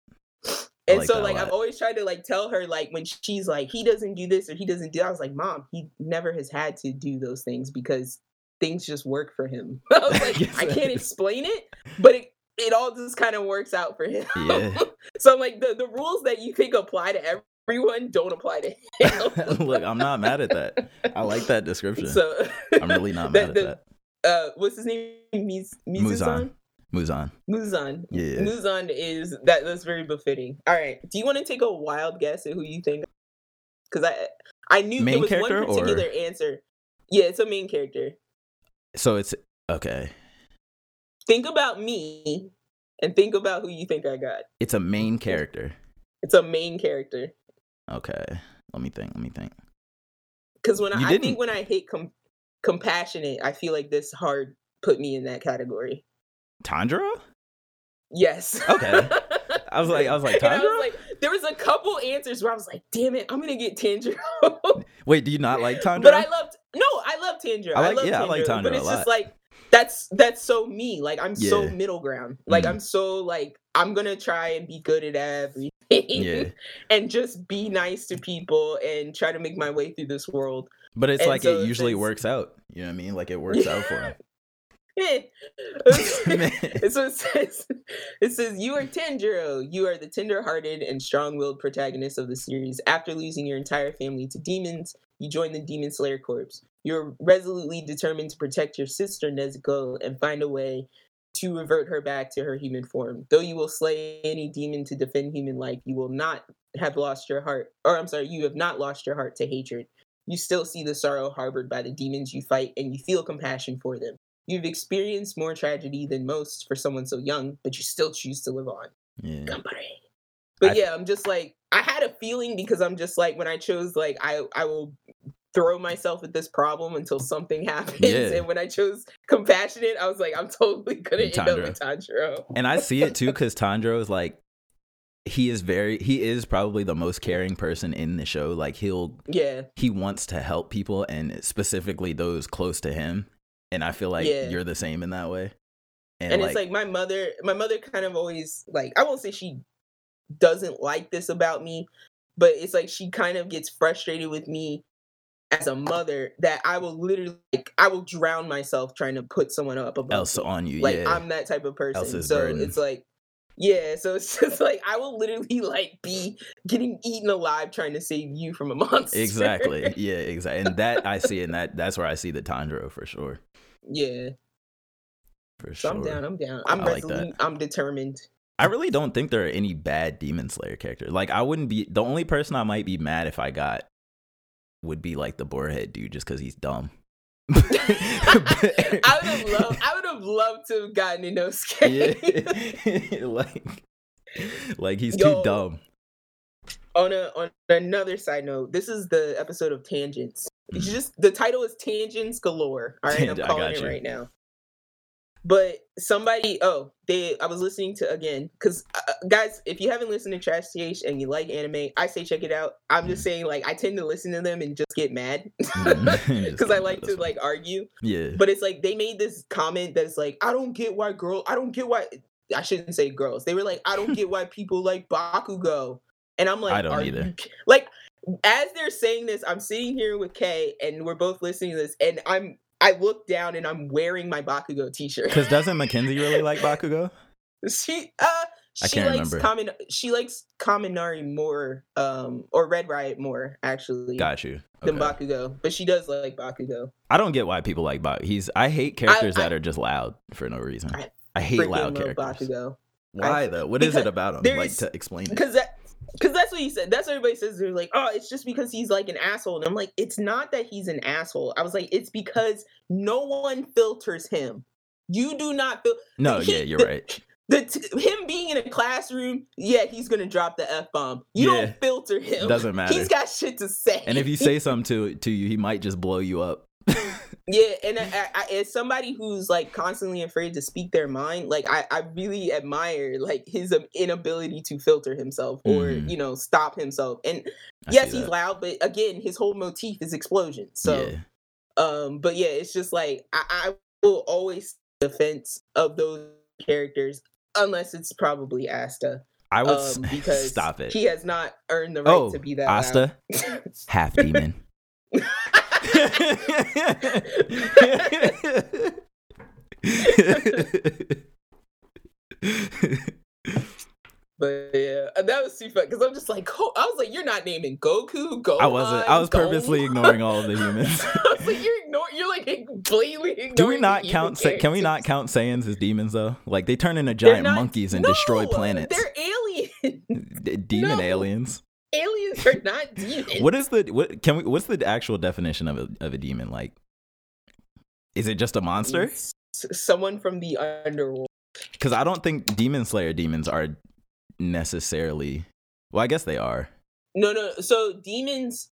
I And like so like I've always tried to like tell her like when she's like he doesn't do this or he doesn't do that, I was like, "Mom, he never has had to do those things because things just work for him." I was like, I can't explain it, but it it all just kind of works out for him. Yeah. so like the the rules that you think apply to everyone don't apply to him. Look, I'm not mad at that. I like that description. so I'm really not the- mad at the- that. uh what's his name? Miz- Mizuzan? Muzan. Muzan. Yeah. Muzan is that that's very befitting. All right. Do you want to take a wild guess at who you think? Because I I knew Main there was one character or- particular answer. Yeah, it's a main character. So it's okay. Think about me and think about who you think I got. It's a main character. It's a main character. Okay. Let me think. Let me think. Because when I, You I didn't- think when I hit com- compassionate, I feel like this hard put me in that category. Tanjiro? Yes. Okay. I was like, I was like, I was like, there was a couple answers where I was like, damn it, I'm gonna get Tanjiro. Wait, do you not like Tanjiro? But I loved no, I love Tanjiro. I I, like- love yeah, I like Tanjiro but a it's lot. just like that's that's so me. Like I'm so middle ground. Like Mm. I'm so like I'm gonna try and be good at everything. Yeah. and just be nice to people and try to make my way through this world. But it's And like so it usually works out. You know what I mean? Like it works out for him. Eh. So it says, it says, you are Tanjiro. You are the tender-hearted and strong-willed protagonist of the series. After losing your entire family to demons, you join the Demon Slayer Corps. You're resolutely determined to protect your sister Nezuko and find a way to revert her back to her human form. Though you will slay any demon to defend human life, you will not have lost your heart, or I'm sorry, you have not lost your heart to hatred. You still see the sorrow harbored by the demons you fight, and you feel compassion for them. You've experienced more tragedy than most for someone so young, but you still choose to live on. Yeah. But I- yeah, I'm just like I had a feeling because I'm just like when I chose like I I will throw myself at this problem until something happens. Yeah. And when I chose compassionate, I was like, I'm totally gonna end up with Tanjiro. And I see it too because Tanjiro is like he is very he is probably the most caring person in the show. Like he'll Yeah. he wants to help people and specifically those close to him. And I feel like Yeah. you're the same in that way. And, it's like my mother my mother kind of always like I won't say she doesn't like this about me, but it's like she kind of gets frustrated with me as a mother that I will literally like I will drown myself trying to put someone up above else me. on you. Like yeah. I'm that type of person. So burden. it's like yeah, so it's just like I will literally like be getting eaten alive trying to save you from a monster. exactly. Yeah, exactly. And that I see and that that's where I see the Tanjiro for sure. yeah. For So sure. I'm down. I'm down. I'm I like that. I'm determined. I really don't think there are any bad Demon Slayer characters. Like I wouldn't be the only person I might be mad if I got would be like the boarhead dude just because he's dumb. I would have loved. I would have loved to have gotten Inosuke. yeah. like, like he's Yo. too dumb. on a on another side note, this is the episode of tangents. Mm. It's just the title is tangents galore. All right, I'm calling it right now. But somebody, oh, they, I was listening to again because uh, guys, if you haven't listened to Trash Taste and you like anime, I say check it out. I'm just saying, like, I tend to listen to them and just get mad because I like to like argue. Yeah. But it's like they made this comment that's like, I don't get why girl, I don't get why. I shouldn't say girls. They were like, I don't get why people like Bakugo, and I'm like, I don't either. Like, as they're saying this, I'm sitting here with Kay, and we're both listening to this, and I'm, I look down and I'm wearing my Bakugo T-shirt. Because doesn't Mackenzie really like Bakugo? she, uh, I she can't likes remember. Kamin, she likes Kaminari more, um, or Red Riot more actually. Got you. Than Bakugo, but she does like Bakugo. I don't get why people like Bakugo. He's I hate characters I- that are just loud for no reason. I I, hate loud characters. Bakugo. Why though? What is it about him? Like to explain it. because because that's what he said that's what everybody says they're like oh it's just because he's like an asshole and i'm like it's not that he's an asshole i was like it's because no one filters him you do not feel No, he- yeah, you're the- right. the t- him being in a classroom yeah he's gonna drop the f-bomb you Yeah. don't filter him Doesn't matter. he's got shit to say And if you say something to to you, he might just blow you up. Yeah, and I, I, as somebody who's like constantly afraid to speak their mind, like I, I really admire like his um, inability to filter himself or Mhm. you know stop himself. And I yes, he's loud, but again, his whole motif is explosion. So, yeah. um, but yeah, it's just like I, I will always defense of those characters unless it's probably Asta, I would um, because stop it. He has not earned the right oh, to be that Asta, half demon. But yeah, and that was too fun because I'm just like, Go- I was like, you're not naming Goku, Gohan. I wasn't. I was purposely Gohan." ignoring all of the humans. I was like, you're ignoring. You're like blatantly ignoring. Do we not count? Sa- can we not count Saiyans as demons though? Like they turn into giant not- monkeys and destroy planets. They're aliens. Demon no. aliens. Aliens are not demons. What is the what? Can we? What's the actual definition of a of a demon? Like, is it just a monster? Someone from the underworld. Because I don't think Demon Slayer demons are necessarily. Well, I guess they are. No, no. So demons,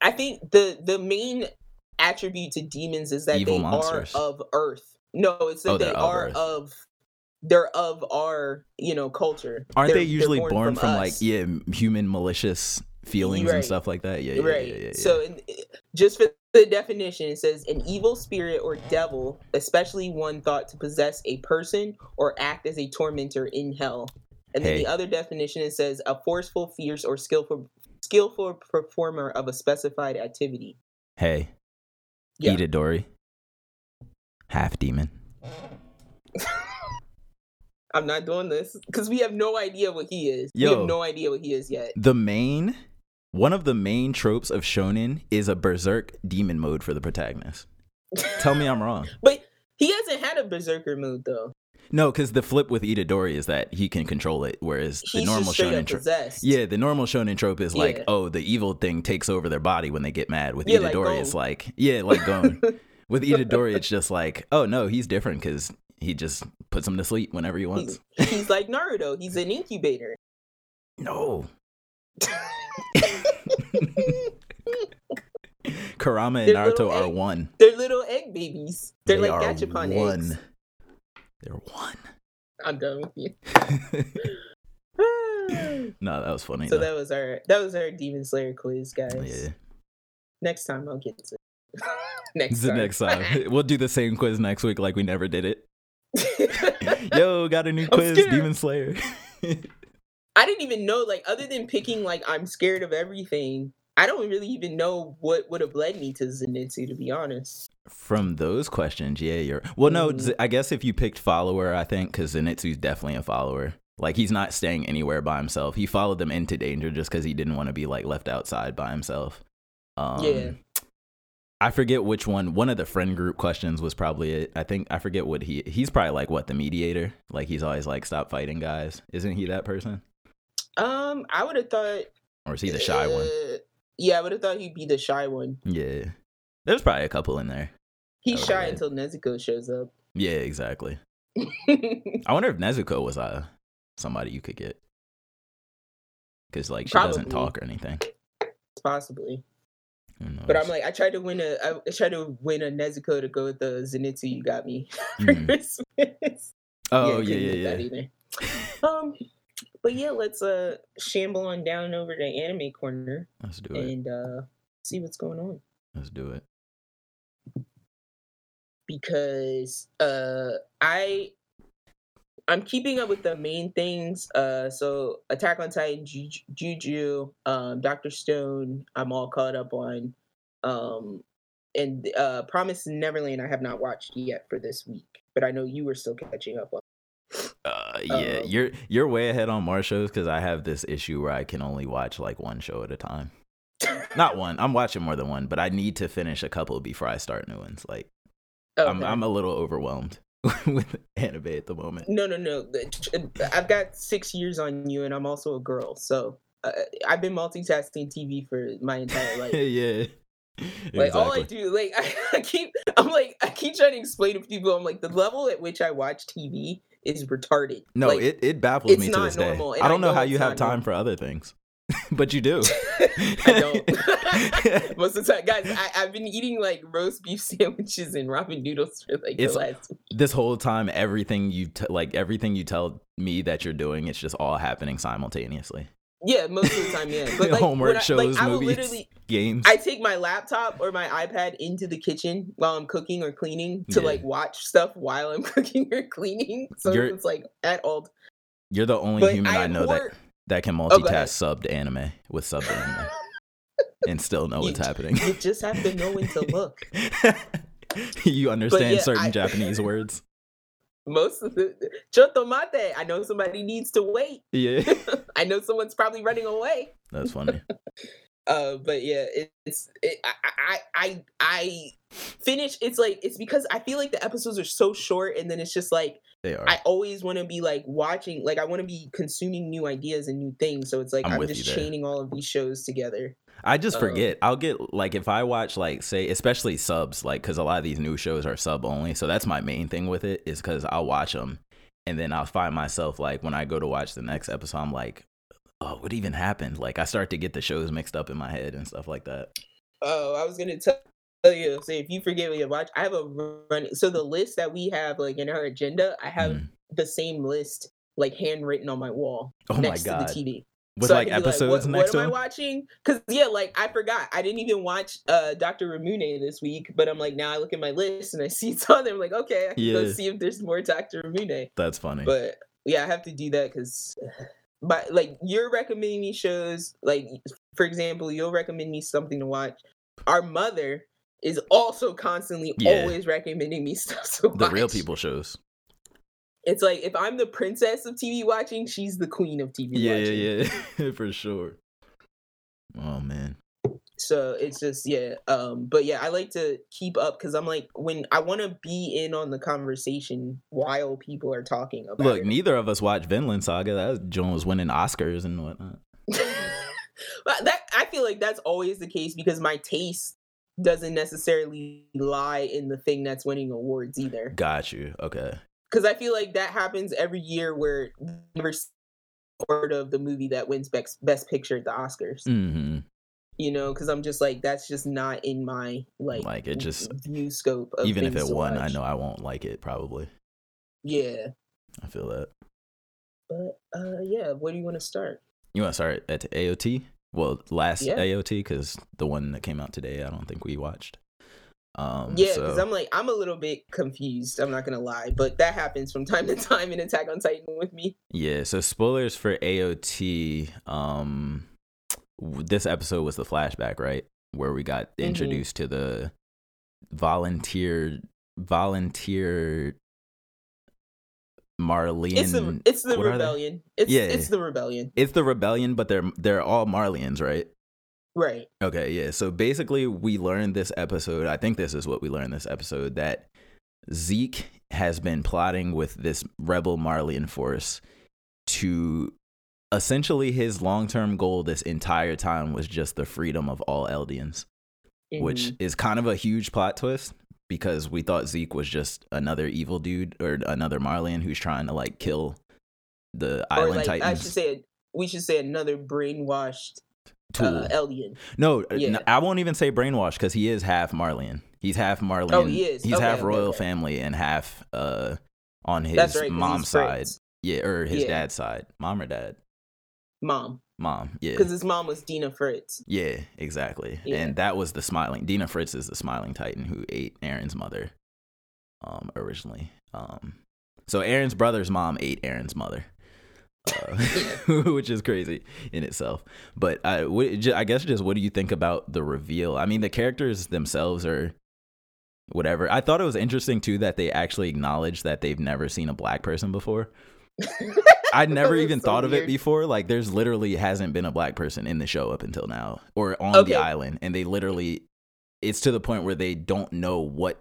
I think the the main attribute to demons is that Evil they monsters. are of Earth. No, it's that Oh, they of are Earth. of. They're of our, you know, culture. Aren't They're- they usually born, from, like yeah, human malicious feelings and stuff like that? Yeah, yeah, right. yeah, yeah. So, in, just for the definition, it says an evil spirit or devil, especially one thought to possess a person or act as a tormentor in hell. And then Hey. the other definition it says a forceful, fierce, or skillful skillful performer of a specified activity. hey, Yeah. Itadori, half demon. I'm not doing this because we have no idea what he is. we have no idea what he is yet. The main, one of the main tropes of shonen is a berserk demon mode for the protagonist. Tell me I'm wrong. But he hasn't had a berserker mood though. No, because the flip with Itadori is that he can control it, whereas the normal shonen trope. Yeah, the normal shonen trope is like, Yeah. oh, the evil thing takes over their body when they get mad. With Yeah, like Itadori, it's like, yeah, like going. With Itadori, it's just like, oh no, he's different because he just puts him to sleep whenever he wants. He's, he's like Naruto. He's an incubator. No, Kurama and They're Naruto little are one. They're little egg babies. They're they like gachapon one. eggs. They're one. I'm done with you. no, that was funny. so though. that was our that was our Demon Slayer quiz, guys. yeah, Next time I'll get to next the time. next time we'll do the same quiz next week, like we never did it. Yo, got a new quiz. Demon Slayer. I didn't even know like other than picking like I'm scared of everything. I don't really even know what would have led me to Zenitsu, to be honest. From those questions, yeah, you're. Well, no. Z- I guess if you picked follower, I think because Zenitsu's definitely a follower. Like he's not staying anywhere by himself. He followed them into danger just because he didn't want to be like left outside by himself. Um, Yeah. I forget which one. One of the friend group questions was probably it. I think I forget what he. He's probably like what the mediator. Like he's always like stop fighting guys. Isn't he that person? Um, I would have thought Or is he the shy one? uh, Yeah, I would have thought he'd be the shy one. Yeah, there's probably a couple in there. He's shy until Nezuko shows up. Yeah, exactly. I wonder if Nezuko was uh somebody you could get because like she doesn't talk or anything. Possibly. But I'm like, I tried to win a, I tried to win a Nezuko to go with the Zenitsu you got me for Mhm. Christmas. oh yeah, yeah, that yeah. Um, but yeah, let's uh shamble on down over to anime corner Let's do it. and uh see what's going on Let's do it. because uh I I'm keeping up with the main things. Uh, so Attack on Titan, Ju- Juju, um, Doctor Stone. I'm all caught up on. Um, and uh, Promise Neverland. I have not watched yet for this week, but I know you were still catching up on. Uh, yeah, Um, you're you're way ahead on more shows because I have this issue where I can only watch like one show at a time. Not one. I'm watching more than one, but I need to finish a couple before I start new ones. Like I'm I'm a little overwhelmed with anime at the moment. No, no, no. I've got six years on you, and I'm also a girl. So uh, I've been multitasking TV for my entire life. yeah. Like all I do, like I, I keep, I'm like, I keep trying to explain to people. I'm like, the level at which I watch TV is retarded. No, Like, it, it baffles me to this day. normal, and I don't I know know how you have time normal. for other things, but you do. I don't. Most of the time, guys, I, I've been eating like roast beef sandwiches and ramen noodles for like It's- the last. this whole time, everything you t- like, everything you tell me that you're doing, it's just all happening simultaneously. Yeah, most of the time, yeah. But like, Homework I, shows, like, I movies, literally, games. I take my laptop or my iPad into the kitchen while I'm cooking or cleaning to Yeah. like watch stuff while I'm cooking or cleaning. So You're- it's like at all. You're the only But human I, know that that can Oh, multitask ahead. subbed anime with subbed anime and still know what's You- happening. You just have to know when to look. you understand yeah, certain I- Japanese words. Most of the chotto matte. I know somebody needs to wait. Yeah, I know someone's probably running away. that's funny. Uh, but yeah, it, it's it, I, I I I finish. It's like it's because I feel like the episodes are so short, and then it's just like They are. I always want to be like watching, like I want to be consuming new ideas and new things. So it's like I'm I'm, just chaining all of these shows together. I just Um, forget. I'll get like if I watch like say especially subs like because a lot of these new shows are sub only. So that's my main thing with it is because I'll watch them and then I'll find myself like when I go to watch the next episode, I'm like, oh, what even happened? Like I start to get the shows mixed up in my head and stuff like that. Oh, I was gonna tell you. Say if you forget what you watch, I have a run. So the list that we have like in our agenda, I have Mm. the same list like handwritten on my wall Oh my next God. to the TV. With So like episodes what, next what am. I watching? Because yeah, like I forgot. I didn't even watch uh Dr. Ramune this week, but I'm like now I look at my list and I see it's on there. I'm like, okay, I can go see if there's more Dr. Ramune. That's funny. But yeah, I have to do that because but like you're recommending me shows like for example, you'll recommend me something to watch. Our mother is also constantly Yeah. always recommending me stuff to the real people shows. It's like if I'm the princess of TV watching, she's the queen of TV Yeah, watching. yeah, yeah, for sure. Oh man. So it's just yeah um but yeah i like to keep up because i'm like when i want to be in on the conversation while people are talking about Look, it. neither of us watched Vinland Saga. That Joan was winning Oscars and whatnot. but that i feel like that's always the case because my taste doesn't necessarily lie in the thing that's winning awards either Got you. Okay. because i feel like that happens every year where never word of the movie that wins best, best picture at the oscars hmm you know because i'm just like that's just not in my like Like, it just- view scope of Even if it won, I know I won't like it. Probably. yeah I feel that. But uh yeah, where do you want to start? You want to start at AOT? Well, last Yeah. AOT because the one that came out today, I don't think we watched. Um, Yeah, so- because I'm like I'm a little bit confused. I'm not gonna lie, but that happens from time to time in Attack on Titan with me. Yeah, so spoilers for AOT. Um this episode was the flashback, right? Where we got Mhm. introduced to the volunteer volunteer Marleyan. It's the it's the what are they? rebellion. It's Yeah. it's the rebellion. It's the rebellion, but they're they're all Marleyans, right? Right. Okay, yeah. So basically, we learned this episode. I think this is what we learned this episode that Zeke has been plotting with this rebel Marleyan force to essentially his long-term goal this entire time was just the freedom of all Eldians, which Mhm. is kind of a huge plot twist because we thought Zeke was just another evil dude or another Marleyan who's trying to like kill the or island like I should say we should say another brainwashed tool. uh, Eldian. no, uh, yeah. I won't even say brainwashed because he is half Marleyan. He's half Marleyan. Oh, he is. He's Okay, half okay, royal okay. family and half uh on his right. mom's side. Yeah, or his Yeah. dad's side. Mom or dad? Mom, Mom. Yeah. because his mom was Dina Fritz. Yeah, exactly. Yeah. And that was the smiling Dina Fritz is the smiling titan who ate Eren's mother um originally. Um so Eren's brother's mom ate Eren's mother. Uh, which is crazy in itself. But I what, ju- I guess just what do you think about the reveal? I mean, the characters themselves are whatever. I thought it was interesting too that they actually acknowledged that they've never seen a black person before. I'd never even so thought of it before. Like, there's literally hasn't been a black person in the show up until now, or on Okay. the island, and they literally, it's to the point where they don't know what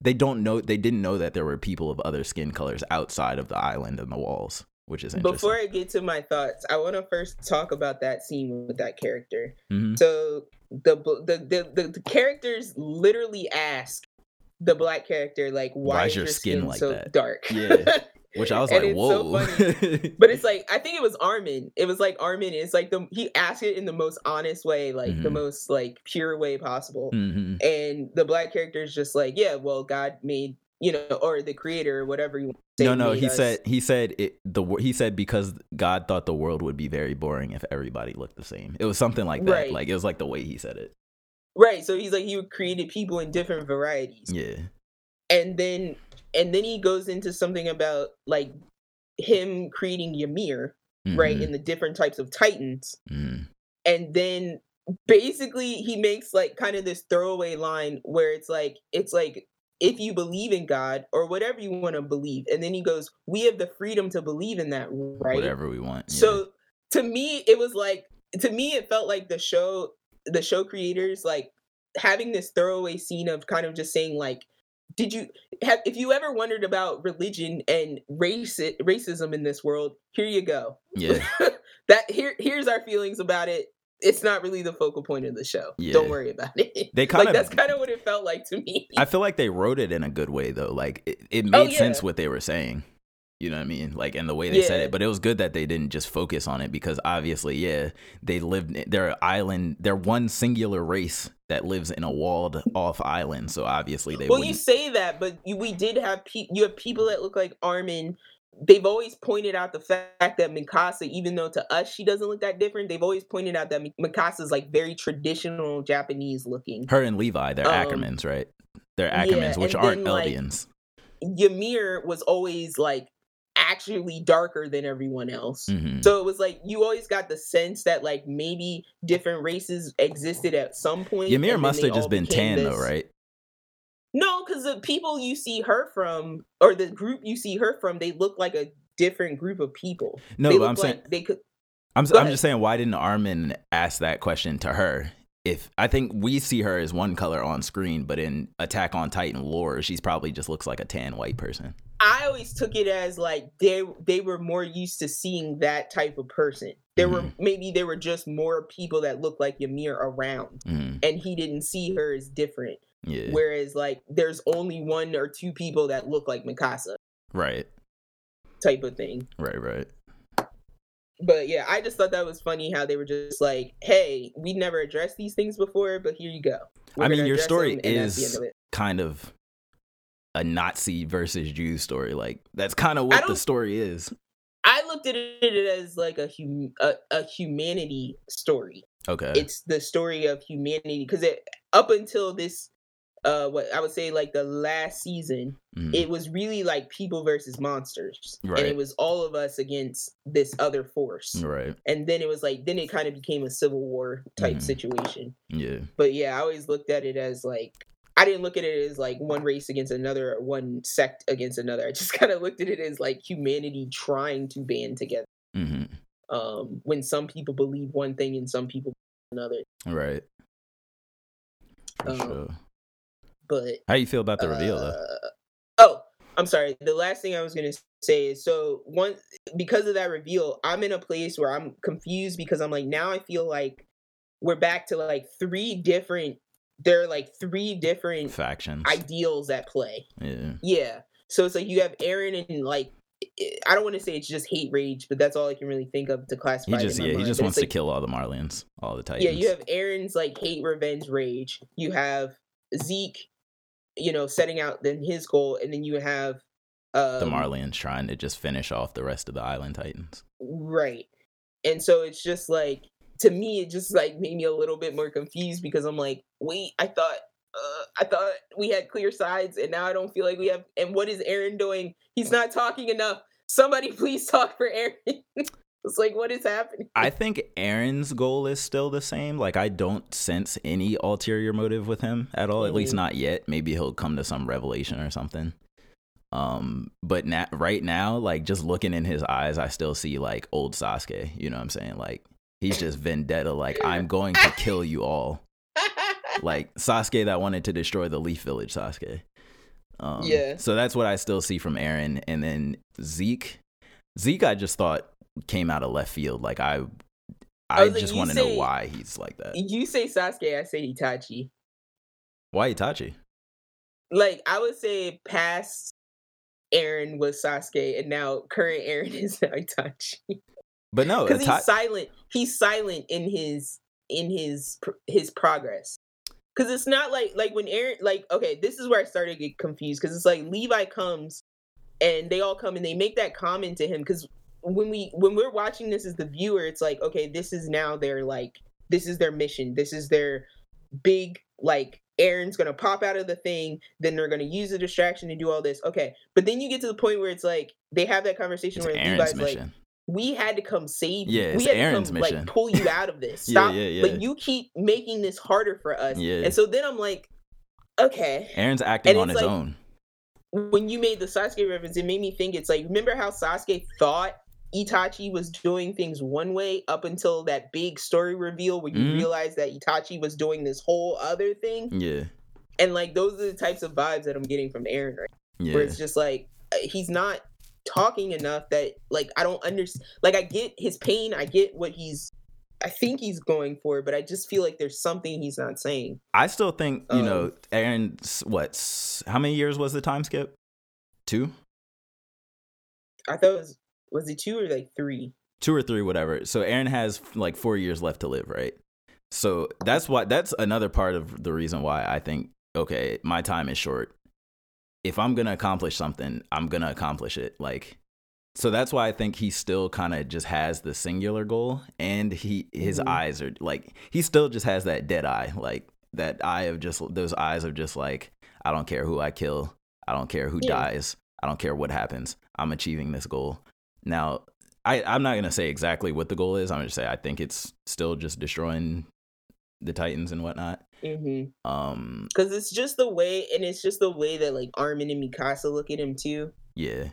they don't know. They didn't know that there were people of other skin colors outside of the island and the walls, which is interesting. Before I get to my thoughts, I want to first talk about that scene with that character. Mhm. So the the the, the, the characters literally ask the black character like, "Why, Why is your skin like so that?" dark?" Yeah. Which I was And like, whoa. so But it's like I think it was Armin. It was like Armin. It's like the he asked it in the most honest way, like the Mhm. most like pure way possible. Mhm. And the black character is just like, yeah, well, God made you know, or the creator, or whatever you want to say. No, no. He us. said he said it. The he said because God thought the world would be very boring if everybody looked the same. It was something like that. Right. Like it was like the way he said it. right. So he's like, he created people in different varieties. Yeah. and then and then he goes into something about like him creating Ymir, right, Mhm. and the different types of titans. Mhm. And then basically he makes like kind of this throwaway line where it's like it's like if you believe in God or whatever you want to believe. And then he goes, "We have the freedom to believe in that, right?" Whatever we want. yeah. So to me, it was like to me it felt like the show the show creators like having this throwaway scene of kind of just saying like did you have if you ever wondered about religion and race racism in this world here you go yeah. that here here's our feelings about it it's not really the focal point of the show Yeah. don't worry about it They kind like of. that's kind of what it felt like to me I feel like they wrote it in a good way though. Like it, it oh, made Oh, yeah. sense what they were saying. You know what I mean? Like and the way they said it. But it was good that they didn't just focus on it because obviously, yeah, they lived. They're an island. They're one singular race that lives in a walled off island. So obviously they well wouldn't. you say that but you, we did have pe- you have people that look like armin they've always pointed out the fact that mikasa even though to us she doesn't look that different they've always pointed out that Mi- mikasa's like very traditional japanese looking her and Levi, they're Um, Ackermans, right? They're yeah, Ackermans, which aren't then, like, Eldians. ymir was always like actually darker than everyone else Mhm. so it was like you always got the sense that like maybe different races existed at some point Ymir must have just been tan though, right? No, because the people you see her from, or the group you see her from, they look like a different group of people. No, they but I'm saying they could. I'm, I'm just saying, why didn't Armin ask that question to her? If I think we see her as one color on screen, but in Attack on Titan lore, she's probably just looks like a tan white person. I always took it as like they they were more used to seeing that type of person. There were Mm-hmm. maybe there were just more people that looked like Ymir around, Mhm. and he didn't see her as different. Yeah, Whereas like there's only one or two people that look like Mikasa right, type of thing. right, right. But yeah, I just thought that was funny how they were just like, "Hey, we never addressed these things before, but here you go." We're I mean, your story them, and that's the is kind of a Nazi versus Jew story. Like that's kind of what the story is. I looked at it as like a hum- a, a humanity story. Okay. It's the story of humanity because it up until this, uh, what I would say like the last season, Mhm. it was really like people versus monsters, and it was all of us against this other force. right. And then it was like then it kind of became a civil war type Mhm. situation. Yeah. But yeah, I always looked at it as like I didn't look at it as like one race against another one sect against another. I just kind of looked at it as like humanity trying to band together. Mm-hmm. Um, when some people believe one thing and some people another. Right. For Um, sure. But How do you feel about the reveal though? uh, Oh, I'm sorry. The last thing I was gonna say is so one because of that reveal, I'm in a place where I'm confused because I'm like now I feel like we're back to like three different. There are like three different Factions. ideals at play. yeah. Yeah. So it's like you have Eren and like I don't want to say it's just hate rage, but that's all I can really think of to classify. He just yeah, he just But wants it's to kill all the Marlins, all the Titans. Yeah, you have Eren's like hate, revenge, rage. You have Zeke, you know, setting out then his goal, and then you have um, the Marlins trying to just finish off the rest of the Island Titans. Right. And so it's just like to me it just like made me a little bit more confused because I'm like, wait, I thought uh, I thought we had clear sides and now I don't feel like we have and what is Eren doing? He's not talking enough. Somebody please talk for Eren. it's like what is happening? I think Eren's goal is still the same. Like I don't sense any ulterior motive with him at all. At least Mhm. not yet. Maybe he'll come to some revelation or something. Um, but na- right now, like just looking in his eyes, I still see like old Sasuke. You know what I'm saying? Like he's just vendetta. Like I'm going to kill you all. Like Sasuke that wanted to destroy the Leaf Village. Sasuke. Um, Yeah. So that's what I still see from Eren, and then Zeke. Zeke, I just thought came out of left field. Like I, I like, just want to know why he's like that. you say Sasuke, I say Itachi. Why Itachi? Like I would say past Eren was Sasuke and now current Eren is Itachi. But no, because he's silent. He's silent in his in his his progress. Because it's not like like when Eren like okay, this is where I started to get confused. Because it's like Levi comes, and they all come and they make that comment to him. Because when we when we're watching this as the viewer, it's like okay, this is now their like this is their mission. This is their big like Eren's gonna pop out of the thing, then they're gonna use the distraction to do all this. Okay, but then you get to the point where it's like they have that conversation it's where Eren's Levi's like, mission. We had to come save you. Yeah, we had to Eren's come, mission. like pull you out of this. Yeah, Stop. yeah, yeah. But you keep making this harder for us. Yeah. And so then I'm like, okay. Eren's acting and on his like- own. When you made the Sasuke reference, it made me think it's like remember how Sasuke thought Itachi was doing things one way up until that big story reveal where you Mhm. realize that Itachi was doing this whole other thing. Yeah, And like those are the types of vibes that I'm getting from Eren right yeah. where it's just like uh, he's not talking enough that like I don't understand. Like I get his pain, I get what he's, I think he's going for, but I just feel like there's something he's not saying. I still think you know Um, Eren. What? How many years was the time skip? Two, I thought it was was it two or like three? two or three, whatever. So Eren has like four years left to live, right? So that's why. That's another part of the reason why I think okay, my time is short. If I'm gonna accomplish something, I'm gonna accomplish it. Like, so that's why I think he still kind of just has the singular goal, and he his Mhm. eyes are like he still just has that dead eye, like that eye of just those eyes of just like I don't care who I kill, I don't care who Yeah. dies, I don't care what happens, I'm achieving this goal. Now, I I'm not gonna say exactly what the goal is. I'm gonna say I think it's still just destroying the Titans and whatnot. Mm-hmm. Um, Because it's just the way, and it's just the way that like Armin and Mikasa look at him too. yeah,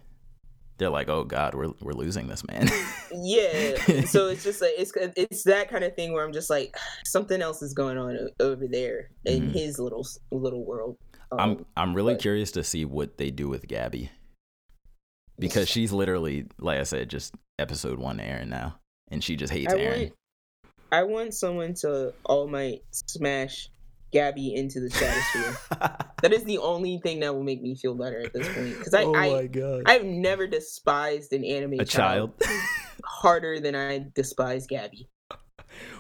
they're like, oh god, we're we're losing this man. Yeah. so it's just like it's it's that kind of thing where I'm just like something else is going on over there in Mhm. his little little world. I'm Um, I'm really but- curious to see what they do with Gabby because she's literally, like I said, just episode one Eren now, and she just hates I Eren. want, I want someone to All Might smash Gabby into the stratosphere. that is the only thing that will make me feel better at this point. Because I, I, Oh god, I've never despised an anime a child. harder than I despise Gabby.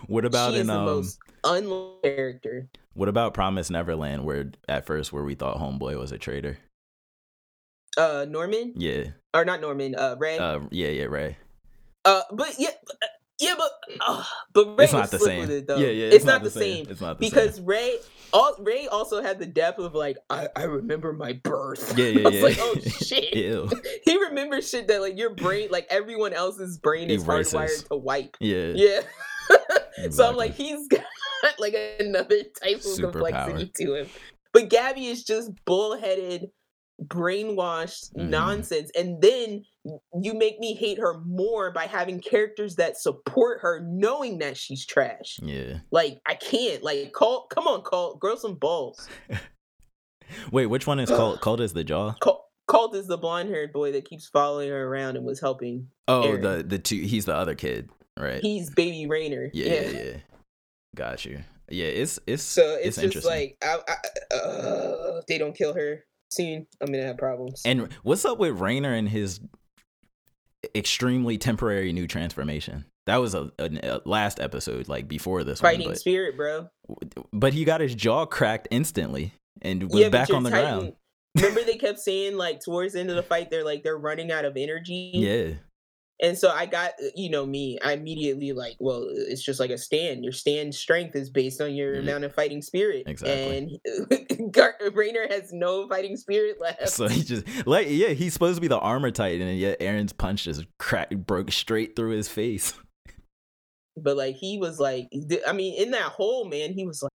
what about she is in the um? most unliked character. What about Promise Neverland, where at first where we thought Homeboy was a traitor? Uh, Norman Yeah, or not Norman? Uh, Ray. Uh, yeah, yeah, Ray. Uh, but yeah, uh, yeah, but uh, but Ray It's not the same. it. Yeah, yeah, it's, not, the same. It's not the because same. Ray, all Ray also had the depth of like I, I remember my birth. Yeah, yeah, I was yeah. like, oh shit. He remembers shit that like your brain, like everyone else's brain is Erases. hardwired to wipe. Yeah. Yeah. so I'm like, he's got like another type of Superpower. complexity to him. But Gabby is just bullheaded, brainwashed Mhm. nonsense. And then you make me hate her more by having characters that support her, knowing that she's trash. Yeah. Like, I can't. Like, call come on, call grow some balls. Wait, which one is called? Called is the jaw? Call Colt is the blonde haired boy that keeps following her around and was helping. Oh, Eren. the the two. He's the other kid, right? He's baby Reiner. yeah, yeah, yeah. Got you. Yeah, it's it's So it's, just interesting. like I, I, uh, they don't kill her soon, I'm gonna have problems. And what's up with Reiner and his extremely temporary new transformation? That was a, a, a last episode, like before this Fighting one, spirit, bro. but but he got his jaw cracked instantly and was yeah, back on the Titan- ground. Remember they kept saying like towards the end of the fight they're like they're running out of energy. Yeah, And so I got uh, you know me, I immediately like, well, it's just like a stand. Your stand strength is based on your Yeah. amount of fighting spirit. Exactly. And Reiner has no fighting spirit left. so he just like yeah, he's supposed to be the armor titan, and yet Eren's punch just cracked, broke straight through his face. but like he was like I mean, in that hole, man, he was like,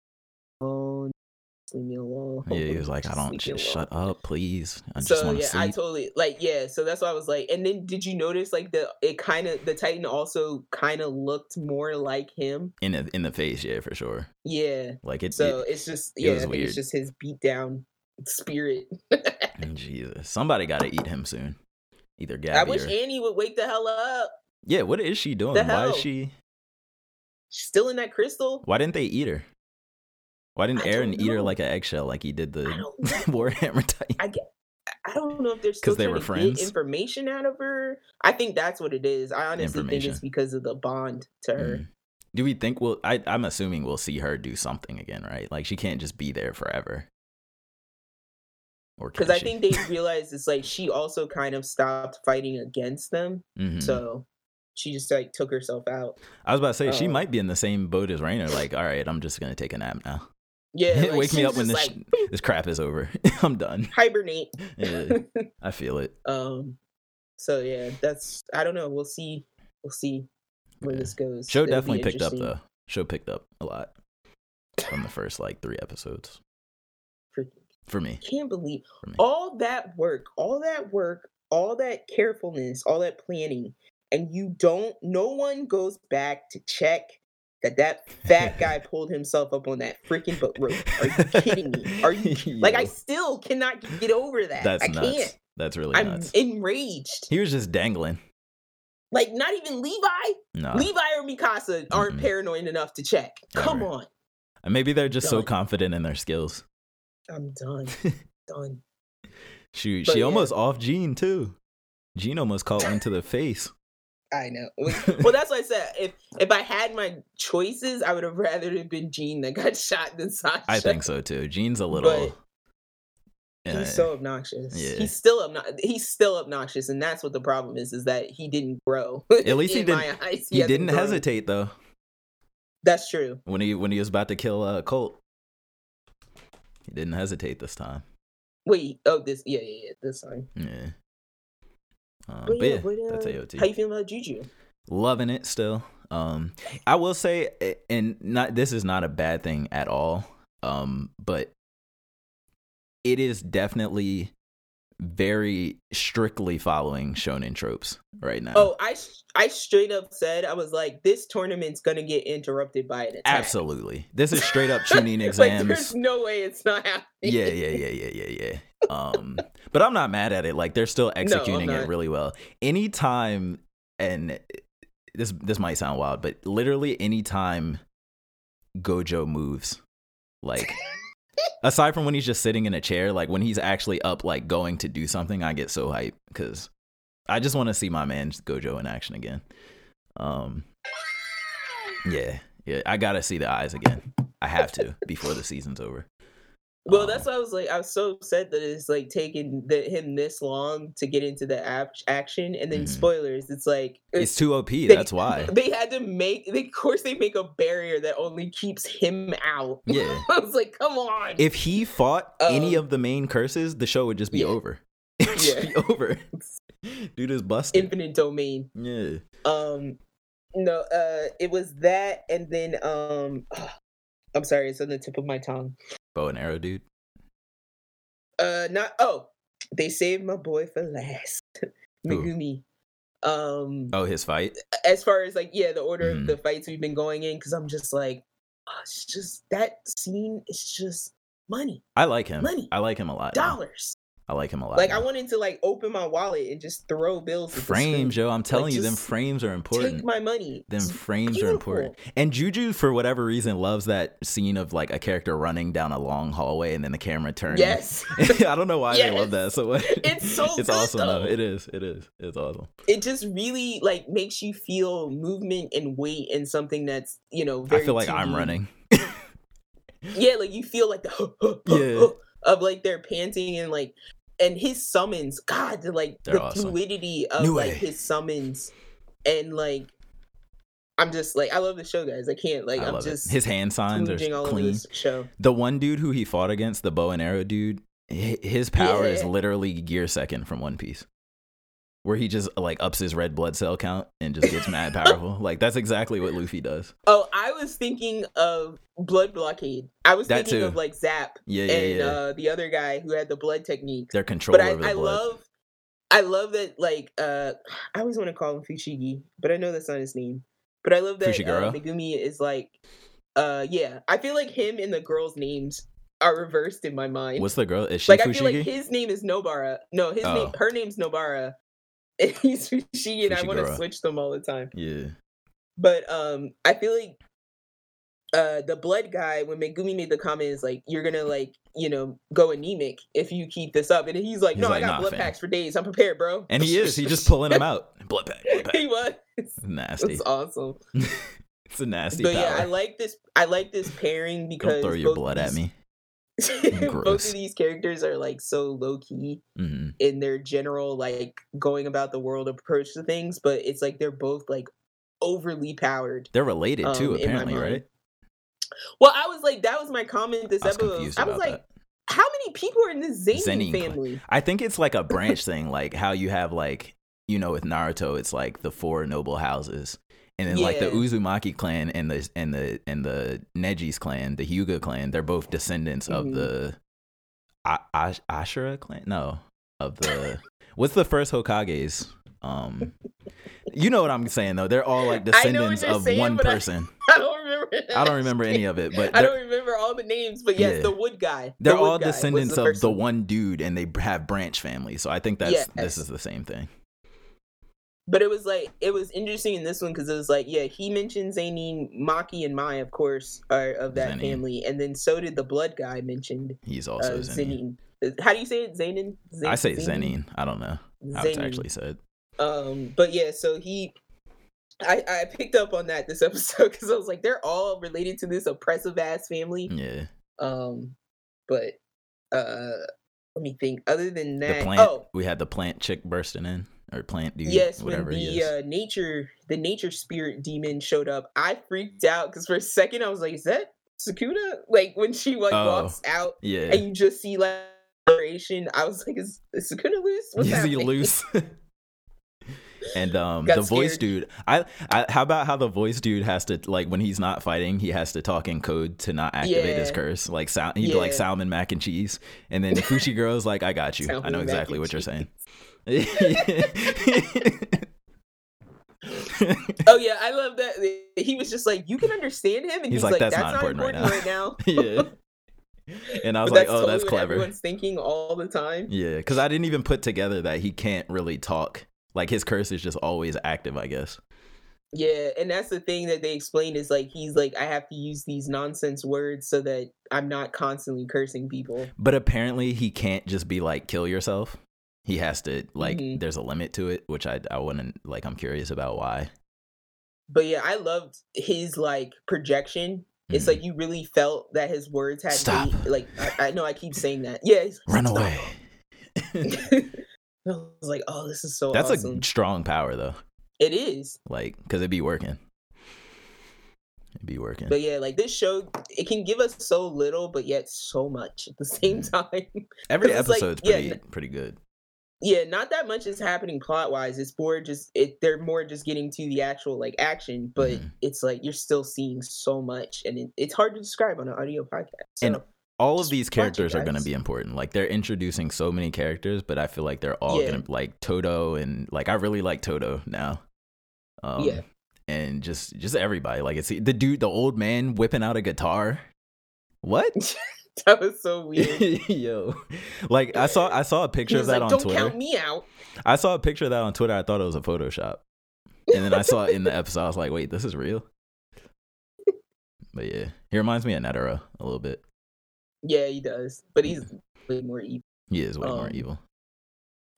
leave me alone. Yeah, he was like, I don't shut up, please. I just so yeah, to I totally like yeah. So that's why I was like, and then did you notice like the it kind of the Titan also kind of looked more like him? in the, in the face, yeah, for sure. Yeah. Like it's So it- it's just yeah, it's just his beat down spirit. Oh, Jesus, somebody got to eat him soon. Either Gabby I wish or Annie would wake the hell up. yeah. What is she doing? Why is she? She's still in that crystal. Why didn't they eat her? Why didn't I Eren eat her like an eggshell like he did the. Warhammer Titan? I get. I don't know if they're still they were friends? information out of her. I think that's what it is. I honestly think it's because of the bond to her. Mm. Do we think we'll? I, I'm assuming we'll see her do something again, right? Like she can't just be there forever. Or Because I think they realized it's like she also kind of stopped fighting against them. Mhm. So she just like took herself out. I was about to say she uh, might be in the same boat as Reiner. Like, all right, I'm just gonna take a nap now. Yeah, like, Wake me up when this like, this crap is over. I'm done. hibernate. Yeah, I feel it. um. So yeah, that's I don't know. We'll see. We'll see where Yeah. this goes. Show It'll definitely picked up though. Show picked up a lot from the first like three episodes Freaking for me. Can't believe all that work, all that work, all that carefulness, all that planning, and you don't. No one goes back to check that that fat guy pulled himself up on that freaking boat rope. Are you kidding me? Are you like I still cannot get over that. That's I nuts. can't. That's really I'm nuts. enraged. He was just dangling. Like not even Levi, No, Levi or Mikasa aren't Mm-mm. paranoid enough to check. Come on, And maybe they're just so confident in their skills. I'm done. done. Shoot, But she yeah. almost off Jean too. Jean almost caught one to the face. I know. well, that's why I said if if I had my choices, I would have rather it been Jean that got shot than Sasha. I think so too. Jean's a little. He's Yeah, so obnoxious. Yeah. He's still obnoxious. He's still obnoxious, and that's what the problem is: is that he didn't grow. At least he didn't- eyes, he hasn't didn't grown. hesitate though That's true. when he when he was about to kill uh, Colt. He didn't hesitate this time. Wait. Oh, this. Yeah, yeah, yeah. This time. Yeah. Um, But but yeah, but, that's uh, AOT. How you feeling about Juju? loving it still. Um, I will say, and not this is not a bad thing at all. Um, but it is definitely very strictly following shonen tropes right now. Oh, I I straight up said I was like, this tournament's gonna get interrupted by an attack. absolutely. This is straight up Chunin like, exams. there's no way it's not happening. yeah, yeah, yeah, yeah, yeah, yeah. Um, but I'm not mad at it. Like they're still executing it really well. Anytime, and this this might sound wild, but literally anytime Gojo moves, like aside from when he's just sitting in a chair, like when he's actually up, like going to do something, I get so hyped because I just want to see my man Gojo in action again. Um, yeah, yeah, I gotta see the eyes again. I have to before the season's over. Well, Um, that's why I was like, I was so upset that it's like taking the, him this long to get into the ap- action, and then Mhm. spoilers. It's like It's too OP. they- That's why. they had to make. They, of course, they make a barrier that only keeps him out. Yeah. I was like, come on. If he fought any Um, of the main curses, the show would just be yeah. over. It would Yeah. be over. Dude is busted. Infinite domain. yeah. Um, no, uh, it was that, and then um, I'm sorry, it's on the tip of my tongue. Bow and arrow, dude. Uh, not oh, they saved my boy for last. Megumi. Um, Oh, his fight. as far as like yeah, the order Mhm. of the fights we've been going in, because I'm just like, oh, it's just that scene is just money, I like him. Money. I like him a lot. dollars. I like him a lot. Like I wanted to like open my wallet and just throw bills. at frames, yo. I'm telling you, them frames are important. Take my money. them It's frames are important. And Juju, for whatever reason, loves that scene of like a character running down a long hallway and then the camera turns. Yes. I don't know why they love that so much. It's so It's awesome though. though. It is. It is. It's awesome. it just really like makes you feel movement and weight in something that's you know. Very I feel like I'm running. Yeah, like you feel like the Yeah. Of like they're panting and like and his summons. God, like They're the awesome. fluidity of New like way. his summons and like. I'm just like I love the show, guys. I can't like I I'm love just it. His hand signs are smooching all over clean. this show. The one dude who he fought against, the bow and arrow dude, his power is literally gear second from One Piece. Where he just like ups his red blood cell count and just gets mad powerful. Like that's exactly what Luffy does. Oh, I was thinking of Blood Blockade. I was That thinking too. of like Zap Yeah, yeah, and yeah. uh, the other guy who had the blood techniques. Their control But I, over the I blood. love, I love that. Like, uh, I always want to call him Fushigi, but I know that's not his name. But I love that uh, Fushiguro? Megumi is like, uh, yeah. I feel like him and the girls' names are reversed in my mind. What's the girl? Is she like I feel like his name is Nobara. No, his name, Oh. her name's Nobara, and he's Fushigi, and I want to switch them all the time. yeah. But um, I feel like uh the blood guy when Megumi made the comment is like you're gonna like you know go anemic if you keep this up, and he's like, He's no, like, I got blood fam." packs for days. I'm prepared, bro. And he is. He's just pulling them out. Blood pack. Blood pack. he was. Nasty. It's awesome. It's a nasty but power. yeah, I like this. I like this pairing Don't because throw your blood at me. both of these characters are like so low key hmm in their general like going about the world approach to things, but it's like they're both like overly powered. They're related Um, too, apparently, right? Well, I was like, that was my comment this I episode. I was like, that. how many people are in this Zenin clan. family? I think it's like a branch thing, like how you have like you know with Naruto, it's like the four noble houses, and then like the Uzumaki clan and the and the and the Neji's clan, the Hyuga clan, they're both descendants of Mhm. the A- Ash- Ashura clan. No, of the what's the first Hokages? Um, you know what I'm saying though. They're all like I know what descendants of saying, one but I- person. I don't remember. I don't remember any of it, but I don't remember all the names, but yes, Yeah. the wood guy. the They're wood all guy descendants of first the one. one dude, and they have branch families. So I think that's this is the same thing. But it was like it was interesting in this one because it was like, yeah, he mentioned Zanin, Maki, and Mai, of course, are of that Zenin. family, and then so did the blood guy mentioned He's uh, also Zenin. Zenin. How do you say it? Zanin? Zan- I say Zenin. I don't know how it's actually said. Um, but yeah, so he, I I picked up on that this episode because I was like, they're all related to this oppressive ass family. Yeah, Um, but uh, let me think. Other than the that, plant. oh We had the plant chick bursting in, or plant dude, yes, when whatever he the uh, nature the nature spirit demon showed up, I freaked out because for a second I was like, is that Sukuna? Like when she like Oh, walks out yeah, and you just see like liberation, I was like, is, is Sukuna loose? What's is he loose? and um, Got the voice dude. I, I. How about how the voice dude has to like when he's not fighting, he has to talk in code to not activate his curse. Like sound, he'd be like salmon mac and cheese, and then Fushi girl's like, "I got you. I know exactly what you're saying." Oh yeah, I love that. He was just like, you can understand him, and He's he's, like, like, "That's that's, not important important, right right now. yeah. And I was But like, oh, totally that's clever. Everyone's thinking all the time. Yeah, because I didn't even put together that he can't really talk. Like his curse is just always active, I guess. Yeah, and that's the thing that they explained is like he's like, I have to use these nonsense words so that I'm not constantly cursing people. But apparently he can't just be like kill yourself. He has to like Mhm. there's a limit to it, which I I wouldn't like I'm curious about why. But yeah, I loved his like projection. It's Mhm. like you really felt that his words had Stop. weight. Like I, I know I keep saying that. Yeah, he's like, Run "Stop." away. I was like, oh, this is so That's awesome. a strong power though. it is. Like cuz it'd be working. It'd be working. But yeah, like this show, it can give us so little, but yet so much at the same time. Every it's like- episode's yeah, pretty pretty good. Yeah, not that much is happening plot wise. It's more just it. They're more just getting to the actual like action, but Mhm. it's like you're still seeing so much, and it, it's hard to describe on an audio podcast. So, And all of these characters are going to be important. Like they're introducing so many characters, but I feel like they're all Yeah. going to like Todo and like I really like Todo now. Um, Yeah. and just just everybody like it's the dude, the old man whipping out a guitar. What? that was so weird. Yo, like I saw I saw a picture of that like, on "Don't Twitter. count me out." I saw a picture of that on Twitter. I thought it was a Photoshop, and then I saw it in the episode. I was like, wait, this is real. But yeah, he reminds me of Netero a little bit. Yeah, he does, but he's way more evil. He is way more Um, evil.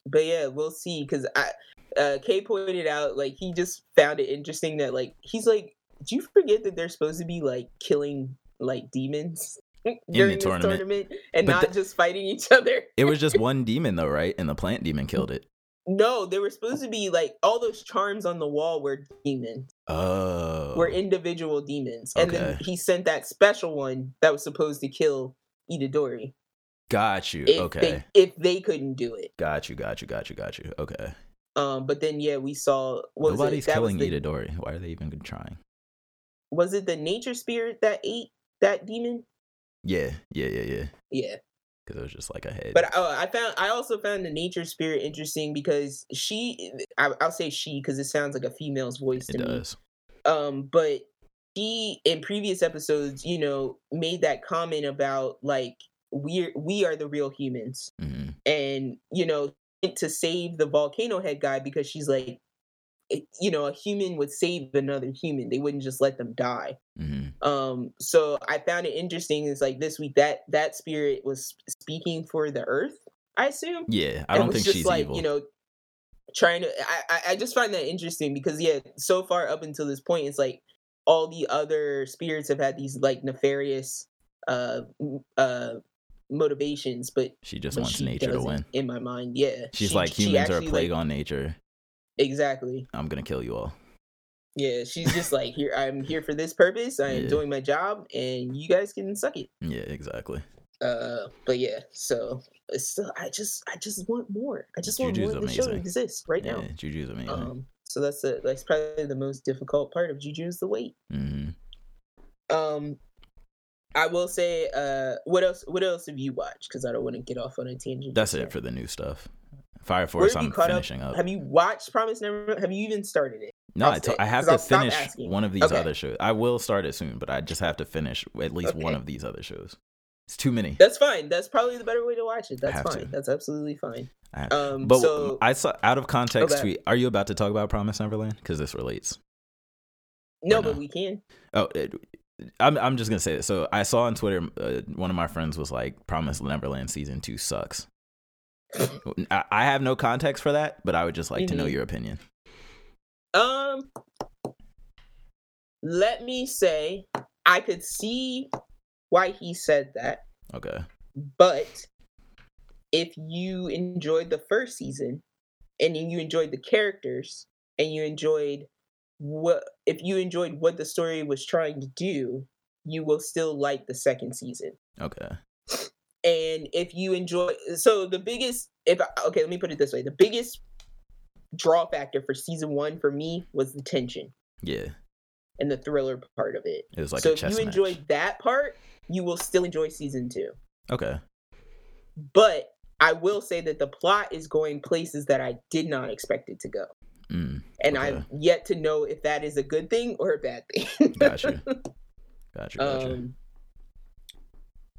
But yeah, we'll see. Because I, uh, Kay pointed out like he just found it interesting that like he's like, do you forget that they're supposed to be like killing like demons during the tournament. tournament, and But not the- just fighting each other? It was just one demon though, right? And the plant demon killed it. No, they were supposed to be like all those charms on the wall were demons, Oh, were individual demons, and then he sent that special one that was supposed to kill Itadori got you. if okay, they if they couldn't do it. got you, got you, got you, got you. Okay, Um, but then yeah, we saw what was nobody's it? That was killing the- Itadori. Why are they even trying? Was it the nature spirit that ate that demon? Yeah, yeah, yeah, yeah. Yeah, Because it was just like a head. but uh, I found I also found the nature spirit interesting because she I, I'll say she because it sounds like a female's voice it to me. does. Um, but she in previous episodes, you know, made that comment about like we're we are the real humans, hmm and you know, to save the volcano head guy because she's like, it, you know, a human would save another human; they wouldn't just let them die. hmm Um, so I found it interesting. It's like this week that that spirit was speaking for the Earth. I assume. Yeah, I don't was think just she's like, evil. You know, trying to. I, I I just find that interesting because yeah, so far up until this point, it's like all the other spirits have had these like nefarious uh uh motivations, but, she just wants she nature to win. In my mind, yeah, She's She- like humans are a plague like- on nature. Exactly. I'm gonna kill you all. Yeah, she's just like here. I'm here for this purpose. I am Yeah. doing my job, and you guys can suck it. Yeah, exactly. Uh, but yeah, so it's still, I just, I just want more. I just want Juju's more of the show to exist right yeah, now. Juju's amazing. Um, so that's the that's probably the most difficult part of Juju is the wait. hmm Um, I will say, uh, what else? What else have you watched? Because I don't want to get off on a tangent. That's it for the new stuff. Fire Force, I'm caught up? finishing up. Have you watched Promise Neverland? Have you even started it? no, I have to- I have to finish one of these Okay. other shows. I will start it soon, but I just have to finish at least one of these other shows. It's too many. That's fine. That's probably the better way to watch it. That's fine. to. That's absolutely fine. Um, but so I saw out of context Okay. tweet. Are you about to talk about Promise Neverland? Because this relates. no, but we can. Oh, it, I'm I'm just gonna say it. So I saw on Twitter, uh, one of my friends was like, "Promise Neverland season two sucks." I, have no context for that, but I would just like to know Mhm. your opinion. Um, let me say, I could see why he said that, Okay. but if you enjoyed the first season and you enjoyed the characters and you enjoyed what if you enjoyed what the story was trying to do, you will still like the second season. Okay. And if you enjoy so the biggest if I, okay let me put it this way the biggest draw factor for season one for me was the tension Yeah. and the thriller part of it It was like so if you match. enjoyed that part you will still enjoy season two Okay. but i will say that the plot is going places that i did not expect it to go Mm, and Okay. i've yet to know if that is a good thing or a bad thing Gotcha. gotcha. Gotcha. um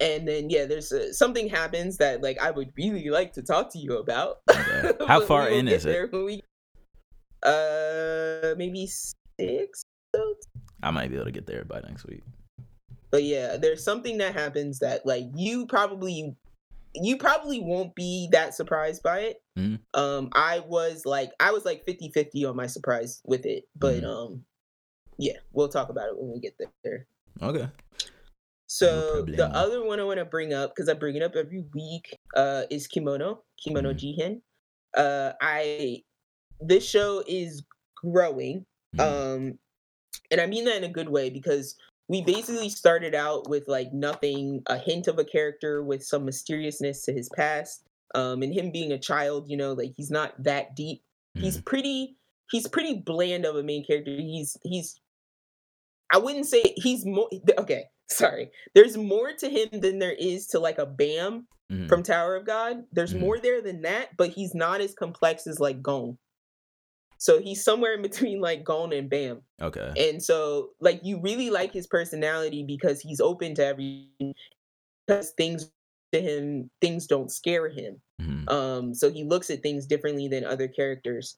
and then yeah there's uh something happens that like i would really like to talk to you about Okay. How far in is it? we- uh maybe six episodes? I might be able to get there by next week. but yeah there's something that happens that like you probably you probably won't be that surprised by it Mhm. um i was like i was like 50 50 on my surprise with it but Mhm. um yeah we'll talk about it when we get there Okay. So the other one I want to bring up because I bring it up every week uh, is Kemono Kemono Mhm. Jihen. Uh, I this show is growing, Mhm. um, and I mean that in a good way because we basically started out with like nothing, a hint of a character with some mysteriousness to his past, um, and him being a child. You know, like he's not that deep. He's Mhm. pretty. He's pretty bland of a main character. He's he's. I wouldn't say he's more. Okay, sorry. There's more to him than there is to like a Bam Mhm. from Tower of God. There's Mhm. more there than that, but he's not as complex as like Gon. So he's somewhere in between like Gon and Bam. Okay. And so like you really like his personality because he's open to everything. because things to him things don't scare him. Mhm. Um, so he looks at things differently than other characters.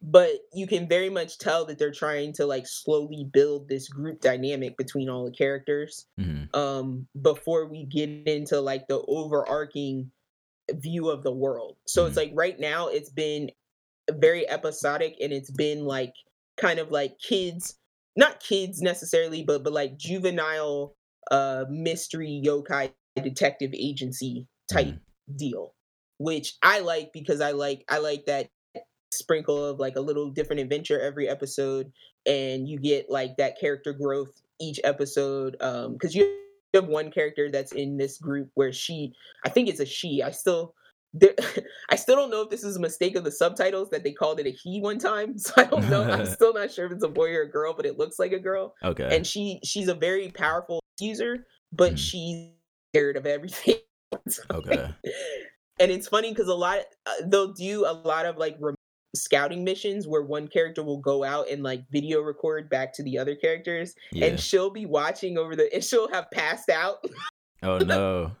But you can very much tell that they're trying to like slowly build this group dynamic between all the characters Mhm. um before we get into like the overarching view of the world. So it's like right now it's been very episodic and it's been like kind of like kids not kids necessarily but but like juvenile uh mystery yokai detective agency type deal which I like because I like I like that sprinkle of like a little different adventure every episode and you get like that character growth each episode um because you have one character that's in this group where she i think it's a she i still there, i still don't know if this is a mistake of the subtitles that they called it a he one time so i don't know i'm still not sure if it's a boy or a girl but it looks like a girl Okay. and she she's a very powerful user but Mhm. she's scared of everything okay. and it's funny because a lot uh, they'll do a lot of like scouting missions where one character will go out and like video record back to the other characters Yeah. and she'll be watching over the and she'll have passed out oh no.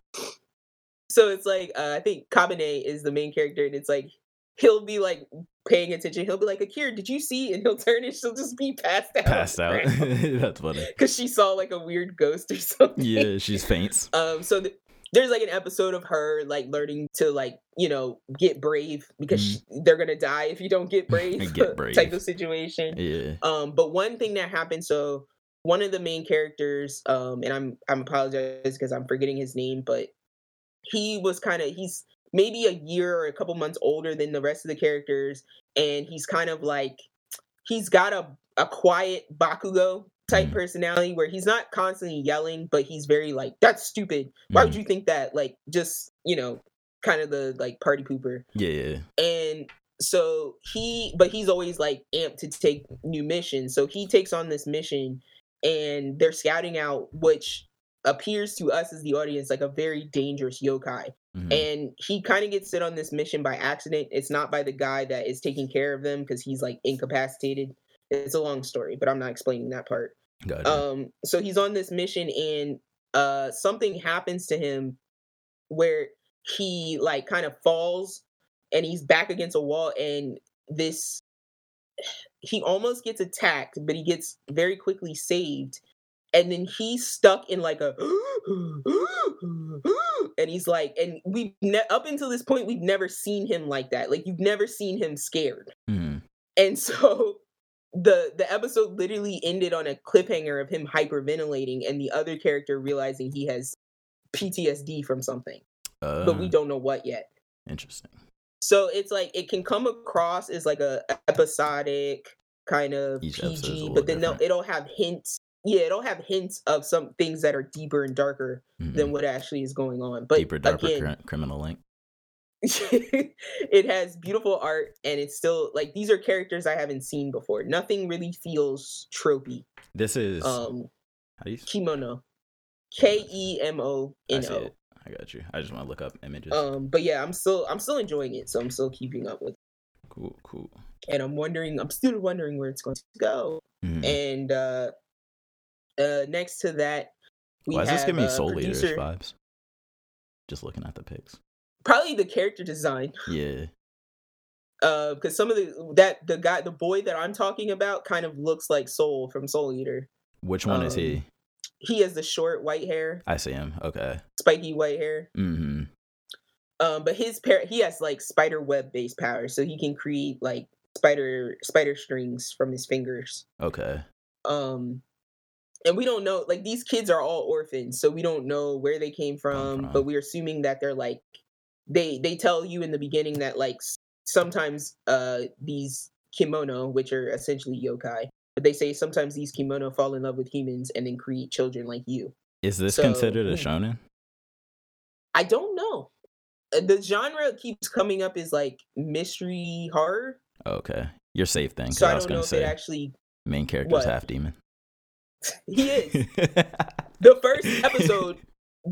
so it's like uh, i think kabane is the main character and it's like he'll be like paying attention he'll be like akira did you see and he'll turn and she'll just be passed out Passed out. That's funny. because she saw like a weird ghost or something Yeah, she's faints. Um, so th- there's like an episode of her like learning to like you know get brave because sh they're gonna die if you don't get brave. Get brave. type of situation. Yeah. Um, but one thing that happened, so one of the main characters, um, and I'm I'm apologize because I'm forgetting his name, but he was kind of he's maybe a year or a couple months older than the rest of the characters, and he's kind of like he's got a a quiet bakugo type Mhm. personality where he's not constantly yelling, but he's very like that's stupid. Why would Mhm. you think that? Like just you know, kind of the like party pooper Yeah, and so he but he's always like amped to take new missions so he takes on this mission and they're scouting out which appears to us as the audience like a very dangerous yokai Mhm. and he kind of gets sent on this mission by accident it's not by the guy that is taking care of them because he's like incapacitated it's a long story but i'm not explaining that part Gotcha. um so he's on this mission and uh something happens to him where he like kind of falls and he's back against a wall and this he almost gets attacked but he gets very quickly saved and then he's stuck in like a and he's like and we ne- up until this point we've never seen him like that like you've never seen him scared Mhm. and so the the episode literally ended on a cliffhanger of him hyperventilating and the other character realizing he has PTSD from something, but we Uh, don't know what yet. Interesting. So it's like it can come across as like a episodic kind of Each PG, but then it'll have hints. Yeah, it'll have hints of some things that are deeper and darker Mhm. than what actually is going on. But Deeper, darker again, cri- criminal link. it has beautiful art and it's still like these are characters I haven't seen before. Nothing really feels tropey. This is. Um how do you? kemono. K E M O I N O. I got you. I just want to look up images. Um but yeah, I'm still I'm still enjoying it, so I'm still keeping up with it. cool, cool. And I'm wondering I'm still wondering where it's going to go. Mhm. And uh uh next to that we Why does this have give me uh, Soul producer- vibes? Just looking at the pics. Probably the character design. Yeah. Uh because some of the that the guy the boy that I'm talking about kind of looks like Soul from Soul Eater. Which one is he? Um, He has the short white hair, I see him. Okay. spiky white hair. hmm Um, but his par- he has like spider web based powers, so he can create like spider spider strings from his fingers. Okay. Um, and we don't know like these kids are all orphans, so we don't know where they came from, from. but we're assuming that they're like they they tell you in the beginning that like sometimes uh these kemono, which are essentially yokai, but they say sometimes these kemono fall in love with humans and then create children like you. Is this So, considered a hmm. shonen? I don't know. Uh, The genre keeps coming up is like mystery horror. Okay. You're safe then. So I I was gonna say it actually main character's what? half demon. he is. the first episode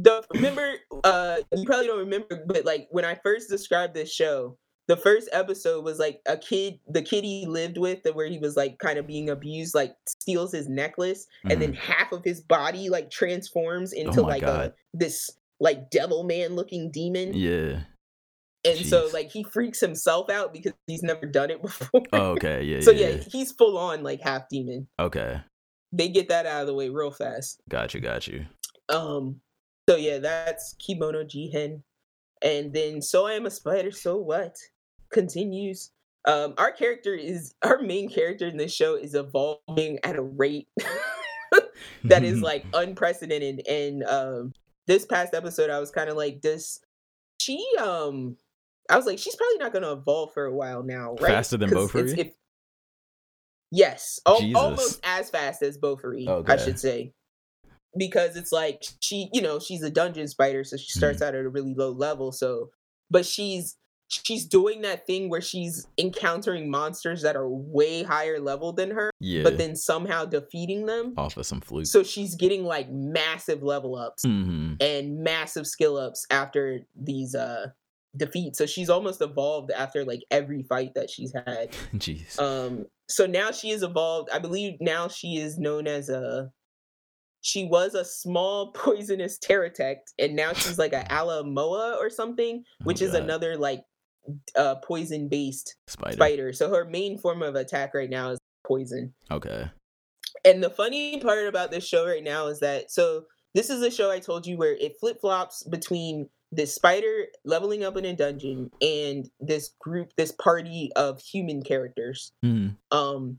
the remember uh you probably don't remember but like when i first described this show the first episode was like a kid the kid he lived with where he was like kind of being abused like steals his necklace and then half of his body like transforms into Oh like a this like devil man looking demon. Yeah. And so like he freaks himself out because he's never done it before. Oh, okay. Yeah. so yeah, yeah, he's full on like half demon. Okay. They get that out of the way real fast. Got you. Got you. Um so yeah, that's Kemono Jihen. And then So I Am a Spider, So What? continues. Um our character is our main character in this show is evolving at a rate that is like unprecedented. And um this past episode I was kind of like, does she um I was like, she's probably not gonna evolve for a while now, right? Faster than Bofuri? Yes, al- almost as fast as Bofuri, I should say. Because it's like she, you know, she's a dungeon spider, so she starts Mm-hmm. out at a really low level. So, but she's she's doing that thing where she's encountering monsters that are way higher level than her, yeah. but then somehow defeating them. off of some fluke. So she's getting like massive level ups hmm and massive skill ups after these uh defeats. So she's almost evolved after like every fight that she's had. Jeez. Um so now she is evolved. I believe now she is known as a she was a small poisonous taratect and now she's like a alamoa or something, which Oh, is God. another like uh poison based spider. spider. So her main form of attack right now is poison. Okay. And the funny part about this show right now is that so this is a show I told you where it flip flops between this spider leveling up in a dungeon and this group, this party of human characters. hmm Um,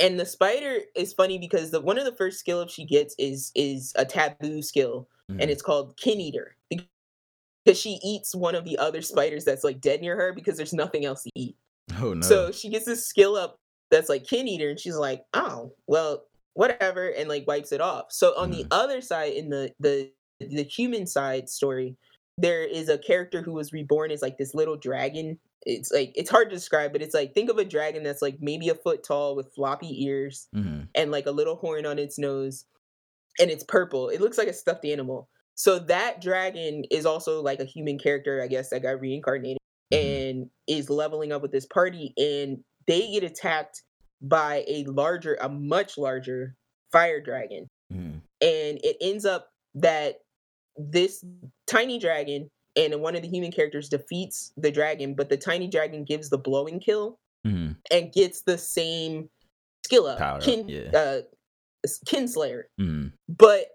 and the spider is funny because the one of the first skill ups she gets is is a taboo skill, Mm-hmm. and it's called kin eater because she eats one of the other spiders that's like dead near her because there's nothing else to eat. Oh no. So she gets this skill up that's like kin eater, and she's like, oh, well, whatever, and like wipes it off. So on the Mhm. other side, in the the the human side story, there is a character who was reborn as like this little dragon. It's like it's hard to describe, but it's like think of a dragon that's like maybe a foot tall with floppy ears hmm and like a little horn on its nose, and it's purple. It looks like a stuffed animal. So that dragon is also like a human character, I guess, that got reincarnated Mhm. and is leveling up with this party and they get attacked by a larger a much larger fire dragon Mhm. and it ends up that this tiny dragon and one of the human characters defeats the dragon but the tiny dragon gives the blowing kill Mhm. and gets the same skill up Power up, kin, yeah. uh, kinslayer Mhm. but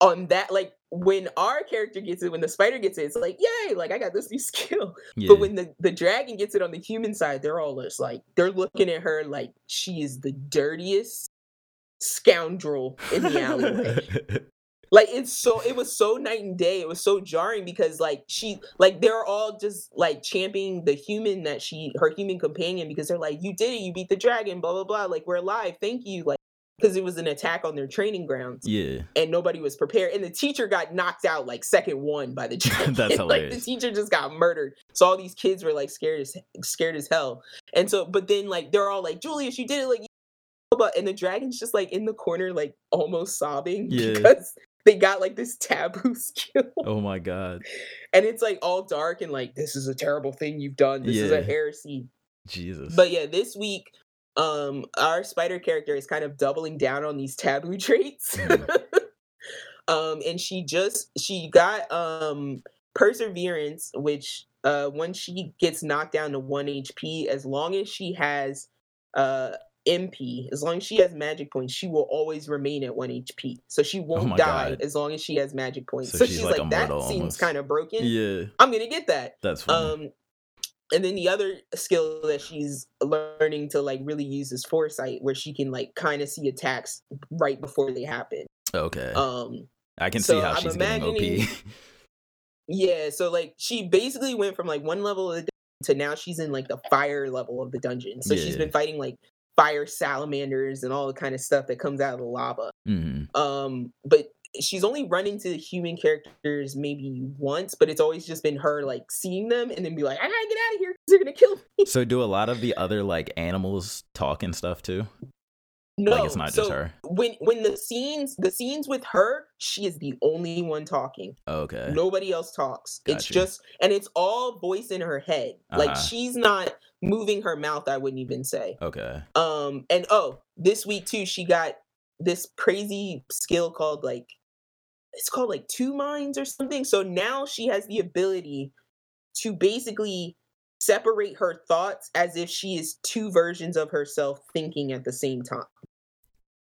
on that like when our character gets it when the spider gets it it's like yay like i got this new skill Yeah. but when the, the dragon gets it on the human side, they're all just like they're looking at her like she is the dirtiest scoundrel in the alleyway. Like it's so it was so night and day. It was so jarring because like she like they're all just like championing the human that she her human companion because they're like, You did it, you beat the dragon, blah blah blah. Like we're alive, thank you. Like because it was an attack on their training grounds yeah. and nobody was prepared. And the teacher got knocked out like second one by the dragon. That's like the teacher just got murdered. So all these kids were like scared as scared as hell. And so, but then like they're all like, Julius, you did it, like. you-" But and the dragon's just like in the corner, like almost sobbing Yeah. because they got like this taboo skill, Oh my god. and it's like all dark and like this is a terrible thing you've done. This is a heresy. Jesus. But yeah, this week, um, our spider character is kind of doubling down on these taboo traits. Mhm. um, and she just she got um perseverance, which uh once she gets knocked down to one HP, as long as she has uh MP, as long as she has magic points, she will always remain at one HP. So she won't Oh die God. as long as she has magic points. So So, she's she's, like like, that immortal seems kind of broken. yeah. I'm gonna get that. That's funny. Um, and then the other skill that she's learning to like really use is foresight, where she can like kind of see attacks right before they happen. okay. Um, I can so see how I'm she's getting OP. yeah, so like she basically went from like one level of the dungeon to now she's in like the fire level of the dungeon. So she's been fighting like fire salamanders and all the kind of stuff that comes out of the lava. hmm Um, but she's only run into the human characters maybe once, but it's always just been her like seeing them and then be like, I gotta get out of here because they're gonna kill me. So do a lot of the other like animals talk and stuff too? No, like it's not just so her. When when the scenes the scenes with her, she is the only one talking. Okay. Nobody else talks. It's Gotcha. just and it's all voice in her head. Like Uh-huh. she's not moving her mouth. I wouldn't even say. Okay. Um and oh, this week too, she got this crazy skill called like it's called like two minds or something. So now she has the ability to basically separate her thoughts as if she is two versions of herself thinking at the same time.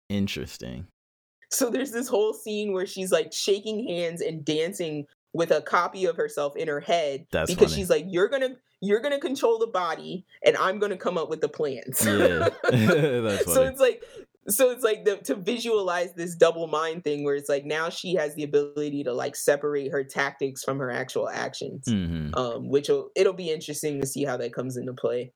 Interesting. So there's this whole scene where she's like shaking hands and dancing with a copy of herself in her head That's because funny. she's like you're going to you're going to control the body and I'm going to come up with the plans. Yeah. That's so it's like so it's like the, to visualize this double mind thing where it's like now she has the ability to like separate her tactics from her actual actions hmm um which will it'll be interesting to see how that comes into play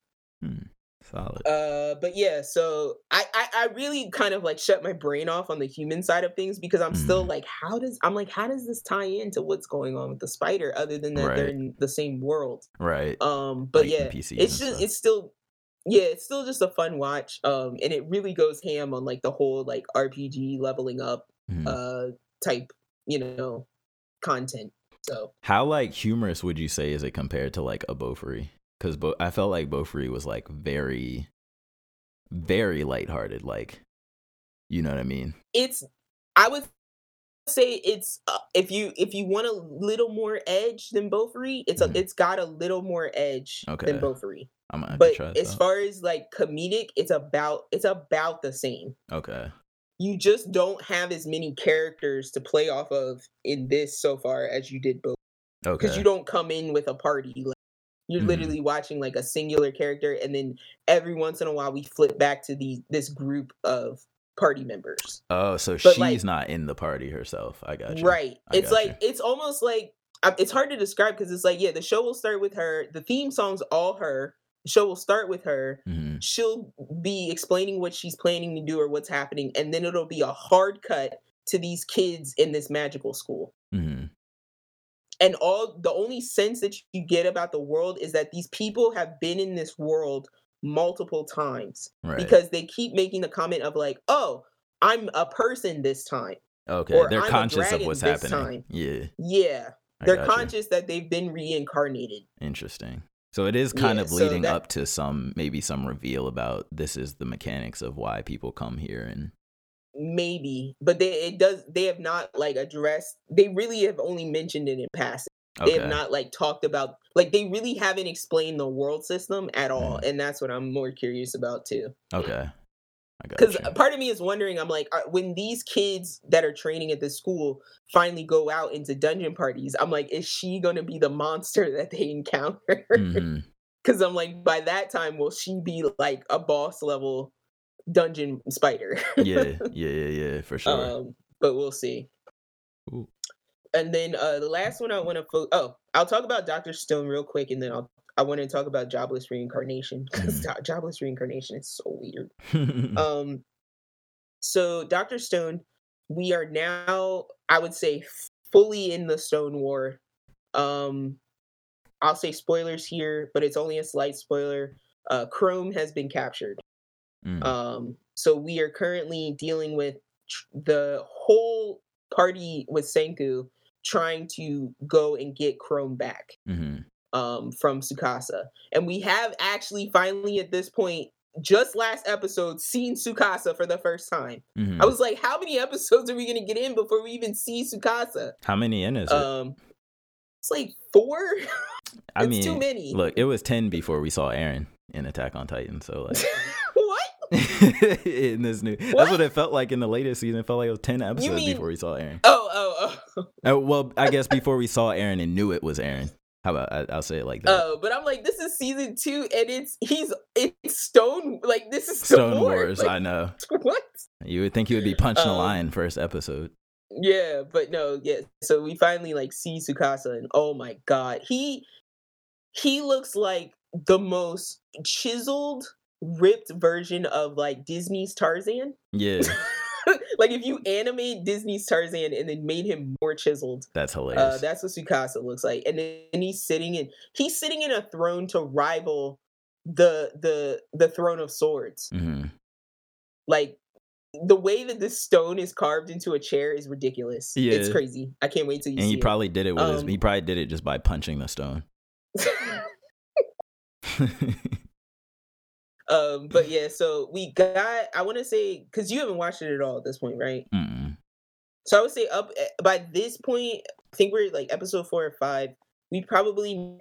Solid. uh but yeah so I, I i really kind of like shut my brain off on the human side of things because i'm still Mhm. like how does i'm like how does this tie into what's going on with the spider other than that they're in the same world right. um but Like yeah NPCs it's just stuff. it's still yeah it's still just a fun watch um and it really goes ham on like the whole like rpg leveling up Mhm. uh type you know content so How like humorous would you say is it compared to like a Bofuri? Because Bo- I felt like Bofuri was like very, very lighthearted. Like, you know what I mean? it's i would say it's uh, if you if you want a little more edge than Bofuri, it's a, Mhm. it's got a little more edge Okay. than Bofuri. I'm gonna But try as far as like comedic, it's about it's about the same. okay. You just don't have as many characters to play off of in this so far as you did both Okay. because you don't come in with a party. Like, you're Mhm. literally watching like a singular character, and then every once in a while we flip back to the this group of party members. oh, so but, she's like- not in the party herself. I got you. Right. I it's like you. it's almost like uh, it's hard to describe because it's like yeah, the show will start with her. The theme song's all her. The show will start with her. hmm She'll be explaining what she's planning to do or what's happening, and then it'll be a hard cut to these kids in this magical school. hmm And all the only sense that you get about the world is that these people have been in this world multiple times Right. because they keep making the comment of like, "Oh, I'm a person this time." okay. or They're conscious of what's happening. time. Yeah. Yeah, I they're got you. conscious that they've been reincarnated. Interesting. So it is kind Yeah, of so leading that- up to some maybe some reveal about this is the mechanics of why people come here and Maybe, but they it does they have not like addressed. They really have only mentioned it in passing. They have not like talked about like they really haven't explained the world system at all, Mhm. and that's what I'm more curious about too. okay. I got Because part of me is wondering, I'm like, are, when these kids that are training at this school finally go out into dungeon parties, I'm like, is she gonna be the monster that they encounter? Because I'm like, by that time, will she be like a boss level dungeon spider? Yeah, yeah, yeah, yeah, for sure. Um, but we'll see. Ooh. And then uh, the last one I want to fo- oh, I'll talk about Doctor Stone real quick, and then I'll I want to talk about jobless reincarnation because Mhm. jobless reincarnation is so weird. Um, so Doctor Stone, we are now, I would say, fully in the Stone War. Um, I'll say spoilers here, but it's only a slight spoiler. Uh, Chrome has been captured. Mm, Um, so we are currently dealing with tr- the whole party with Senku trying to go and get Chrome back mhm. um, from Tsukasa. And we have actually finally at this point, just last episode, seen Tsukasa for the first time. Mhm. I was like, how many episodes are we gonna get in before we even see Tsukasa? How many in is it? Um it's like four. I mean, too many. look, it was ten before we saw Eren in Attack on Titan. So like? in this new, What? that's what it felt like in the latest season. It felt like it was ten episodes mean- before we saw Eren. Oh, oh, oh. Uh, well, I guess before we saw Eren and knew it was Eren. How about I, I'll say it like that. Oh, but I'm like, this is season two, and it's he's it's Stone like this is Stone, Stone Wars. Like, I know. what? You would think he would be punching a Um, lion first episode. Yeah, but no, yeah. So we finally like see Tsukasa, and oh my god, he he looks like the most chiseled, ripped version of like Disney's Tarzan. Yeah, like if you animate Disney's Tarzan and then made him more chiseled, that's uh, hilarious. that's what Tsukasa looks like. And then and he's sitting in he's sitting in a throne to rival the the the throne of swords. Mm-hmm. Like the way that this stone is carved into a chair is ridiculous. It's crazy. I can't wait till you see. And he it. probably did it with his. Um, He probably did it just by punching the stone. um, but yeah, so we got. I want to say because you haven't watched it at all at this point, right? Mm-mm. So I would say up eh, by this point, I think we're like episode four or five. We probably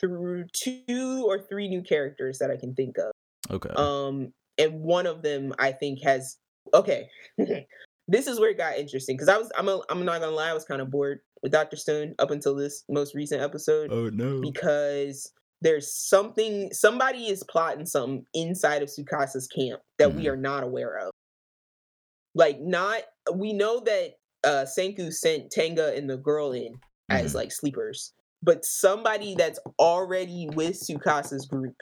through two or three new characters that I can think of. Okay. Um, and one of them I think has okay. this is where it got interesting because I was I'm a, I'm not gonna lie I was kind of bored with Doctor Stone up until this most recent episode oh no. because there's something somebody is plotting something inside of Tsukasa's camp that we Mhm. are not aware of. Like not we know that uh Senku sent Tenga and the girl in as Mhm. like sleepers, but somebody that's already with Tsukasa's group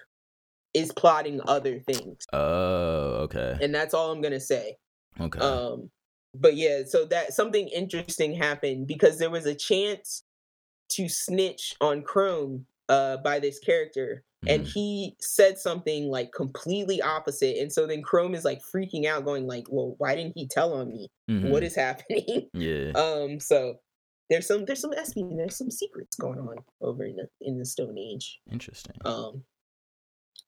is plotting other things. Oh, okay. And that's all I'm gonna say. Okay. Um, but yeah, so that something interesting happened because there was a chance to snitch on Chrome uh by this character, and Mhm. he said something like completely opposite, and so then Chrome is like freaking out, going like, "Well, why didn't he tell on me? Mhm. What is happening?" Yeah. um, so there's some there's some espionage, there's some secrets going on over in the in the Stone Age. Interesting. Um,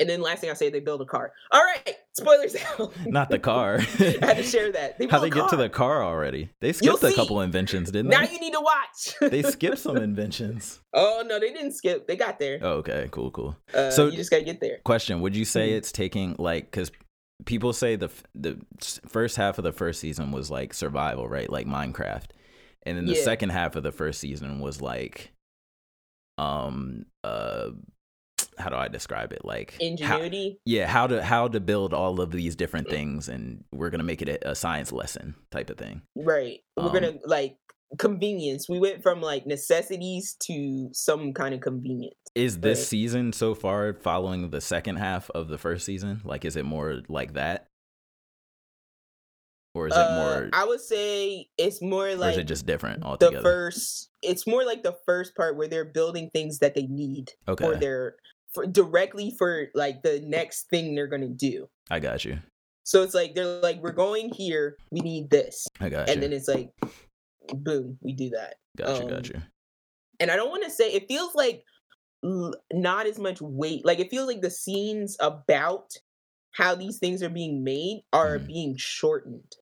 and then last thing I say, they build a car. All right, spoilers out. Not the car. I had to share that. They How they get to the car already? They skipped a couple inventions, didn't Now they? Now you need to watch. they skipped some inventions. oh no, they didn't skip. They got there. Oh, okay, cool, cool. Uh, so- you just gotta get there. Question: Would you say Mhm. it's taking like because people say the the first half of the first season was like survival, right? Like Minecraft, and then the Yeah. second half of the first season was like, um, uh, how do I describe it? Like how- Ingenuity. yeah, how to how to build all of these different things, and we're gonna make it a, a science lesson type of thing. right. We're um, gonna like convenience. We went from like necessities to some kind of convenience. Is this Right. season so far following the second half of the first season? Like, is it more like that, or is it Uh, more, I would say it's more or is it just different the first. It's more like the first part where they're building things that they need okay. for their for directly for like the next thing they're gonna do. I got you. So it's like they're like, we're going here. We need this, I got you. and then it's like, boom, we do that. got you. Got um, you. and I don't want to say it feels like l- not as much weight. Like it feels like the scenes about how these things are being made are Mhm. being shortened.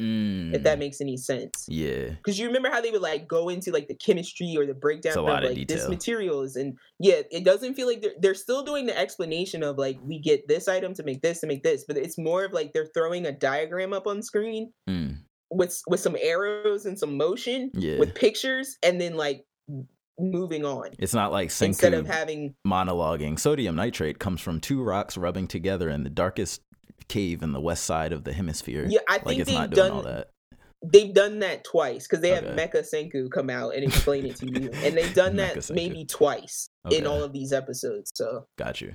If Mm, that makes any sense. yeah, Because you remember how they would like go into like the chemistry or the breakdown of like this materials and yeah, it doesn't feel like they're they're still doing the explanation of like we get this item to make this to make this, but it's more of like they're throwing a diagram up on screen mm, with with some arrows and some motion yeah. with pictures and then like moving on it's not like instead of having monologuing. Sodium nitrate comes from two rocks rubbing together in the darkest cave in the west side of the hemisphere. yeah i like think it's they've not doing all done that. they've done that twice because they have Okay. mecha senku come out and explain it to you and they've done that Senku. maybe twice in all of these episodes so Got you.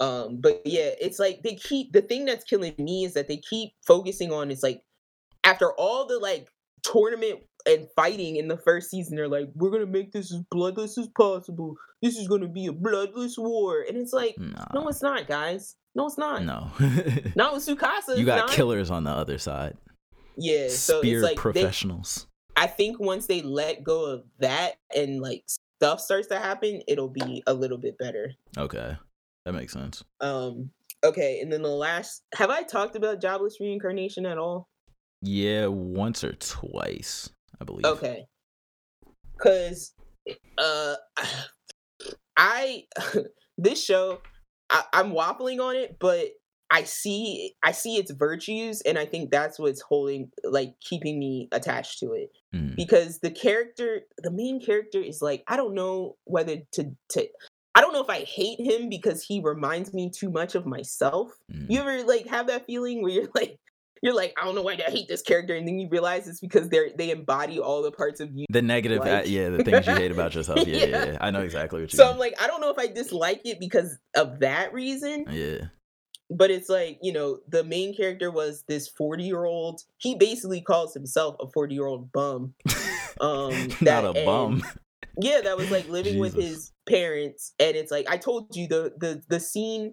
um but yeah it's like they keep the thing that's killing me is that they keep focusing on is like after all the like tournament and fighting in the first season they're like we're gonna make this as bloodless as possible this is gonna be a bloodless war and it's like Nah, no it's not guys no it's not no. not with Tsukasa. you got not. killers on the other side. Yeah, so Spear it's like they, professionals. I think once they let go of that and like stuff starts to happen, it'll be a little bit better. Okay, that makes sense. Um, okay, and then the last, have I talked about jobless reincarnation at all? Yeah, once or twice, I believe. Okay, because uh, I this show I, I'm waffling on it, but I see I see its virtues, and I think that's what's holding like keeping me attached to it. Mm, because the character the main character is like i don't know whether to to i don't know if i hate him because he reminds me too much of myself mm. you ever like have that feeling where you're like you're like i don't know why i hate this character and then you realize it's because they're they embody all the parts of you the negative, like- yeah, the things you hate about yourself. Yeah, yeah, Yeah. yeah. I know exactly what you so i'm like i don't know if i dislike it because of that reason yeah, but it's like you know the main character was this 40 year old he basically calls himself a 40 year old bum um not that- a and- bum. yeah that was like living with his parents and it's like i told you the the the scene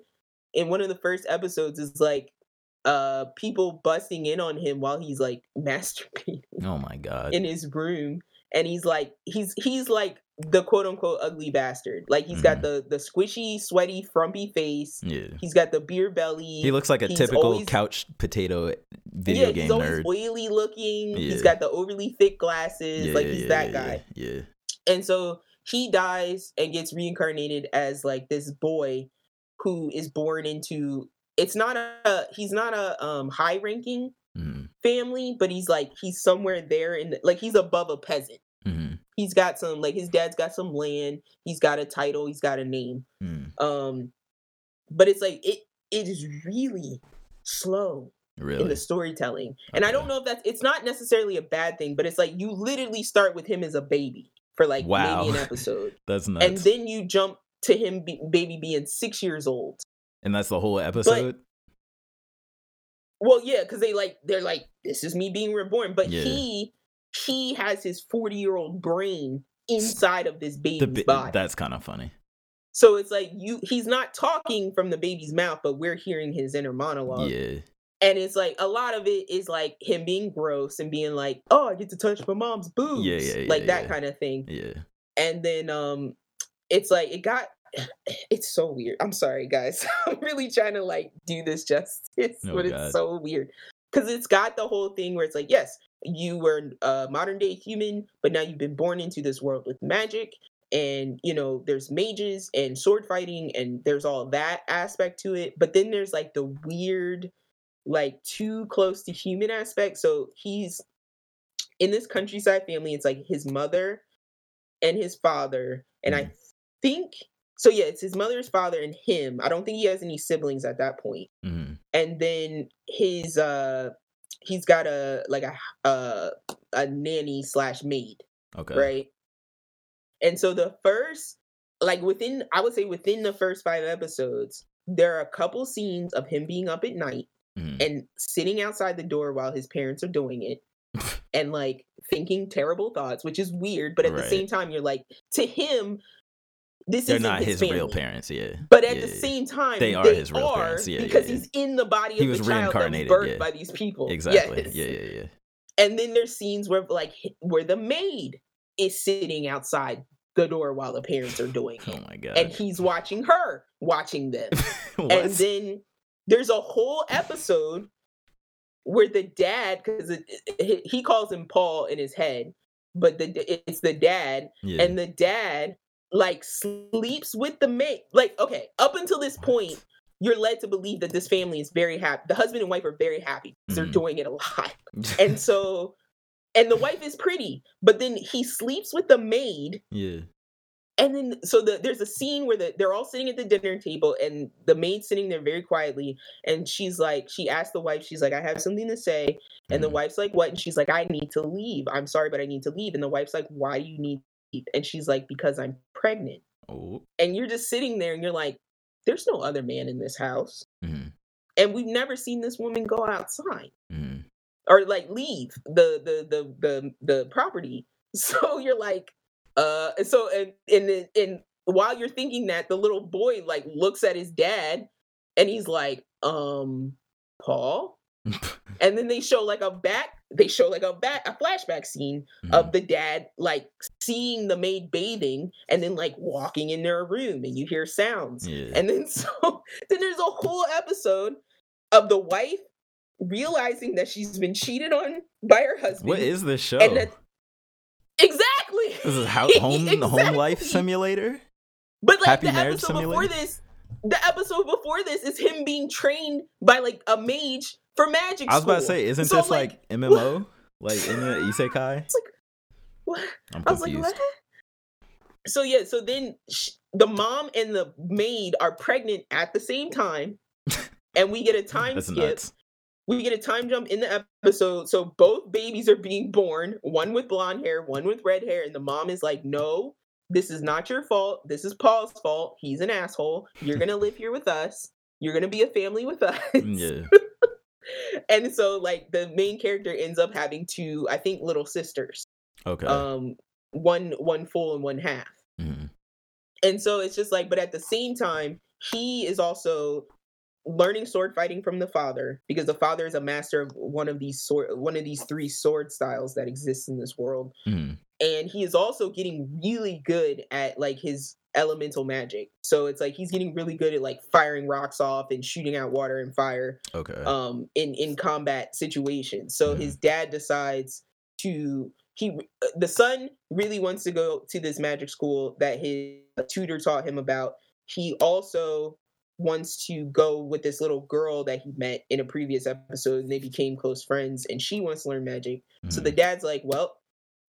in one of the first episodes is like uh people busting in on him while he's like masturbating Oh my god. in his room and he's like he's he's like the quote unquote ugly bastard. Like he's got Mhm. the the squishy, sweaty, frumpy face. Yeah. He's got the beer belly. He looks like a He's typical always- couch potato video yeah, game he's always nerd. oily looking. He's got the overly thick glasses. Yeah, like he's yeah, that yeah, guy. Yeah. And so he dies and gets reincarnated as like this boy who is born into it's not a he's not a um high ranking hmm family, but he's like he's somewhere there in the, like he's above a peasant. hmm He's got some like his dad's got some land, he's got a title, he's got a name. hmm Um but it's like it it is really slow in the storytelling. And I don't know if that's it's not necessarily a bad thing, but it's like you literally start with him as a baby for like Wow. maybe an episode. That's nuts. and then you jump to him be, baby being 6 years old. And that's the whole episode. Well, yeah, cuz they like they're like this is me being reborn, but Yeah. he he has his 40-year-old brain inside of this baby's body. that's kind of funny. So it's like you he's not talking from the baby's mouth, but we're hearing his inner monologue. yeah. And it's like a lot of it is like him being gross and being like, "Oh, I get to touch my mom's boobs," Yeah, yeah, like yeah, that yeah. kind of thing. Yeah. And then um, it's like it got, it's so weird. I'm sorry, guys. I'm really trying to like do this justice, Oh, but God. it's so weird because it's got the whole thing where it's like, yes, you were a modern day human, but now you've been born into this world with magic. And you know, there's mages and sword fighting, and there's all that aspect to it. But then there's like the weird, like too close to human aspect. So he's in this countryside family. It's like his mother and his father, and I mm. think so. Yeah, it's his mother's father, and him. I don't think he has any siblings at that point. hmm And then his uh, he's got a like a uh, a nanny slash maid Okay. right? And so the first, like within, I would say within the first five episodes, there are a couple scenes of him being up at night Mhm. and sitting outside the door while his parents are doing it and like thinking terrible thoughts, which is weird. But at the same time, you're like, to him, this They're not his, family. real parents. Yeah. But at Yeah, the yeah. same time, They are his real are parents. Yeah, because he's in the body He of was the child that was reincarnated, birthed by these people. Exactly. Yes. Yeah. Yeah. Yeah. And then there's scenes where like where the maid is sitting outside the door while the parents are doing Oh my god. And he's watching her watching them. and then there's a whole episode where the dad because he calls him Paul in his head, but the it's the dad and the dad like sleeps with the maid. Like okay, up until this point you're led to believe that this family is very happy. The husband and wife are very happy. 'cause They're Mhm. doing it a lot and so and the wife is pretty but then he sleeps with the maid yeah. and then so the, there's a scene where the, they're all sitting at the dinner table and the maid's sitting there very quietly and she's like she asked the wife she's like i have something to say and the Mhm. wife's like what and she's like i need to leave i'm sorry but i need to leave and the wife's like why do you need and she's like because i'm pregnant. Oh. and you're just sitting there and you're like there's no other man in this house. Hmm and we've never seen this woman go outside. Hmm or like leave the the the the, the property. So you're like uh and so and and and while you're thinking that the little boy like looks at his dad and he's like um paul and then they show like a back they show like a back a flashback scene Mm-hmm. of the dad like seeing the maid bathing and then like walking in their room and you hear sounds yeah. and then so then there's a whole episode of the wife realizing that she's been cheated on by her husband. what is this show? and that exactly this is how home the home life simulator. But like Happy the Marriage episode before Simulator? this, the episode before this is him being trained by like a mage for magic. I was about to say, isn't So, this like, MMO? Like in the isekai? It's like what? I'm I was like, confused. what? So yeah, so then sh- the mom and the maid are pregnant at the same time, and we get a time skip. nuts. We get a time jump in the episode, so both babies are being born, one with blonde hair, one with red hair, and the mom is like, "No, this is not your fault. This is Paul's fault. He's an asshole. You're gonna live here with us. You're gonna be a family with us." Yeah. and so, like, the main character ends up having two, I think, little sisters. Okay. Um, one one full and one half. Mhm. And so it's just like, but at the same time, he is also learning sword fighting from the father because the father is a master of one of these sword one of these three sword styles that exists in this world Mhm. and he is also getting really good at like his elemental magic so it's like he's getting really good at like firing rocks off and shooting out water and fire Okay. um in in combat situations so Mhm. his dad decides to he the son really wants to go to this magic school that his tutor taught him about he also wants to go with this little girl that he met in a previous episode and they became close friends and she wants to learn magic so Mhm. the dad's like well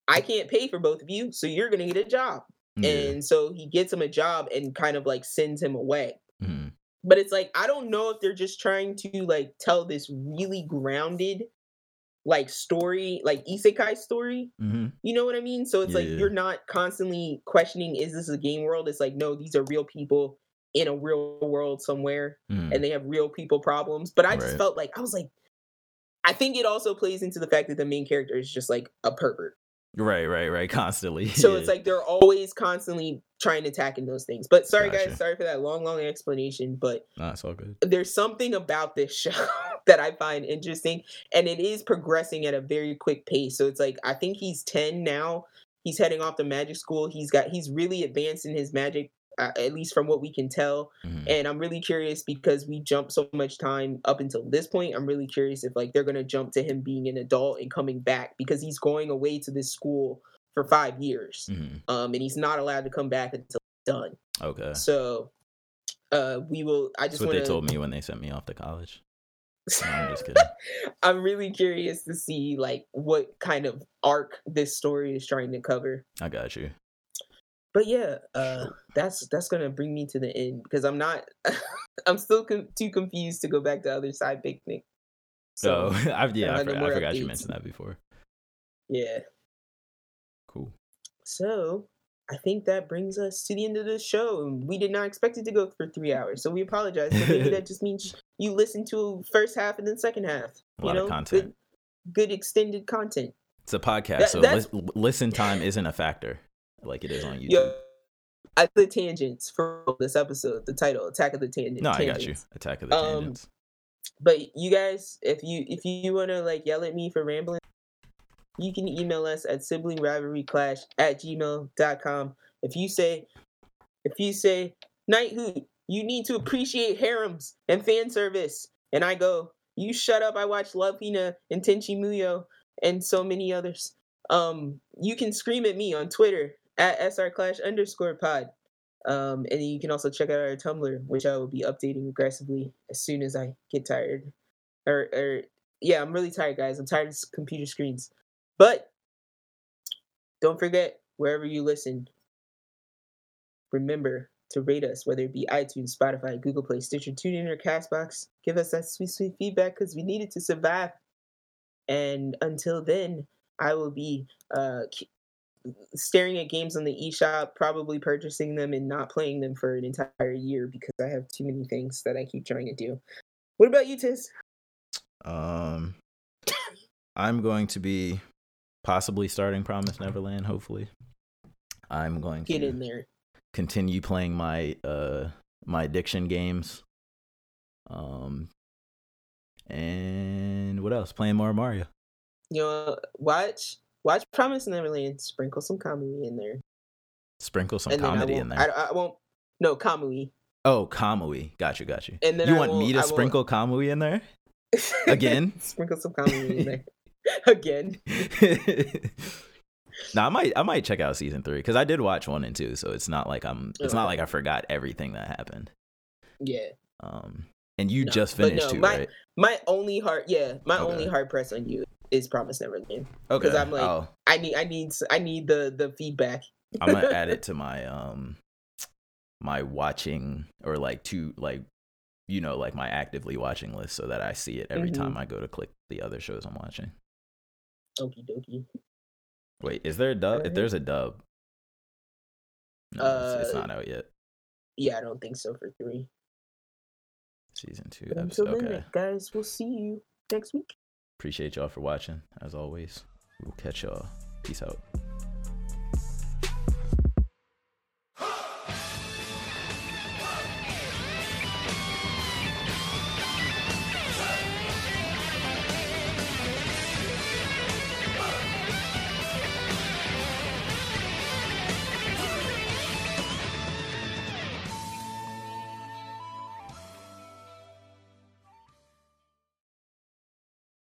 i can't pay for both of you so you're gonna get a job Yeah. and so he gets him a job and kind of like sends him away Mhm. but it's like I don't know if they're just trying to like tell this really grounded like story, like isekai story. Mhm. You know what I mean? So it's like you're not constantly questioning is this a game world? It's like no, these are real people in a real world somewhere Mhm. and they have real people problems. But I just Right. felt like I was like I think it also plays into the fact that the main character is just like a pervert. Right, right, right. Constantly. So Yeah. it's like they're always constantly trying to attack in those things. But sorry Gotcha. guys, sorry for that long, long explanation. But Nah, it's all good. there's something about this show that I find interesting, and it is progressing at a very quick pace. So it's like I think he's ten now. He's heading off to magic school. He's got he's really advanced in his magic, at least from what we can tell. Mhm. And I'm really curious because we jumped so much time up until this point. I'm really curious if like they're gonna jump to him being an adult and coming back because he's going away to this school for five years, Mhm. um, and he's not allowed to come back until done. Okay. So, uh, we will. I That's just what want they told me when they sent me off to college. No, I'm just kidding. I'm really curious to see like what kind of arc this story is trying to cover. I got you. But yeah, uh, that's that's gonna bring me to the end because I'm not. I'm still com- too confused to go back to other side picnic. So, So I've, yeah, I, for- I forgot you mentioned that before. yeah, Cool. so I think that brings us to the end of the show. and We did not expect it to go for three hours, so we apologize. But maybe that just means you listen to first half and then second half. A you lot know, of content. Good, good extended content. It's a podcast, That- so lis- listen time isn't a factor like it is on YouTube. Yo, I the tangents for this episode, the title, Attack of the Tangent. no, I got you. Tangents. Attack of the Um, Tangents. But you guys, if you if you wanna like yell at me for rambling, you can email us at sibling rivalry clash at gmail.com. If you say if you say Night Hoot, you need to appreciate harems and fan service, and I go, you shut up, I watch Love Hina and Tenchi Muyo and so many others. Um, you can scream at me on Twitter at SR Clash underscore pod. Um, and you can also check out our Tumblr, which I will be updating aggressively as soon as I get tired. Or, or yeah, I'm really tired, guys. I'm tired of computer screens. But don't forget, wherever you listen, remember to rate us, whether it be iTunes, Spotify, Google Play, Stitcher, TuneIn, or Castbox. Give us that sweet, sweet feedback because we need it to survive. And until then, I will be uh, staring at games on the eShop, probably purchasing them and not playing them for an entire year because I have too many things that I keep trying to do. What about you, Tiz? Um, I'm going to be possibly starting Promise Neverland. Hopefully, I'm going Get to get in there. continue playing my uh my addiction games. Um, and what else? Playing more Mario. You know, watch watch Promise Neverland. Sprinkle some comedy in there. Sprinkle some and I comedy in there. I, I won't. No comedy. oh, Kamuy. Got you. Got you. And then you I want me I to won't- sprinkle Kamuy in there again? Sprinkle some comedy in there again. now I might I might check out season three because I did watch one and two, so it's not like I'm it's not like I forgot everything that happened. Yeah. Um, and you No, just finished no, too, my- right? My only heart yeah, my Okay. only hard press on you is Promise Neverland. Okay, Because I'm like- I'll, I need, I need, I need the the feedback. I'm gonna add it to my um my watching or like to like you know like my actively watching list so that I see it every Mhm. time I go to click the other shows I'm watching. Okie dokie. Wait, is there a dub? If there's a dub, no, it's, it's Uh, not out yet. Yeah, I don't think so for three. Season two But episode. until Okay. then, guys, we'll see you next week. Appreciate y'all for watching. As always, we'll catch y'all. Peace out.